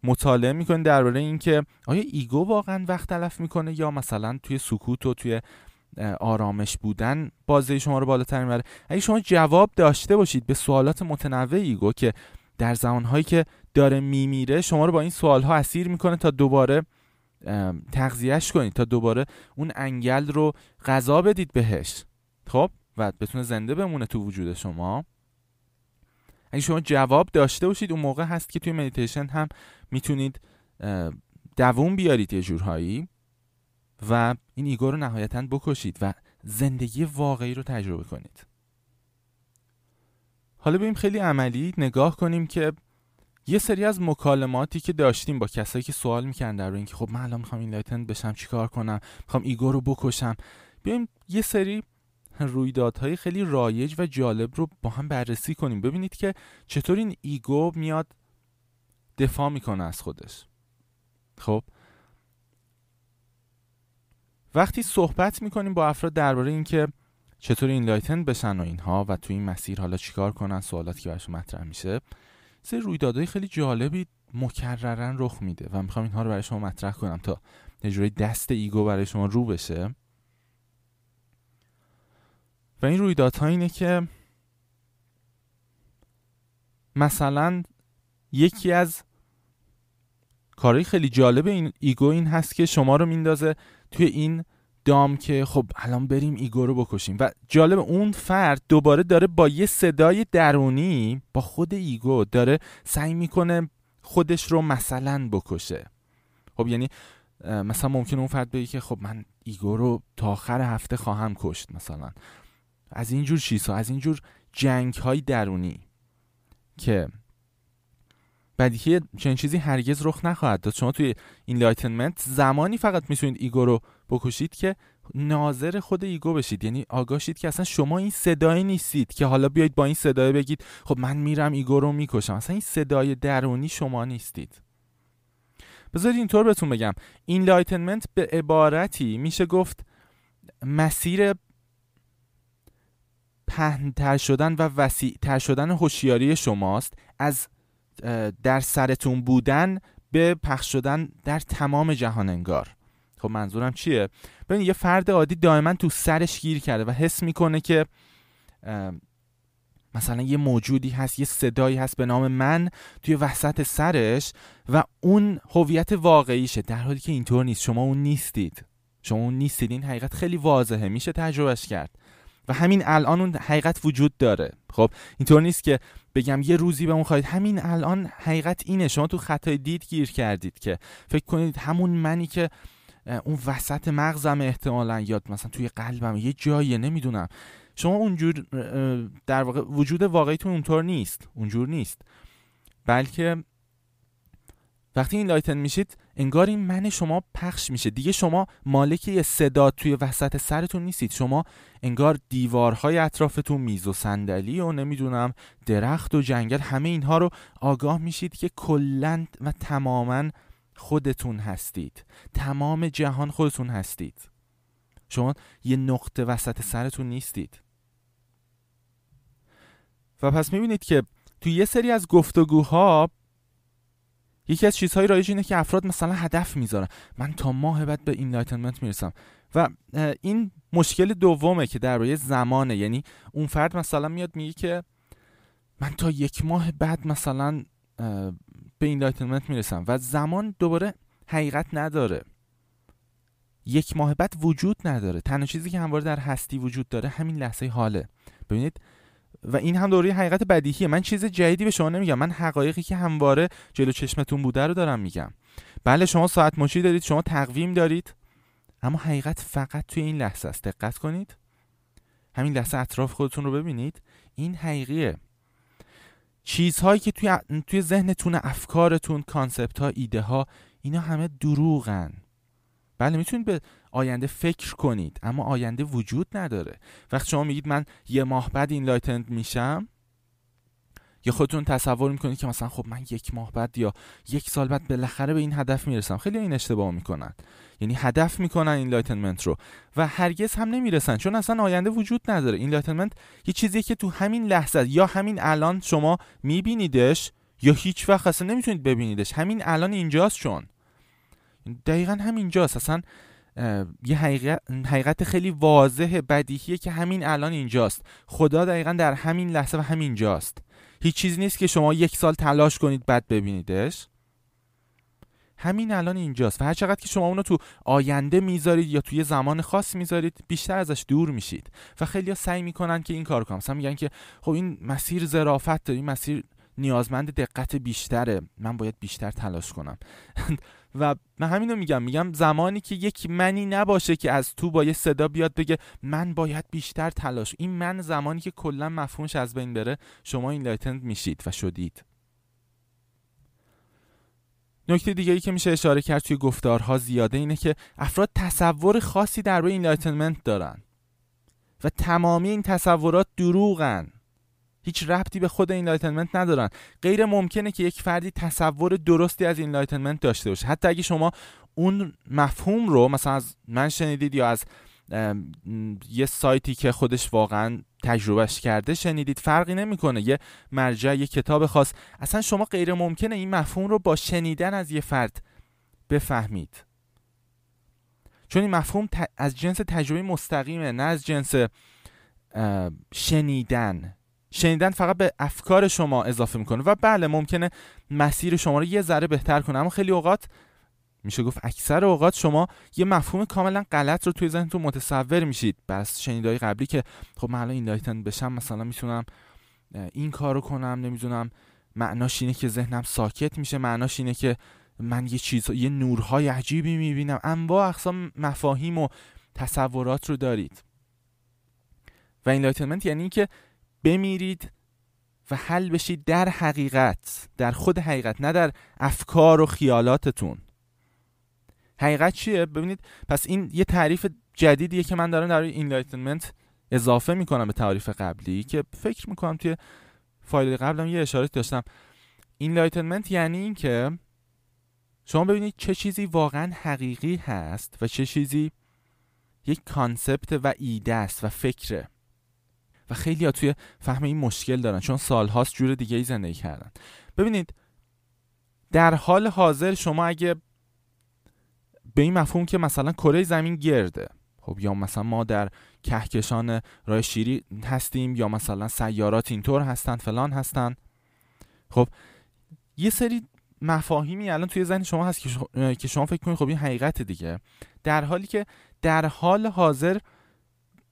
مطالعه می‌کنید درباره اینکه آیا ایگو واقعا وقت تلف می‌کنه یا مثلا توی سکوت و توی آرامش بودن باز هم شما رو بالاتر می‌بره؟ اگه شما جواب داشته باشید به سوالات متنوع ایگو که در زمانهایی که داره میمیره شما رو با این سوالها اسیر می‌کنه تا دوباره تغذیهش کنید تا دوباره اون انگل رو غذا بدید بهش. خب؟ و بتونه زنده بمونه تو وجود شما. اگه شما جواب داشته باشید اون موقع هست که توی مدیتیشن هم می‌تونید دووم بیارید یه جورهایی و این ایگو رو نهایتا بکشید و زندگی واقعی رو تجربه کنید. حالا بریم خیلی عملی نگاه کنیم که یه سری از مکالماتی که داشتیم با کسایی که سوال می‌کردن در اینکه خب من الان می‌خوام enlightened بشم چیکار کنم می‌خوام ego رو بکشم. بیایم یه سری رویدادهای خیلی رایج و جالب رو با هم بررسی کنیم. ببینید که چطور این ego میاد دفاع می‌کنه از خودش. خب؟ وقتی صحبت می‌کنیم با افراد درباره اینکه چطور enlighten بشن و اینها و تو این مسیر حالا چیکار کنن سوالاتی که براشون مطرح میشه یه سری رویدادهای خیلی جالبی مکررن رخ میده و می‌خوام اینها رو برای شما مطرح کنم تا یه دست ego برای شما رو بشه. و این رویدادها اینه که مثلا یکی از کارهای خیلی جالب این ego این هست که شما رو میندازه توی این دام که خب الان بریم ego رو بکشیم. و جالب اون فرد دوباره داره با یه صدای درونی با خود ego داره سعی می‌کنه خودش رو مثلا بکشه. خب یعنی مثلا ممکن اون فرد بگه که خب من ego رو تا آخر هفته خواهم کشت مثلا. از اینجور چیزها از اینجور جنگ های درونی که بدیهی چنین چیزی هرگز رخ نخواهد داد. شما توی enlightenment زمانی فقط می‌تونید ego رو بکشید که ناظر خود ego بشید. یعنی آگاه شید که اصلا شما این صدای نیستید که حالا بیاید با این صدای بگید خب من میرم ego رو می‌کشم. اصلا این صدای درونی شما نیستید. بذارید اینطور بهتون بگم. enlightenment به عبارتی میشه گفت مسیر پهنتر شدن و وسیعتر شدن هوشیاری شماست. از در سرتون بودن به پخش شدن در تمام جهان انگار. خب منظورم چیه؟ ببین یه فرد عادی دائما تو سرش گیر کرده و حس می‌کنه که مثلا یه موجودی هست یه صدایی هست به نام من توی وسط سرش و اون هویت واقعیشه در حالی که اینطور نیست. شما اون نیستید. شما اون نیستید. این حقیقت خیلی واضحه. میشه تجربهش کرد. و همین الان اون حقیقت وجود داره. خب اینطور نیست که بگم یه روزی به اون خواهید همین الان حقیقت اینه. شما تو خطای دید گیر کردید که فکر کنید همون منی که اون وسط مغزم احتمالا یاد مثلا توی قلبم یه جاییه نمی‌دونم. شما اونجور در واقع وجود واقعیتون اونطور نیست. اونجور نیست. بلکه وقتی این لایتن میشید انگار این من شما پخش میشه. دیگه شما مالک یه صدا توی وسط سرتون نیستید. شما انگار دیوارهای اطرافتون میز و صندلی و نمی‌دونم درخت و جنگل همه اینها رو آگاه میشید که کلا و تماما خودتون هستید. تمام جهان خودتون هستید. شما یه نقطه وسط سرتون نیستید. و پس می‌بینید که توی یه سری از گفتگوها یکی از چیزهای رایج اینه که افراد مثلا هدف می‌ذارن. من تا ماه بعد به enlightenment می‌رسم. و این مشکل دومه که درباره زمانه. یعنی اون فرد مثلا میاد میگه که من تا یک ماه بعد مثلا به enlightenment می‌رسم و زمان دوباره حقیقت نداره. یک ماه بعد وجود نداره. تنها چیزی که همواره در هستی وجود داره همین لحظه حاله. ببینید و این هم دوره حقیقت بدیهیه. من چیز جدیدی به شما نمیگم. من حقایقی که همواره جلو چشمتون بوده رو دارم میگم. بله شما ساعت مچی دارید شما تقویم دارید. اما حقیقت فقط توی این لحظه است. دقت کنید. همین لحظه اطراف خودتون رو ببینید. این حقیقیه. چیزهایی که توی, توی ذهنتون افکارتون کانسپت ها ایده ها اینا همه دروغن. بله می‌تونید به آینده فکر کنید اما آینده وجود نداره. وقتی شما میگید من یه ماه بعد enlightened میشم یا خودتون تصور می‌کنید که مثلا خب من یک ماه بعد یا یک سال بعد بالاخره به این هدف می‌رسم. خیلی این اشتباه می‌کنن. یعنی هدف می‌کنن enlightenment رو و هرگز هم نمی‌رسن چون اصلا آینده وجود نداره. enlightenment یه چیزیه که تو همین لحظه یا همین الان شما میبینیدش یا هیچ وقت اصلا نمی‌تونید ببینیدش. همین الان اینجاست چون. دقیقا همینجاست. اصلا یه حقیقت, حقیقت خیلی واضح بدیهیه که همین الان اینجاست. خدا دقیقا در همین لحظه و همین جاست. هیچ چیزی نیست که شما یک سال تلاش کنید بعد ببینیدش. همین الان اینجاست و هر چقدر که شما اونو تو آینده می‌ذارید یا توی زمان خاص می‌ذارید بیشتر ازش دور میشید. و خیلی سعی می‌کنن که این کار کنن. مثلا میگن که خب این مسیر ظرافت داره این مسیر نیازمند دقت بیشتره. من باید بیشتر تلاش کنم. و من همینو میگم میگم زمانی که یک منی نباشه که از تو با یه صدا بیاد بگه من باید بیشتر تلاش این من زمانی که کلا مفهومش از بین بره شما enlightened میشید و شدید. نکته دیگه ای که میشه اشاره کرد توی گفتارها زیاده اینه که افراد تصور خاصی درباره enlightenment دارن و تمامی این تصورات دروغن. هیچ ربطی به خود enlightenment ندارن. غیر ممکنه که یک فردی تصور درستی از enlightenment داشته باشه. حتی اگه شما اون مفهوم رو مثلا از من شنیدید یا از یه سایتی که خودش واقعا تجربهش کرده شنیدید فرقی نمی‌کنه. یه مرجع یه کتاب خاص. اصلا شما غیر ممکنه این مفهوم رو با شنیدن از یه فرد بفهمید. چون این مفهوم از جنس تجربه مستقیمه نه از جنس شنیدن. شنیدن فقط به افکار شما اضافه می‌کنه و بله ممکنه مسیر شما رو یه ذره بهتر کنه. اما خیلی اوقات میشه گفت اکثر اوقات شما یه مفهوم کاملا غلط رو توی ذهنتون متصور میشید. بس شنیدای قبلی که خب من الان این لایتن بشم مثلا می‌تونم این کارو کنم نمی‌دونم معناش اینه که ذهنم ساکت میشه معناش اینه که من یه چیز یه نورهای عجیبی می‌بینم. انواع اقسام مفاهیم و تصورات رو دارید. و این یعنی که بمیرید و حل بشید در حقیقت در خود حقیقت نه در افکار و خیالاتتون. حقیقت چیه؟ ببینید پس این یه تعریف جدیدیه که من دارم در enlightenment اضافه می‌کنم به تعریف قبلی که فکر می‌کنم توی فایل قبلم یه اشاره داشتم. enlightenment یعنی این که شما ببینید چه چیزی واقعا حقیقی هست و چه چیزی یک کانسپت و ایده است و فکره. و خیلی ها توی فهم این مشکل دارن چون سالهاست جور دیگه ای زندگی کردن. ببینید در حال حاضر شما اگه به این مفهوم که مثلا کره زمین گرده خب یا مثلا ما در کهکشان راه شیری هستیم یا مثلا سیارات اینطور هستن فلان هستن خب یه سری مفاهیمی الان توی ذهن شما هست که شما فکر کنید خب این حقیقت دیگه. در حالی که در حال حاضر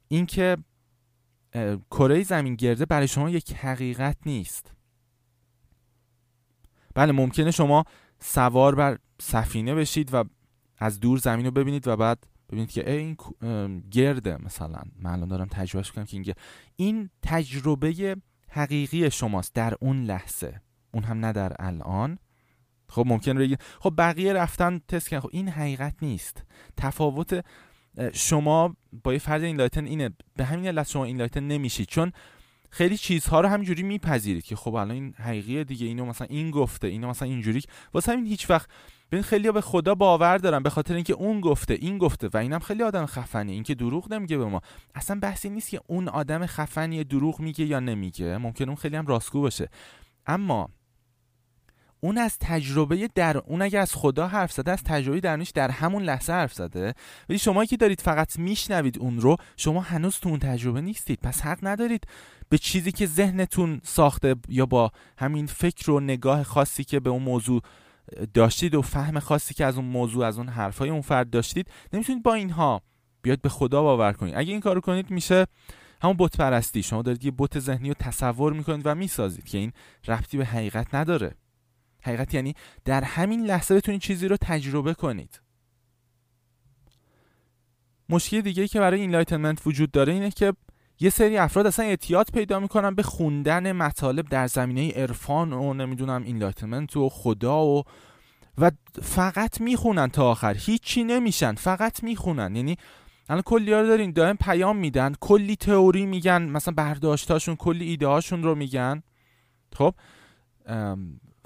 اینکه کره زمین گرده برای شما یک حقیقت نیست. بله ممکنه شما سوار بر سفینه بشید و از دور زمین رو ببینید و بعد ببینید که این گرده مثلا. من الان دارم تجربهش کنم که این, این تجربه حقیقی شماست در اون لحظه. اون هم نه در الان. خب ممکن بگید خب بقیه رفتن تست کردن. خب این حقیقت نیست. تفاوت شما با یه فرد enlightened اینه. به همین علت شما enlightened نمیشید چون خیلی چیزها رو همینجوری میپذیرید که خب الان این حقیقیه دیگه. اینو مثلا این گفته اینو مثلا اینجوری. واسه همین هیچ وقت ببین خیلی به خدا باور دارن به خاطر اینکه اون گفته این گفته و اینم خیلی آدم خفنی اینکه دروغ نمیگه به ما. اصلا بحثی نیست که اون آدم خفنی دروغ میگه یا نمیگه. ممکن اون خیلی هم راستگو باشه. اما اون از تجربه در اون اگر از خدا حرف زده از تجربه درونیش در همون لحظه حرف زده. ولی شما که دارید فقط میشنوید اون رو شما هنوز تو اون تجربه نیستید. پس حق ندارید به چیزی که ذهنتون ساخته یا با همین فکر و نگاه خاصی که به اون موضوع داشتید و فهم خاصی که از اون موضوع از اون حرفای اون فرد داشتید نمی‌تونید با اینها بیاد به خدا باور کنید. اگه این کارو کنید میشه همون بت پرستی. شما دارید یه بت ذهنی رو تصور می‌کنید و می‌سازید که این ربطی به حقیقت نداره. حقیقت یعنی در همین لحظه بتونید چیزی رو تجربه کنید. مشکل دیگه که برای enlightenment وجود داره اینه که یه سری افراد اصلا اعتیاد پیدا می‌کنن به خوندن مطالب در زمینه عرفان و نمی‌دونم enlightenment و خدا و و فقط می‌خونن تا آخر. هیچی نمیشن فقط می‌خونن. یعنی الان کلی ها دارین دائم پیام میدن کلی تئوری میگن مثلا برداشتاشون کلی ایده هاشون رو میگن. خب؟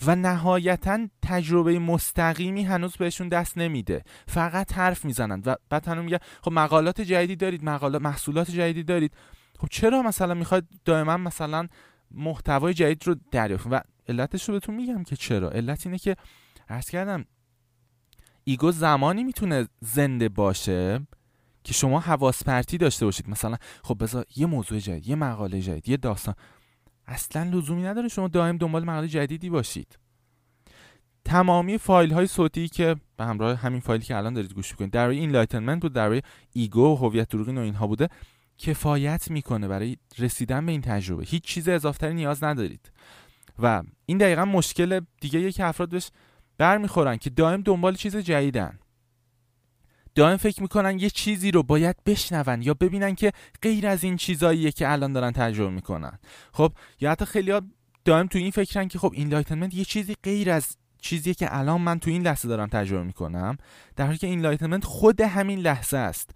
و نهایتا تجربه مستقیمی هنوز بهشون دست نمیده. فقط حرف می‌زنن و بعد هنوز میگن خب مقالات جدیدی دارید مقالات محصولات جدیدی دارید. خب چرا مثلا می‌خواد دائما مثلا محتوای جدید رو دریافت و علتش رو بهتون میگم که چرا. علت اینه که عرض کردم ego زمانی می‌تونه زنده باشه که شما حواس پرتی داشته باشید. مثلا خب بذار یه موضوع جدید یه مقاله جدید یه داستان. اصلا لزومی نداره شما دائم دنبال مقاله جدیدی باشید. تمامی فایل های صوتی که به همراه همین فایلی که الان دارید گوش می‌کنید در enlightenment بود در ego و هویت دروغین و اینها بوده کفایت می‌کنه برای رسیدن به این تجربه. هیچ چیز اضافتری نیاز ندارید. و این دقیقا مشکل دیگه که افراد بهش برمیخورن که دائم دنبال چیز جدیدن. دائم فکر می‌کنن یه چیزی رو باید بشنون یا ببینن که غیر از این چیزاییه که الان دارن تجربه می‌کنن. خب یا حتی خیلی دائم تو این فکرن که خب enlightenment یه چیزی غیر از چیزی که الان من تو این لحظه دارم تجربه می‌کنم در حالی که enlightenment خود همین لحظه است.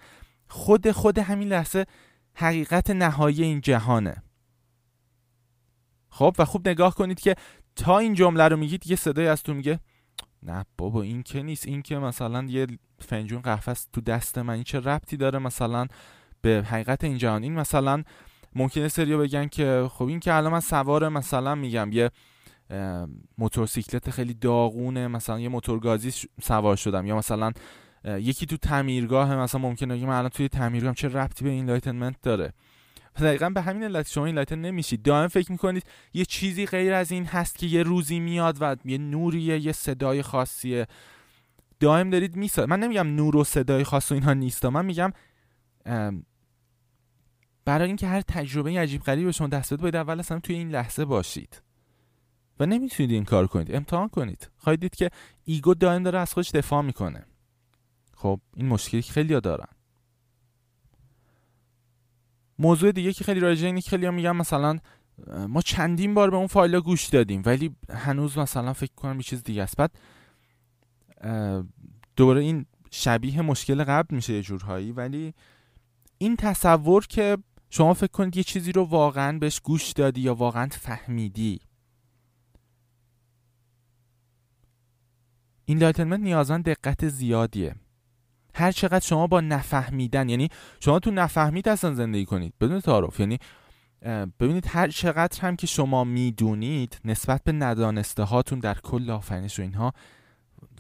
خود خود همین لحظه حقیقت نهایی این جهانه. خب و خوب نگاه کنید که تا این جمله رو میگید یه صدای از تو میگه نه بابا این که نیست. این که مثلا یه فنجون قهوه است تو دست من این چه ربطی داره مثلا به حقیقت این جهان؟ این مثلا ممکنه سریو بگن که خب این که الان من سوار مثلا میگم یه موتورسیکلت خیلی داغونه مثلا یه موتورگازی سوار شدم یا مثلا یکی تو تعمیرگاه مثلا ممکنه بگه من الان توی تعمیرگاه چه ربطی به enlightenment داره؟ دقیقا به همین علت شما enlighten نمیشید. دائم فکر می‌کنید یه چیزی غیر از این هست که یه روزی میاد و یه نوریه یه صدای خاصیه. دائم دارید میسا من نمیگم نور و صدای خاص و اینها نیست من میگم برای اینکه هر تجربه عجیب غریبی به شما دست بده باید اول اصلا توی این لحظه باشید و نمی‌تونید این کار کنید. امتحان کنید. خواهید دید که ایگو دائم داره از خودش دفاع می‌کنه. خب این مشکلی که خیلی دارن. موضوع دیگه که خیلی راجعه اینه خیلی میگم مثلا ما چندین بار به اون فایل گوش دادیم ولی هنوز مثلا فکر کنم یه چیز دیگه است. بعد دوباره این شبیه مشکل قبل میشه یه جورهایی ولی این تصور که شما فکر کنید یه چیزی رو واقعا بهش گوش دادی یا واقعا فهمیدی. enlightenment نیازمند دقت زیادیه. هر چقدر شما با نفهمیدن یعنی شما تو نفهمید اصلا زندگی کنید بدون تعارف. یعنی ببینید هر چقدر هم که شما می‌دونید نسبت به ندانسته هاتون در کل آفرینش و اینها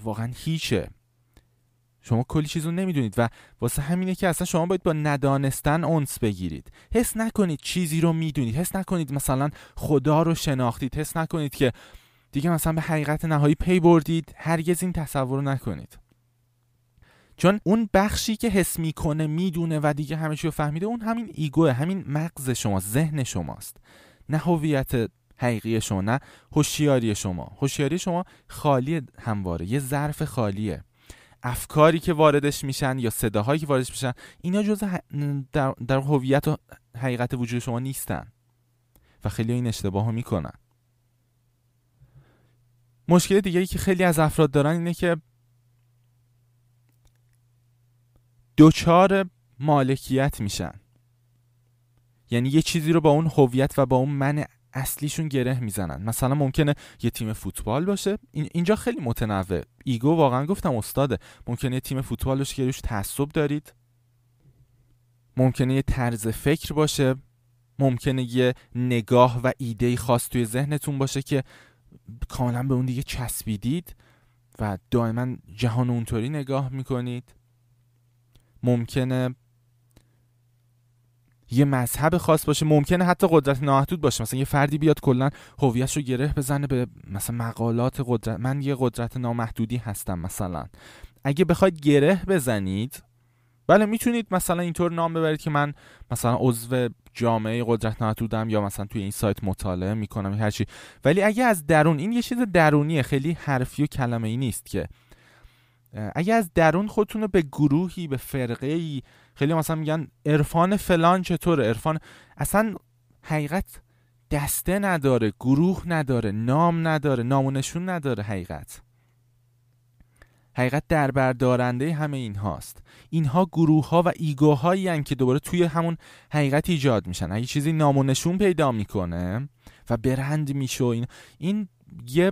واقعا هیچه. شما کلی چیز رو نمی‌دونید و واسه همینه که اصلا شما باید با ندانستن انس بگیرید. حس نکنید چیزی رو می‌دونید. حس نکنید مثلا خدا رو شناختید. حس نکنید که دیگه مثلا به حقیقت نهایی پی بردید. هرگز این تصور رو نکنید. چون اون بخشی که حس می‌کنه می‌دونه و دیگه همه رو فهمیده اون همین ایگوه همین مغز شما ذهن شماست. نه هویت حقیقی شما نه هوشیاری شما. هوشیاری شما خالی همواره یه ظرف خالیه. افکاری که واردش میشن یا صداهایی که واردش میشن اینا جز در, در هویت و حقیقت وجود شما نیستن. و خیلی این اشتباه رو می‌کنن. مشکل دیگری که خیلی از افراد دارن اینه که دوچار مالکیت میشن. یعنی یه چیزی رو با اون هویت و با اون من اصلیشون گره می‌زنن. مثلا ممکنه یه تیم فوتبال باشه. اینجا خیلی متنوع. ایگو واقعا گفتم استاده. ممکنه یه تیم فوتبال باشه که روش تعصب دارید. ممکنه یه طرز فکر باشه. ممکنه یه نگاه و ایده خاص توی ذهنتون باشه که کاملا به اون دیگه چسبیدید و دائما جهان اونطوری نگاه می‌کنید. ممکنه یه مذهب خاص باشه ممکنه حتی قدرت نامحدود باشه. مثلا یه فردی بیاد کلا هویتش گره بزنه به مثلا مقالات قدرت من یه قدرت نامحدودی هستم مثلا. اگه بخواید گره بزنید بله می‌تونید مثلا اینطور نام ببرید که من مثلا عضو جامعه قدرت نامحدودم یا مثلا توی این سایت مطالعه می‌کنم هر چی. ولی اگه از درون این یه چیز درونیه خیلی حرفی و کلمه ای نیست که اگه از درون خودتون رو به گروهی به فرقه ای خیلی مثلا میگن عرفان فلان چطوره؟ عرفان اصلا حقیقت دسته نداره گروه نداره نام نداره نامونشون نداره حقیقت. حقیقت دربردارنده همه این هاست اینها گروه ها و ایگوهایی که دوباره توی همون حقیقت ایجاد میشن. اگه چیزی نامونشون پیدا می‌کنه و برند میشه این این یه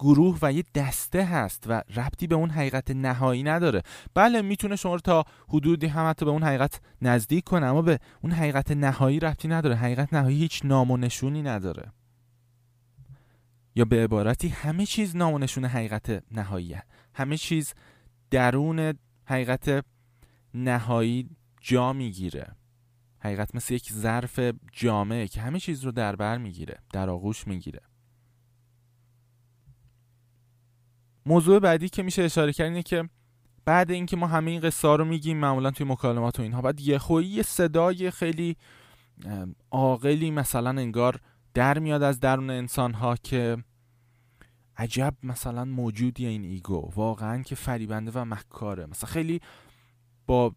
گروه و یه دسته هست و ربطی به اون حقیقت نهایی نداره. بله می‌تونه شما رو تا حدودی هم حتی به اون حقیقت نزدیک کنه اما به اون حقیقت نهایی ربطی نداره. حقیقت نهایی هیچ نام و نشونی نداره. یا به عبارتی همه چیز نام و نشون حقیقت نهاییه. همه چیز درون حقیقت نهایی جا می‌گیره. حقیقت مثل یک ظرف جامعه که همه چیز رو در بر می‌گیره در آغوش می‌گیره. موضوع بعدی که میشه اشاره کرد اینه که بعد اینکه ما همه این قصه رو میگیم معمولا توی مکالمات و اینها بعد یه خویی صدای خیلی عاقلی مثلا انگار در میاد از درون انسان ها که عجب مثلا موجودی این ego. واقعا که فریبنده و مکاره. مثلا خیلی با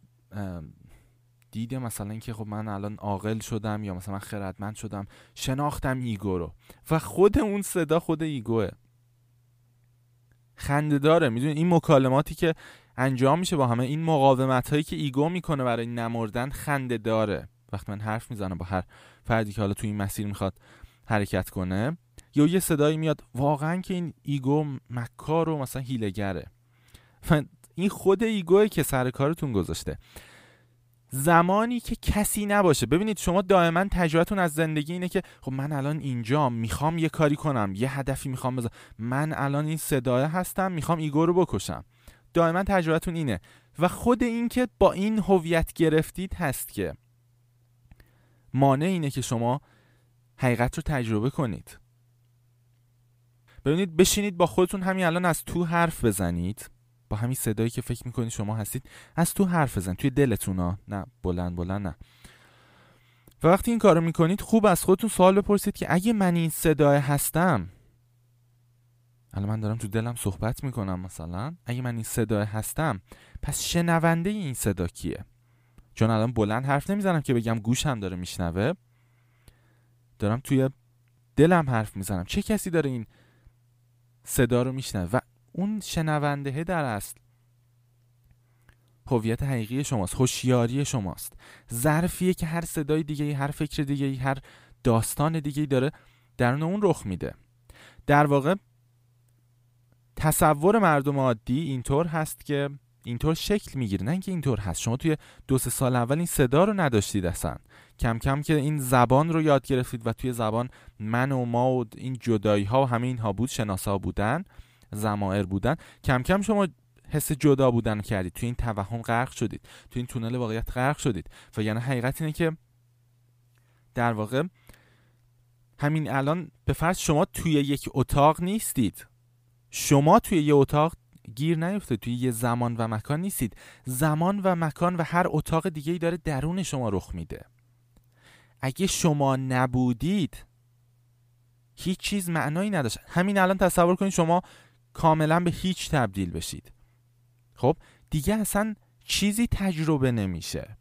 دیده مثلا اینکه خب من الان عاقل شدم یا مثلا من خردمند شدم شناختم ego رو. و خود اون صدا خود ego ه. خنده داره. می‌دونید این مکالماتی که انجام میشه با همه این مقاومت هایی که ego می‌کنه برای نمردن خنده داره. وقتی من حرف می‌زنم با هر فردی که حالا تو این مسیر می‌خواد حرکت کنه یا یه صدایی میاد واقعا که این ego مکار و مثلا حیله‌گره این خود ego ه که سر کارتون گذاشته. زمانی که کسی نباشه. ببینید شما دائما تجربتون از زندگی اینه که خب من الان اینجا می‌خوام یه کاری کنم یه هدفی می‌خوام بزنم. من الان این صدای هستم می‌خوام ego رو بکشم. دائما تجربتون اینه. و خود این که با این هویت گرفتید هست که مانع اینه که شما حقیقت رو تجربه کنید. ببینید بشینید با خودتون همین الان از تو حرف بزنید. با همین صدایی که فکر می‌کنید شما هستید از تو حرف بزن توی دلتون ها. نه بلند بلند نه. و وقتی این کارو می‌کنید خوب از خودتون سوال بپرسید که اگه من این صدای هستم الان من دارم تو دلم صحبت می‌کنم مثلا اگه من این صدای هستم پس شنونده این صدا کیه؟ چون الان بلند حرف نمی‌زنم که بگم گوشم داره میشنوه. دارم توی دلم حرف می‌زنم. چه کسی داره این صدا رو میشنوه؟ و اون شنونده در اصل. هویت حقیقی شماست هوشیاری شماست. ظرفیه که هر صدای دیگه هر فکر دیگه هر داستان دیگه داره درون اون رخ میده. در واقع تصور مردم عادی اینطور هست که اینطور شکل می‌گیره. نه اینکه اینطور هست. شما توی دو سه سال اول این صدا رو نداشتید اصلا. کم کم که این زبان رو یاد گرفتید و توی زبان من و ما و این جدایی ها و همه اینها بود شناسا بودن. زمائر بودن. کم کم شما حس جدا بودن کردید توی این توهم غرق شدید. توی این تونل واقعیت غرق شدید. و یعنی حقیقت اینه که در واقع همین الان به فرض شما توی یک اتاق نیستید. شما توی یه اتاق گیر نیفته توی یه زمان و مکان نیستید. زمان و مکان و هر اتاق دیگه ای داره درون شما رخ میده. اگه شما نبودید هیچ چیز معنایی نداشت. همین الان تصور کنید شما کاملا به هیچ تبدیل بشید. خب دیگه اصلا چیزی تجربه نمیشه.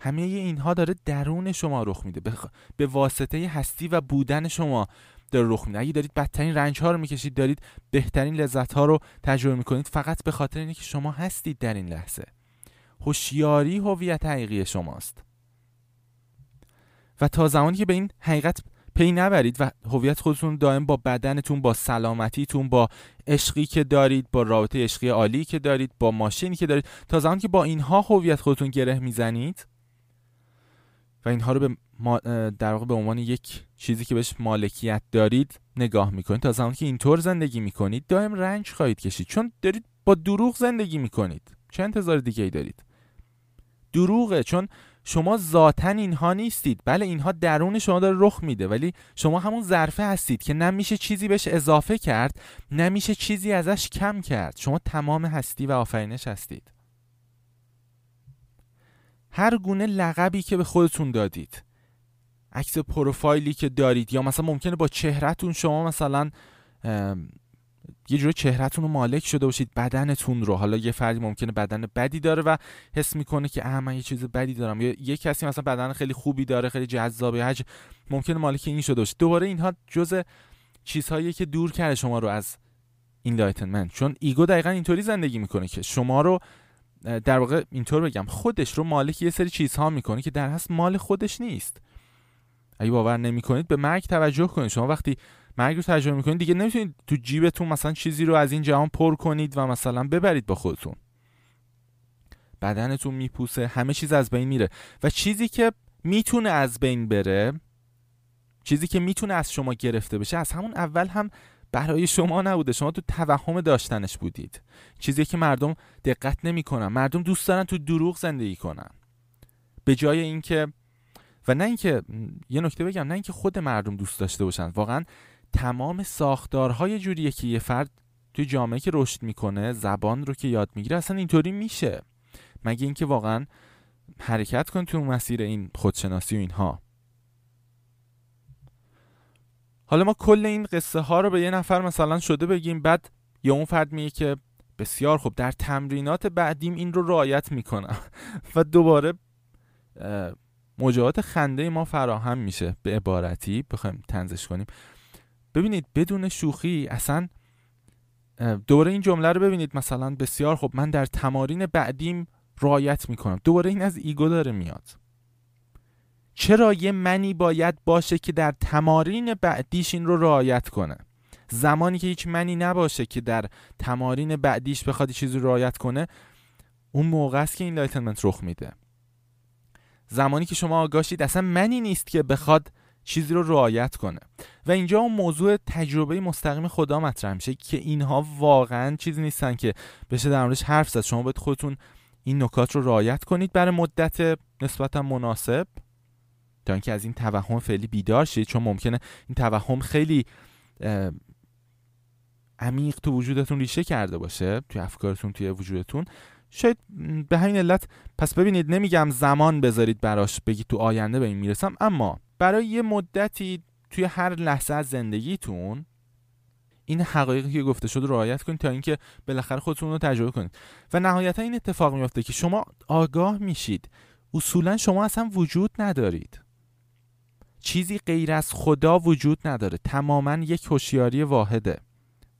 همه اینها داره درون شما رخ میده. به واسطه هستی و بودن شما داره رخ میده. اگه دارید بدترین رنج ها رو می‌کشید دارید بهترین لذت ها رو تجربه می‌کنید. فقط به خاطر اینه که شما هستید در این لحظه. هوشیاری هویت حقیقی شماست. و تا زمانی که به این حقیقت پی نبرید و هویت خودتون دائم با بدنتون با سلامتیتون با عشقی که دارید با رابطه عشقی عالی که دارید با ماشینی که دارید. تا زمانی که با اینها هویت خودتون گره می‌زنید و اینها رو به در واقع به عنوان یک چیزی که بهش مالکیت دارید نگاه می‌کنید. تا زمانی که اینطور زندگی می‌کنید دائم رنج خواهید کشید. چون دارید با دروغ زندگی می‌کنید. چه انتظار دیگه ای دارید؟ دروغه. چون شما ذاتا اینها نیستید. بله اینها درون شما داره رخ میده ولی شما همون ظرفه هستید که نمیشه چیزی بهش اضافه کرد نمیشه چیزی ازش کم کرد. شما تمام هستی و آفرینش هستید. هر گونه لقبی که به خودتون دادید عکس پروفایلی که دارید یا مثلا ممکنه با چهرهتون شما مثلا یه جوری چهرهتون رو مالک شده باشید بدنتون رو. حالا یه فردی ممکنه بدن بدی داره و حس می‌کنه که اه من یه چیز بدی دارم. یا یه کسی مثلا بدن خیلی خوبی داره خیلی جذابه هج ممکنه مالک این شده باشه. دوباره اینها جز چیزهایی که دور کرده شما رو از enlightenment چون ego دقیقا اینطوری زندگی می‌کنه که شما رو در واقع اینطور بگم خودش رو مالک یه سری چیزها می‌کنه که در اصل مال خودش نیست. اگه باور نمی‌کنید به مرگ توجه کنید. شما وقتی مرگ رو تجربه می‌کنید دیگه نمی‌تونید تو جیبتون مثلا چیزی رو از این جهان پر کنید و مثلا ببرید با خودتون. بدنتون میپوسه همه چیز از بین میره. و چیزی که می‌تونه از بین بره چیزی که می‌تونه از شما گرفته بشه از همون اول هم برای شما نبوده. شما تو توهم داشتنش بودید. چیزی که مردم دقت نمی‌کنن. مردم دوست دارن تو دروغ زندگی کنن. به جای اینکه و نه اینکه یه نکته بگم نه اینکه خود مردم دوست داشته باشن. واقعا تمام ساختارهای جوریه که یه فرد توی جامعه که رشد می‌کنه زبان رو که یاد می‌گیره اصلا اینطوری میشه. مگه اینکه واقعا حرکت کن تو مسیر این خودشناسی و اینها. حالا ما کل این قصه ها رو به یه نفر مثلا شده بگیم بعد یا اون فرد میگه که بسیار خوب در تمرینات بعدیم این رو رعایت می‌کنم. و دوباره مجاهات خنده ما فراهم میشه. به عبارتی بخوایم تنزش کنیم. ببینید بدون شوخی اصلا دوره این جمله رو ببینید مثلا. بسیار خب من در تمارین بعدیم رعایت می‌کنم. دوباره این از ego داره میاد. چرا یه منی باید باشه که در تمارین بعدیش این رو رعایت کنه؟ زمانی که هیچ منی نباشه که در تمارین بعدیش بخواد چیزی رو رعایت کنه اون موقع است که enlightenment رخ میده. زمانی که شما آگاهید اصلا منی نیست که بخواد چیزی رو رعایت کنه. و اینجا اون موضوع تجربه مستقیم خدا مطرح میشه که اینها واقعا چیزی نیستن که بشه در موردش حرف زد. شما باید خودتون این نکات رو رعایت کنید برای مدت نسبتا مناسب. تا اینکه از این توهم فعلی بیدار شید چون ممکنه این توهم خیلی عمیق تو وجودتون ریشه کرده باشه توی افکارتون توی وجودتون. شاید به همین علت پس ببینید نمیگم زمان بذارید براش بگید تو آینده به این می‌رسم اما برای یه مدتی توی هر لحظه از زندگیتون این حقایقی که گفته شده رعایت کنید تا اینکه بالاخره خودتون رو تجربه کنید. و نهایتا این اتفاق میفته که شما آگاه میشید. اصولا شما اصلا وجود ندارید. چیزی غیر از خدا وجود نداره. تماما یک هوشیاری واحده.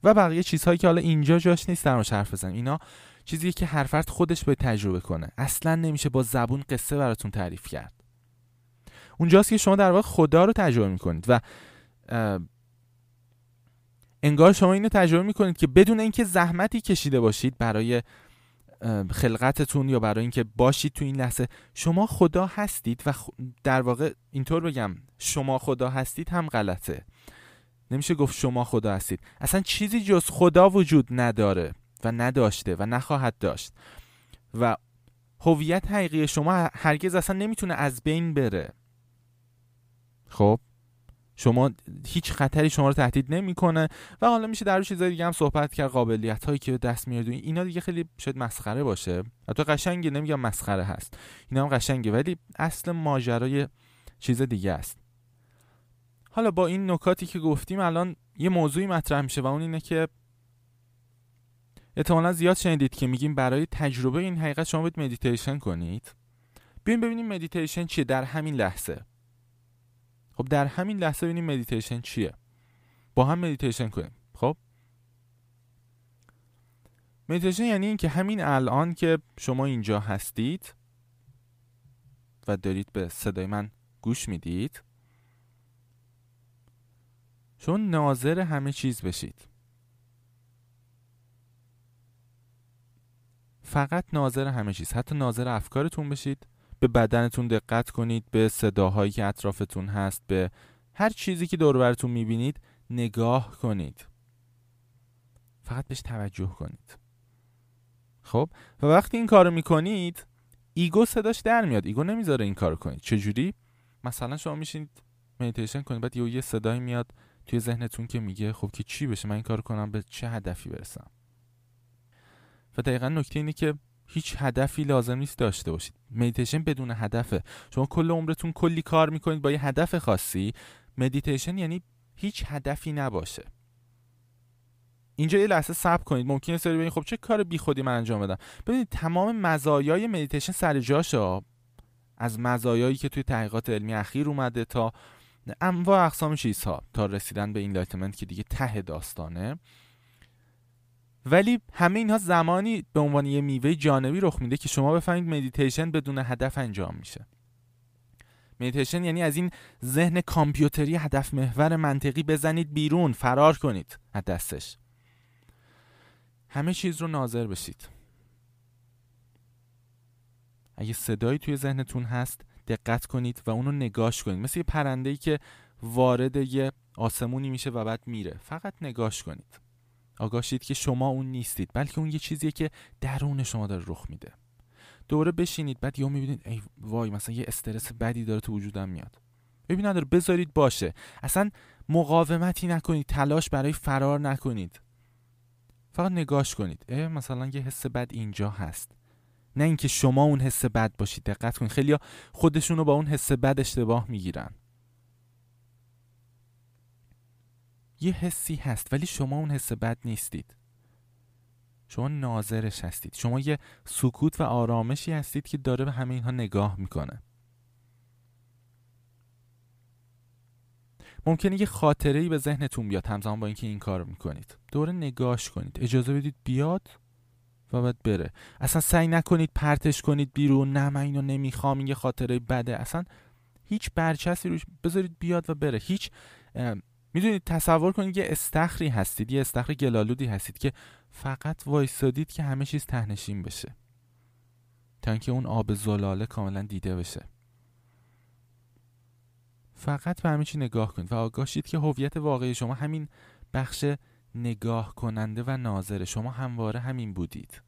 و بقیه چیزهایی که حالا اینجا جاش نیست در حرف بزنم اینا چیزی که هر فرد خودش به تجربه کنه. اصلا نمیشه با زبون قصه براتون تعریف کرد. اونجاست که شما در واقع خدا رو تجربه می‌کنید و انگار شما اینو تجربه می‌کنید که بدون اینکه زحمتی کشیده باشید برای خلقتتون یا برای اینکه باشید تو این لحظه شما خدا هستید و در واقع اینطور بگم شما خدا هستید هم غلطه. نمیشه گفت شما خدا هستید. اصلا چیزی جز خدا وجود نداره و نداشته و نخواهد داشت. و هویت حقیقی شما هرگز اصلا نمی‌تونه از بین بره. خب شما هیچ خطری شما رو تهدید نمی‌کنه و حالا میشه در چیزای دیگه هم صحبت کرد قابلیت هایی که دست میاد اینا دیگه خیلی شاید مسخره باشه. حتی قشنگه نمیگم مسخره هست. اینا هم قشنگه ولی اصل ماجرای چیز دیگه است. حالا با این نکاتی که گفتیم الان یه موضوعی مطرح میشه و اون اینه که احتمالا زیاد شنیدید که میگیم برای تجربه این حقیقت شما باید مدیتیشن کنید. بیاین ببینیم مدیتیشن چیه در همین لحظه. خب در همین لحظه ببینیم مدیتیشن چیه. با هم مدیتیشن کنیم. خب؟ مدیتیشن یعنی اینکه همین الان که شما اینجا هستید و دارید به صدای من گوش می‌دید شما ناظر همه چیز بشید. فقط ناظر همه چیز. حتی ناظر افکارتون بشید. به بدنتون دقت کنید به صداهایی که اطرافتون هست به هر چیزی که دور و برتون می‌بینید نگاه کنید. فقط بهش توجه کنید. خب؟ و وقتی این کارو می‌کنید ego صداش در میاد. ego نمی‌ذاره این کارو کنید. چجوری؟ مثلا شما میشینید مدیتیشن کنید بعد یه صدایی میاد توی ذهنتون که میگه خب که چی بشه؟ من این کار کنم به چه هدفی برسم؟ و دقیقا نکته اینه که هیچ هدفی لازم نیست داشته باشید. مدیتیشن بدون هدفه. شما کل عمرتون کلی کار می‌کنید با یه هدف خاصی. مدیتیشن یعنی هیچ هدفی نباشه. اینجا یه لحظه صبر کنید. ممکنه سری ببینید خب چه کار بیخودی من انجام بدم. ببینید تمام مزایای مدیتیشن سر جاشه. از مزایایی که توی تحقیقات علمی اخیر اومده تا انواع اقسام چیزها. تا رسیدن به enlightenment که دیگه ته داستانه. ولی همه اینها زمانی به عنوان یه میوه جانبی رخ میده که شما بفهمید مدیتیشن بدون هدف انجام میشه. مدیتیشن یعنی از این ذهن کامپیوتری هدف محور منطقی بزنید بیرون فرار کنید از دستش. همه چیز رو ناظر بشید. اگه صدایی توی ذهنتون هست دقت کنید و اونو نگاش کنید. مثل یه پرنده که وارد یه آسمونی میشه و بعد میره. فقط نگاش کنید. آگاه که شما اون نیستید بلکه اون یه چیزیه که درون شما داره رخ میده. دوره بشینید بعد یا می‌بینید ای وای مثلا یه استرس بدی داره تو وجودم میاد. ببین نداره بذارید باشه. اصلا مقاومتی نکنید تلاش برای فرار نکنید. فقط نگاش کنید. اه مثلا یه حس بد اینجا هست. نه اینکه شما اون حس بد باشید دقت کنید. خیلی خودشون رو با اون حس بد اشتباه می‌گیرن. یه حسی هست ولی شما اون حس بد نیستید. شما ناظرش هستید. شما یه سکوت و آرامشی هستید که داره به همه اینها نگاه می‌کنه. ممکنه یه خاطره ای به ذهنتون بیاد همزمان با اینکه این کار می‌کنید. دوره نگاش کنید. اجازه بدید بیاد و بعد بره. اصلا سعی نکنید پرتش کنید بیرون. نه من اینو نمی‌خوام. این یه خاطره بده. اصلا هیچ برچسبی روش بذارید بیاد و بره. هیچ می‌دونید تصور کنید یه استخری هستید یه استخر گلالودی هستید که فقط وایستادید که همه چیز تهنشین بشه. تا اینکه اون آب زلاله کاملا دیده بشه. فقط به همه چی نگاه کنید و آگاه شید که هویت واقعی شما همین بخش نگاه کننده و ناظره. شما همواره همین بودید.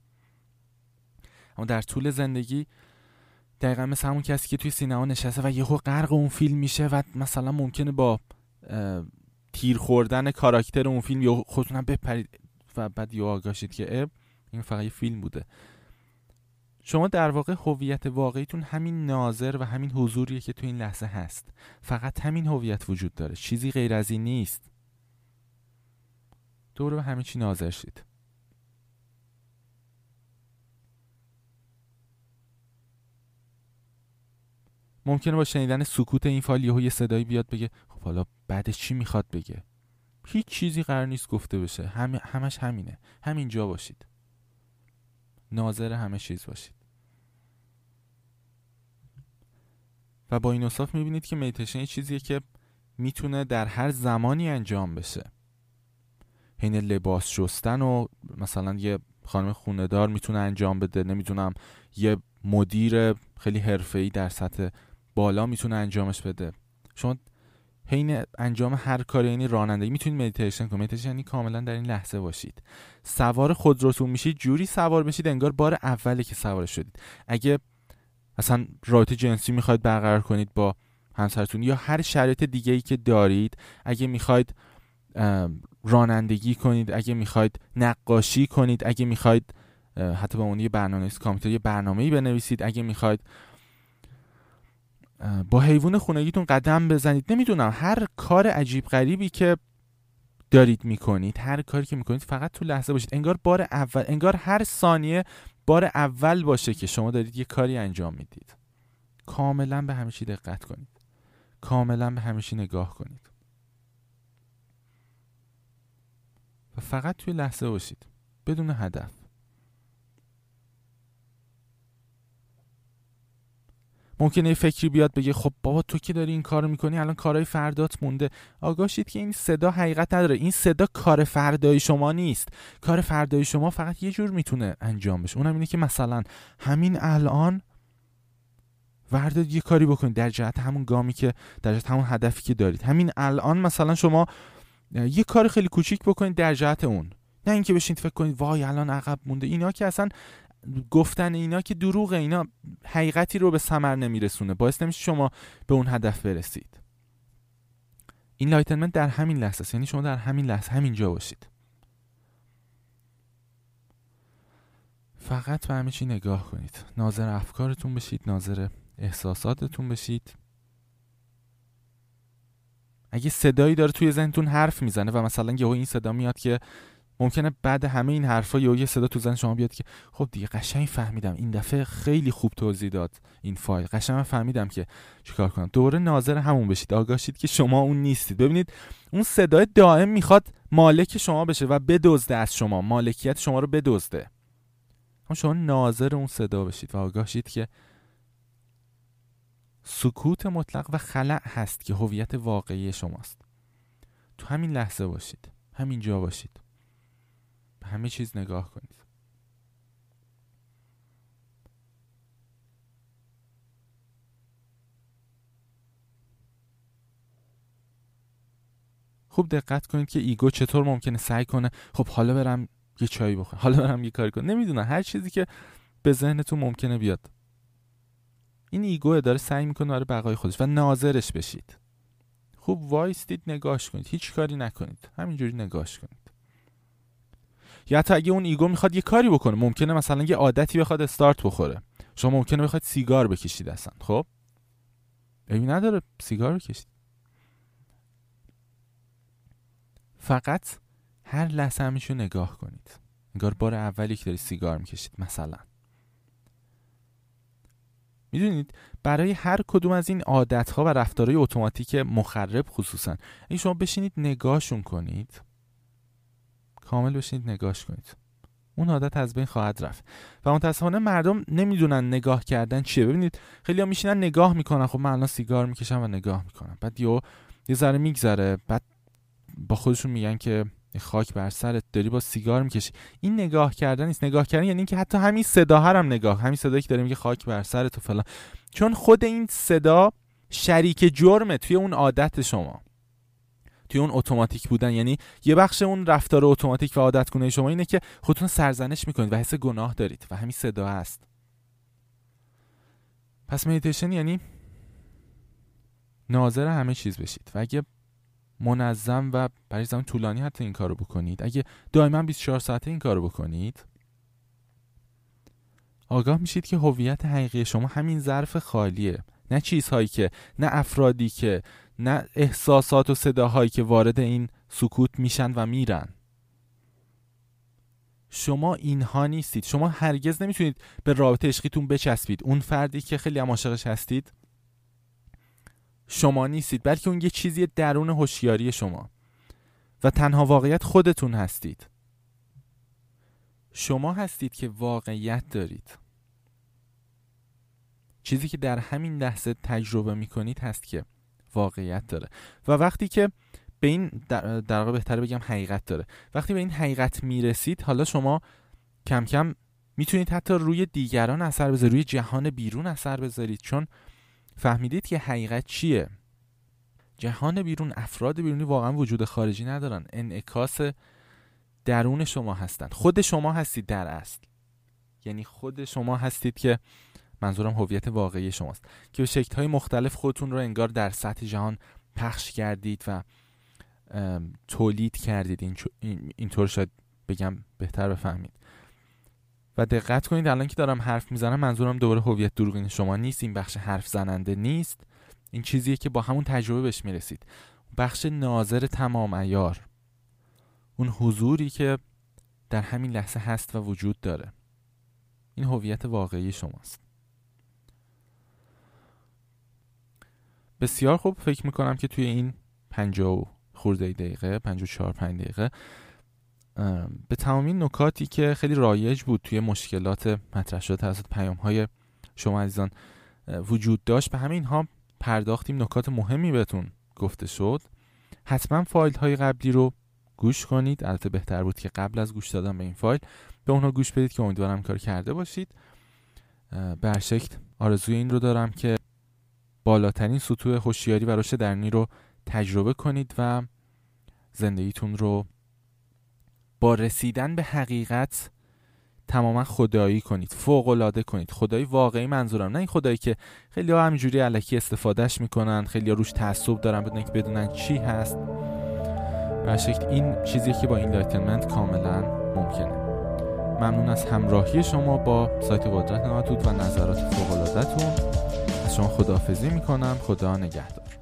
اما در طول زندگی دقیقا مثل همون کسی که توی سینما نشسته و یهو غرق اون فیلم میشه و مثلا ممکنه با تیر خوردن کاراکتر اون فیلم یا خودتون بپرید و بعد یا آگاه شید که این فقط یه فیلم بوده. شما در واقع هویت واقعیتون همین ناظر و همین حضوریه که تو این لحظه هست. فقط همین هویت وجود داره. چیزی غیر از این نیست. دور به همه چی ناظر شید. ممکنه با شنیدن سکوت این فایل یه صدایی بیاد بگه حالا بعدش چی می‌خواد بگه؟ هیچ چیزی قرار نیست گفته بشه. هم همش همینه. همینجا باشید. ناظر همه چیز باشید. و با این اوصاف می‌بینید که مدیتیشن یه چیزیه که می‌تونه در هر زمانی انجام بشه. حین لباس شستن و مثلا یه خانم خونه‌دار می‌تونه انجام بده. نمی‌دونم یه مدیر خیلی حرفه‌ای در سطح بالا می‌تونه انجامش بده. شما حین انجام هر کاری یعنی رانندگی. می‌تونید مدیتیشن کنید. مدیتیشن یعنی کاملا در این لحظه باشید. سوار خودروتون میشید. جوری سوار بشید انگار بار اولی که سوار شدید. اگه اصلا رابطه جنسی می‌خواید برقرار کنید با همسرتون یا هر شرایط دیگه ای که دارید اگه می‌خواید رانندگی کنید اگه می‌خواید نقاشی کنید اگه می‌خواید حتی به اون یه برنامه کامپیوتر یه برنامه‌ای بنویسید اگه می‌خواید با حیوان خونگیتون قدم بزنید. نمی‌دونم هر کار عجیب غریبی که دارید می‌کنید هر کاری که می‌کنید فقط تو لحظه باشید. انگار بار اول انگار هر ثانیه بار اول باشه که شما دارید یه کاری انجام می‌دید. کاملا به همه چی دقت کنید. کاملا به همه چی نگاه کنید. و فقط توی لحظه باشید. بدون هدف. ممکنه یه فکری بیاد بگه خب بابا تو که داری این کارو می‌کنی الان کارهای فردات مونده. آگاه شید که این صدا حقیقت نداره. این صدا کار فردای شما نیست. کار فردای شما فقط یه جور می‌تونه انجام بشه. اونم اینه که مثلا همین الان ورداد یه کاری بکنید. در جهت همون گامی که در جهت همون هدفی که دارید. همین الان مثلا شما یه کار خیلی کوچیک بکنید در جهت اون. نه اینکه بشین فکر کنید وای الان عقب مونده. اینا که اصلا گفتن اینا که دروغه اینا حقیقتی رو به ثمر نمیرسونه. باعث نمیشه شما به اون هدف برسید. enlightenment در همین لحظه است. یعنی شما در همین لحظه همین جا باشید. فقط به همه چی نگاه کنید. ناظر افکارتون بشید ناظر احساساتتون بشید. اگه صدایی داره توی ذهنتون حرف می‌زنه و مثلا یهو این صدا میاد که ممکنه بعد همه این حرفا یه صدا تو ذهن شما بیاد که خب دیگه قشنگ فهمیدم. این دفعه خیلی خوب توضیح داد این فایل. قشنگ فهمیدم که چیکار کنم. دوره ناظر همون بشید. آگاه شید که شما اون نیستید. ببینید اون صدای دائم می‌خواد مالک شما بشه و بدزده از شما. مالکیت شما رو بدزده. شما ناظر اون صدا بشید و آگاه شید که سکوت مطلق و خلع هست که هویت واقعی شماست. تو همین لحظه باشید. همین جا باشید. همه چیز نگاه کنید. خوب دقت کنید که ego چطور ممکنه سعی کنه خب حالا برم یه چایی بخورم حالا برم یه کاری کنم. نمی‌دونم هر چیزی که به ذهنتون ممکنه بیاد. این ego داره سعی می‌کنه برای بقای خودش و ناظرش بشید. خوب وایستید نگاش کنید. هیچ کاری نکنید. همینجوری نگاش کنید. یا حتی اگه اون ego می‌خواد یه کاری بکنه ممکنه مثلا یه عادتی بخواد استارت بخوره. شما ممکنه بخواد سیگار بکشید اصلا خب؟ ایمی نداره سیگار بکشید. فقط هر لحظه همیشو نگاه کنید. انگار بار اولی که داری سیگار می‌کشید مثلا. می‌دونید؟ برای هر کدوم از این عادت ها و رفتارهای اتوماتیک مخرب خصوصا. این شما بشینید نگاهشون کنید کامل بشینید نگاش کنید. اون عادت از بین خواهد رفت. و متاسفانه مردم نمی‌دونن نگاه کردن چیه. ببینید خیلی ها میشینن نگاه می‌کنن. خب من الان سیگار می‌کشم و نگاه می‌کنم. بعد یه یه ذره میگذره. بعد با خودشون میگن که خاک بر سرت داری با سیگار می‌کشی. این نگاه کردن نیست. نگاه کردن یعنی اینکه حتی همین صدا هم نگاه. همین صدایی که داریم میگه خاک بر سرت و فلان. چون خود این صدا شریک جرمه توی اون عادت شما. توی اون اتوماتیک بودن. یعنی یه بخش اون رفتار اتوماتیک و عادت گونه شما اینه که خودتون سرزنش می‌کنید و حس گناه دارید و همین صدا هست. پس مدیتیشن یعنی ناظر همه چیز بشید و اگه منظم و برای زمان طولانی حتی این کارو بکنید اگه دائما 24 ساعته این کارو بکنید آگاه میشید که هویت حقیقی شما همین ظرف خالیه. نه چیزهایی که نه افرادی که نه احساسات و صداهایی که وارد این سکوت میشن و میرن. شما اینها نیستید. شما هرگز نمی‌تونید به رابطه عشقیتون بچسبید. اون فردی که خیلی هم عاشقش هستید شما نیستید. بلکه اون یه چیزی درون هوشیاری شما. و تنها واقعیت خودتون هستید. شما هستید که واقعیت دارید. چیزی که در همین لحظه تجربه می‌کنید هست که واقعیت داره. و وقتی که به این در واقع بهتره بگم حقیقت داره. وقتی به این حقیقت می‌رسید حالا شما کم کم می‌تونید حتی روی دیگران اثر بذارید روی جهان بیرون اثر بذارید. چون فهمیدید که حقیقت چیه. جهان بیرون افراد بیرونی واقعا وجود خارجی ندارن. انعکاس درون شما هستند خود شما هستید در اصل. یعنی خود شما هستید که منظورم هویت واقعی شماست که به شکل های مختلف خودتون رو انگار در سطح جهان پخش کردید و تولید کردید. اینطور شاید بگم بهتر بفهمید. و دقت کنید الان که دارم حرف می‌زنم منظورم دوباره هویت دروغین شما نیست این بخش حرف زننده نیست. این چیزیه که با همون تجربه بهش می‌رسید. بخش ناظر تمام ایار اون حضوری که در همین لحظه هست و وجود داره. این هویت واقعی شماست. بسیار خوب. فکر می‌کنم که توی این پنجاه خورده دقیقه پنج و چهار پنج دقیقه به تمامی نکاتی که خیلی رایج بود توی مشکلات مطرح شده توسط پیام های شما عزیزان وجود داشت. به همین ها پرداختیم نکات مهمی بهتون گفته شد. حتما فایل های قبلی رو گوش کنید. البته بهتر بود که قبل از گوش دادن به این فایل به اونها گوش بدید که امیدوارم کار کرده باشید. بی‌شک آرزوی این رو دارم که بالاترین سطوح هوشیاری و رشد درونی رو تجربه کنید و زندگیتون رو با رسیدن به حقیقت تماما خدایی کنید فوق العاده کنید. خدایی واقعی منظورم نه این خدایی که خیلی ها همینجوری الکی استفادهش می‌کنن خیلی ها روش تعصب دارن بدون که بدونن چی هست. بی‌شک این چیزی که با enlightenment کاملا ممکنه. ممنون از همراهی شما با سایت قدرت نامتود و نظرات فوق العادهتون از شما خداحافظی می‌کنم. خدا نگهدار.